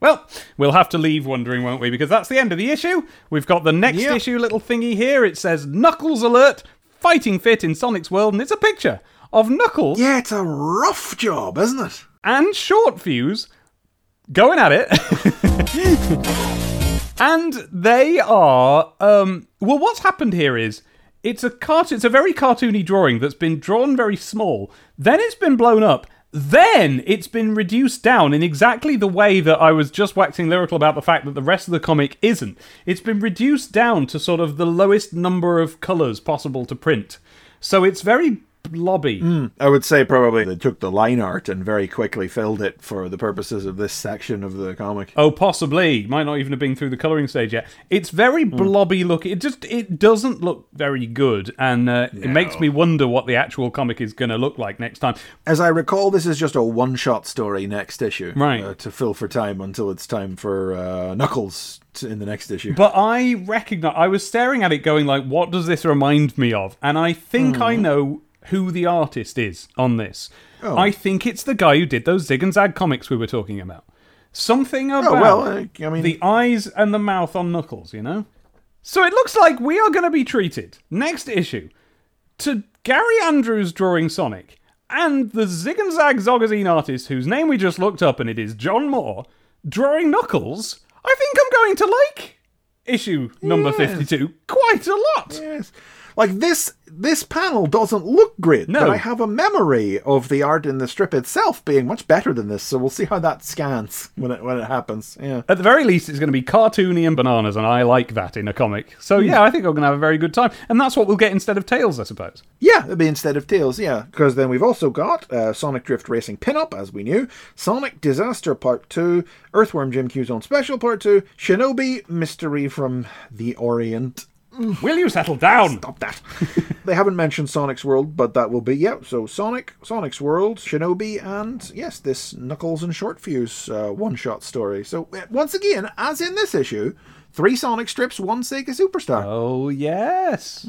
Well, we'll have to leave wondering, won't we? Because that's the end of the issue. We've got the next Yep. issue little thingy here. It says Knuckles Alert, Fighting Fit in Sonic's World, and it's a picture of Knuckles Yeah, it's a rough job, isn't it? and Short Fuse going at it. *laughs* and they are um well what's happened here is it's a cart it's a very cartoony drawing that's been drawn very small. Then it's been blown up. Then it's been reduced down in exactly the way that I was just waxing lyrical about the fact that the rest of the comic isn't. It's been reduced down to sort of the lowest number of colours possible to print. So it's very blobby. I would say probably they took the line art and very quickly filled it for the purposes of this section of the comic. Oh, possibly. Might not even have been through the colouring stage yet. It's very blobby looking. It just it doesn't look very good, and uh, it makes me wonder what the actual comic is going to look like next time. As I recall, this is just a one-shot story next issue, Right. Uh, to fill for time until it's time for uh, Knuckles in the next issue. But I recognize. I was staring at it, going like, "What does this remind me of?" And I think I know who the artist is on this. I think it's the guy who did those Zig and Zag comics we were talking about. Something about oh well, uh, I mean, the eyes and the mouth on Knuckles, you know? So it looks like we are going to be treated, next issue, to Gary Andrews drawing Sonic and the Zig and Zag Zogazine artist whose name we just looked up and it is John Moore drawing Knuckles. I think I'm going to like issue number 52 quite a lot. yes. Like this, this panel doesn't look great. No. but I have a memory of the art in the strip itself being much better than this. So we'll see how that scans when it when it happens. Yeah. At the very least, it's going to be cartoony and bananas, and I like that in a comic. So yeah, I think I'm going to have a very good time, and that's what we'll get instead of Tails, I suppose. Yeah, it'll be instead of Tails, yeah. Because then we've also got uh, Sonic Drift Racing Pinup, as we knew, Sonic Disaster Part 2, Earthworm Jim Q's Own Special Part 2, Shinobi Mystery from the Orient. Will you settle down? Stop that. *laughs* they haven't mentioned Sonic's World, but that will be, yeah. So Sonic, Sonic's World, Shinobi, and yes, this Knuckles and Short Fuse uh, one shot story. So uh, once again, as in this issue, three Sonic strips, one Sega Superstar. Oh yes.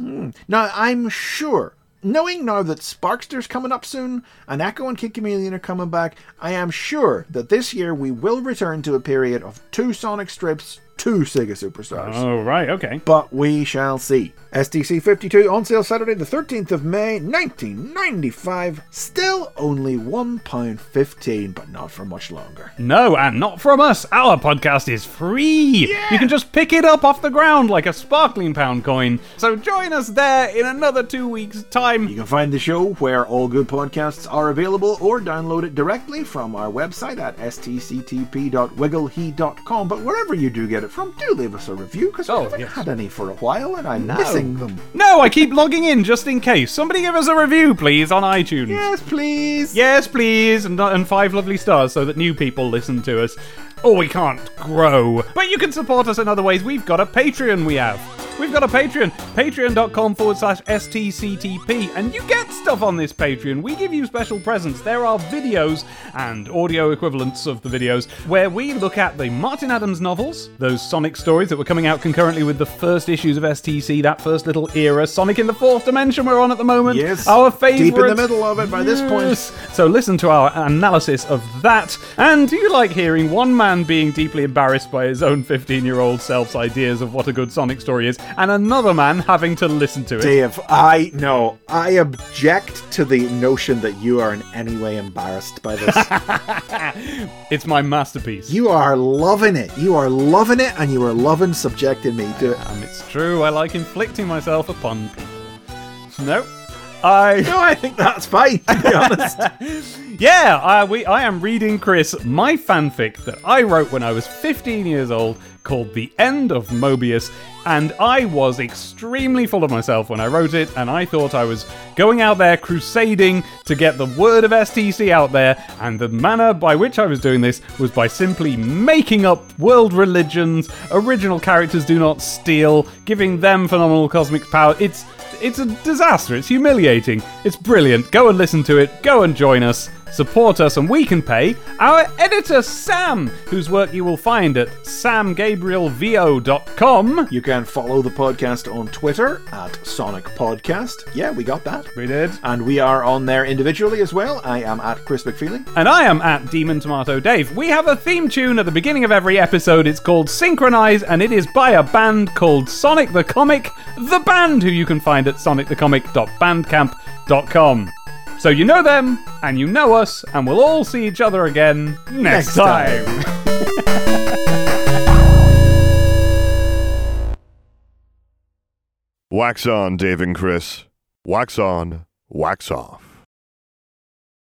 Now, I'm sure, knowing now that Sparkster's coming up soon and Ecco and Kid Chameleon are coming back, I am sure that this year we will return to a period of two Sonic strips, two Sega Superstars. Oh right, okay. But we shall see. STC 52 on sale Saturday, the 13th of May, 1995. Still only £1.15, but not for much longer. No, and not from us. Our podcast is free. You can just pick it up off the ground like a sparkling pound coin. So join us there in another two weeks' time. You can find the show where all good podcasts are available or download it directly from our website at stctp.wigglehe.com. But wherever you do get it from, do leave us a review because we Oh, haven't yes. had any for a while and I'm missing them. No, I keep logging in just in case. Somebody give us a review, please, on iTunes. Yes, please. Yes, please, and, and five lovely stars so that new people listen to us. Oh, we can't grow. But you can support us in other ways. We've got a Patreon, we have. We've got a Patreon, patreon.com forward slash STCTP, and you get stuff on this Patreon. We give you special presents. There are videos and audio equivalents of the videos where we look at the Martin Adams novels, those Sonic stories that were coming out concurrently with the first issues of STC, that first little era. Sonic in the Fourth Dimension we're on at the moment. Yes. Our favorite. Deep in the middle of it by this point. So listen to our analysis of that. And do you like hearing one man being deeply embarrassed by his own 15 year old self's ideas of what a good Sonic story is, and another man having to listen to it? Dave, I no, I object to the notion that you are in any way embarrassed by this. *laughs* It's my masterpiece. you are loving it. You are loving it, and you are loving subjecting me to it. and it's true, I like inflicting myself upon people. No. I. No, I think that's fine. To be honest, *laughs* Yeah, I, we, I am reading, Chris, my fanfic that I wrote when I was 15 years old called The End of Mobius. And I was extremely full of myself when I wrote it, and I thought I was going out there crusading to get the word of STC out there. And the manner by which I was doing this was by simply making up world religions, original characters do not steal, giving them phenomenal cosmic power. It's it's a disaster. It's humiliating. It's brilliant. Go and listen to it. Go and join us. Support us, and we can pay our editor, Sam, whose work you will find at samgabrielvo.com. you can follow the podcast on Twitter at Sonic Podcast. Yeah, we got that. We did. And we are on there individually as well. I am at Chris McFeely. And I am at Demon Tomato Dave. We have a theme tune at the beginning of every episode. It's called Synchronize, and it is by a band called Sonic the Comic, the band who you can find at sonicthecomic.bandcamp.com. So you know them, and you know us, and we'll all see each other again next, Next time. *laughs* Wax on, Dave and Chris. Wax on, wax off.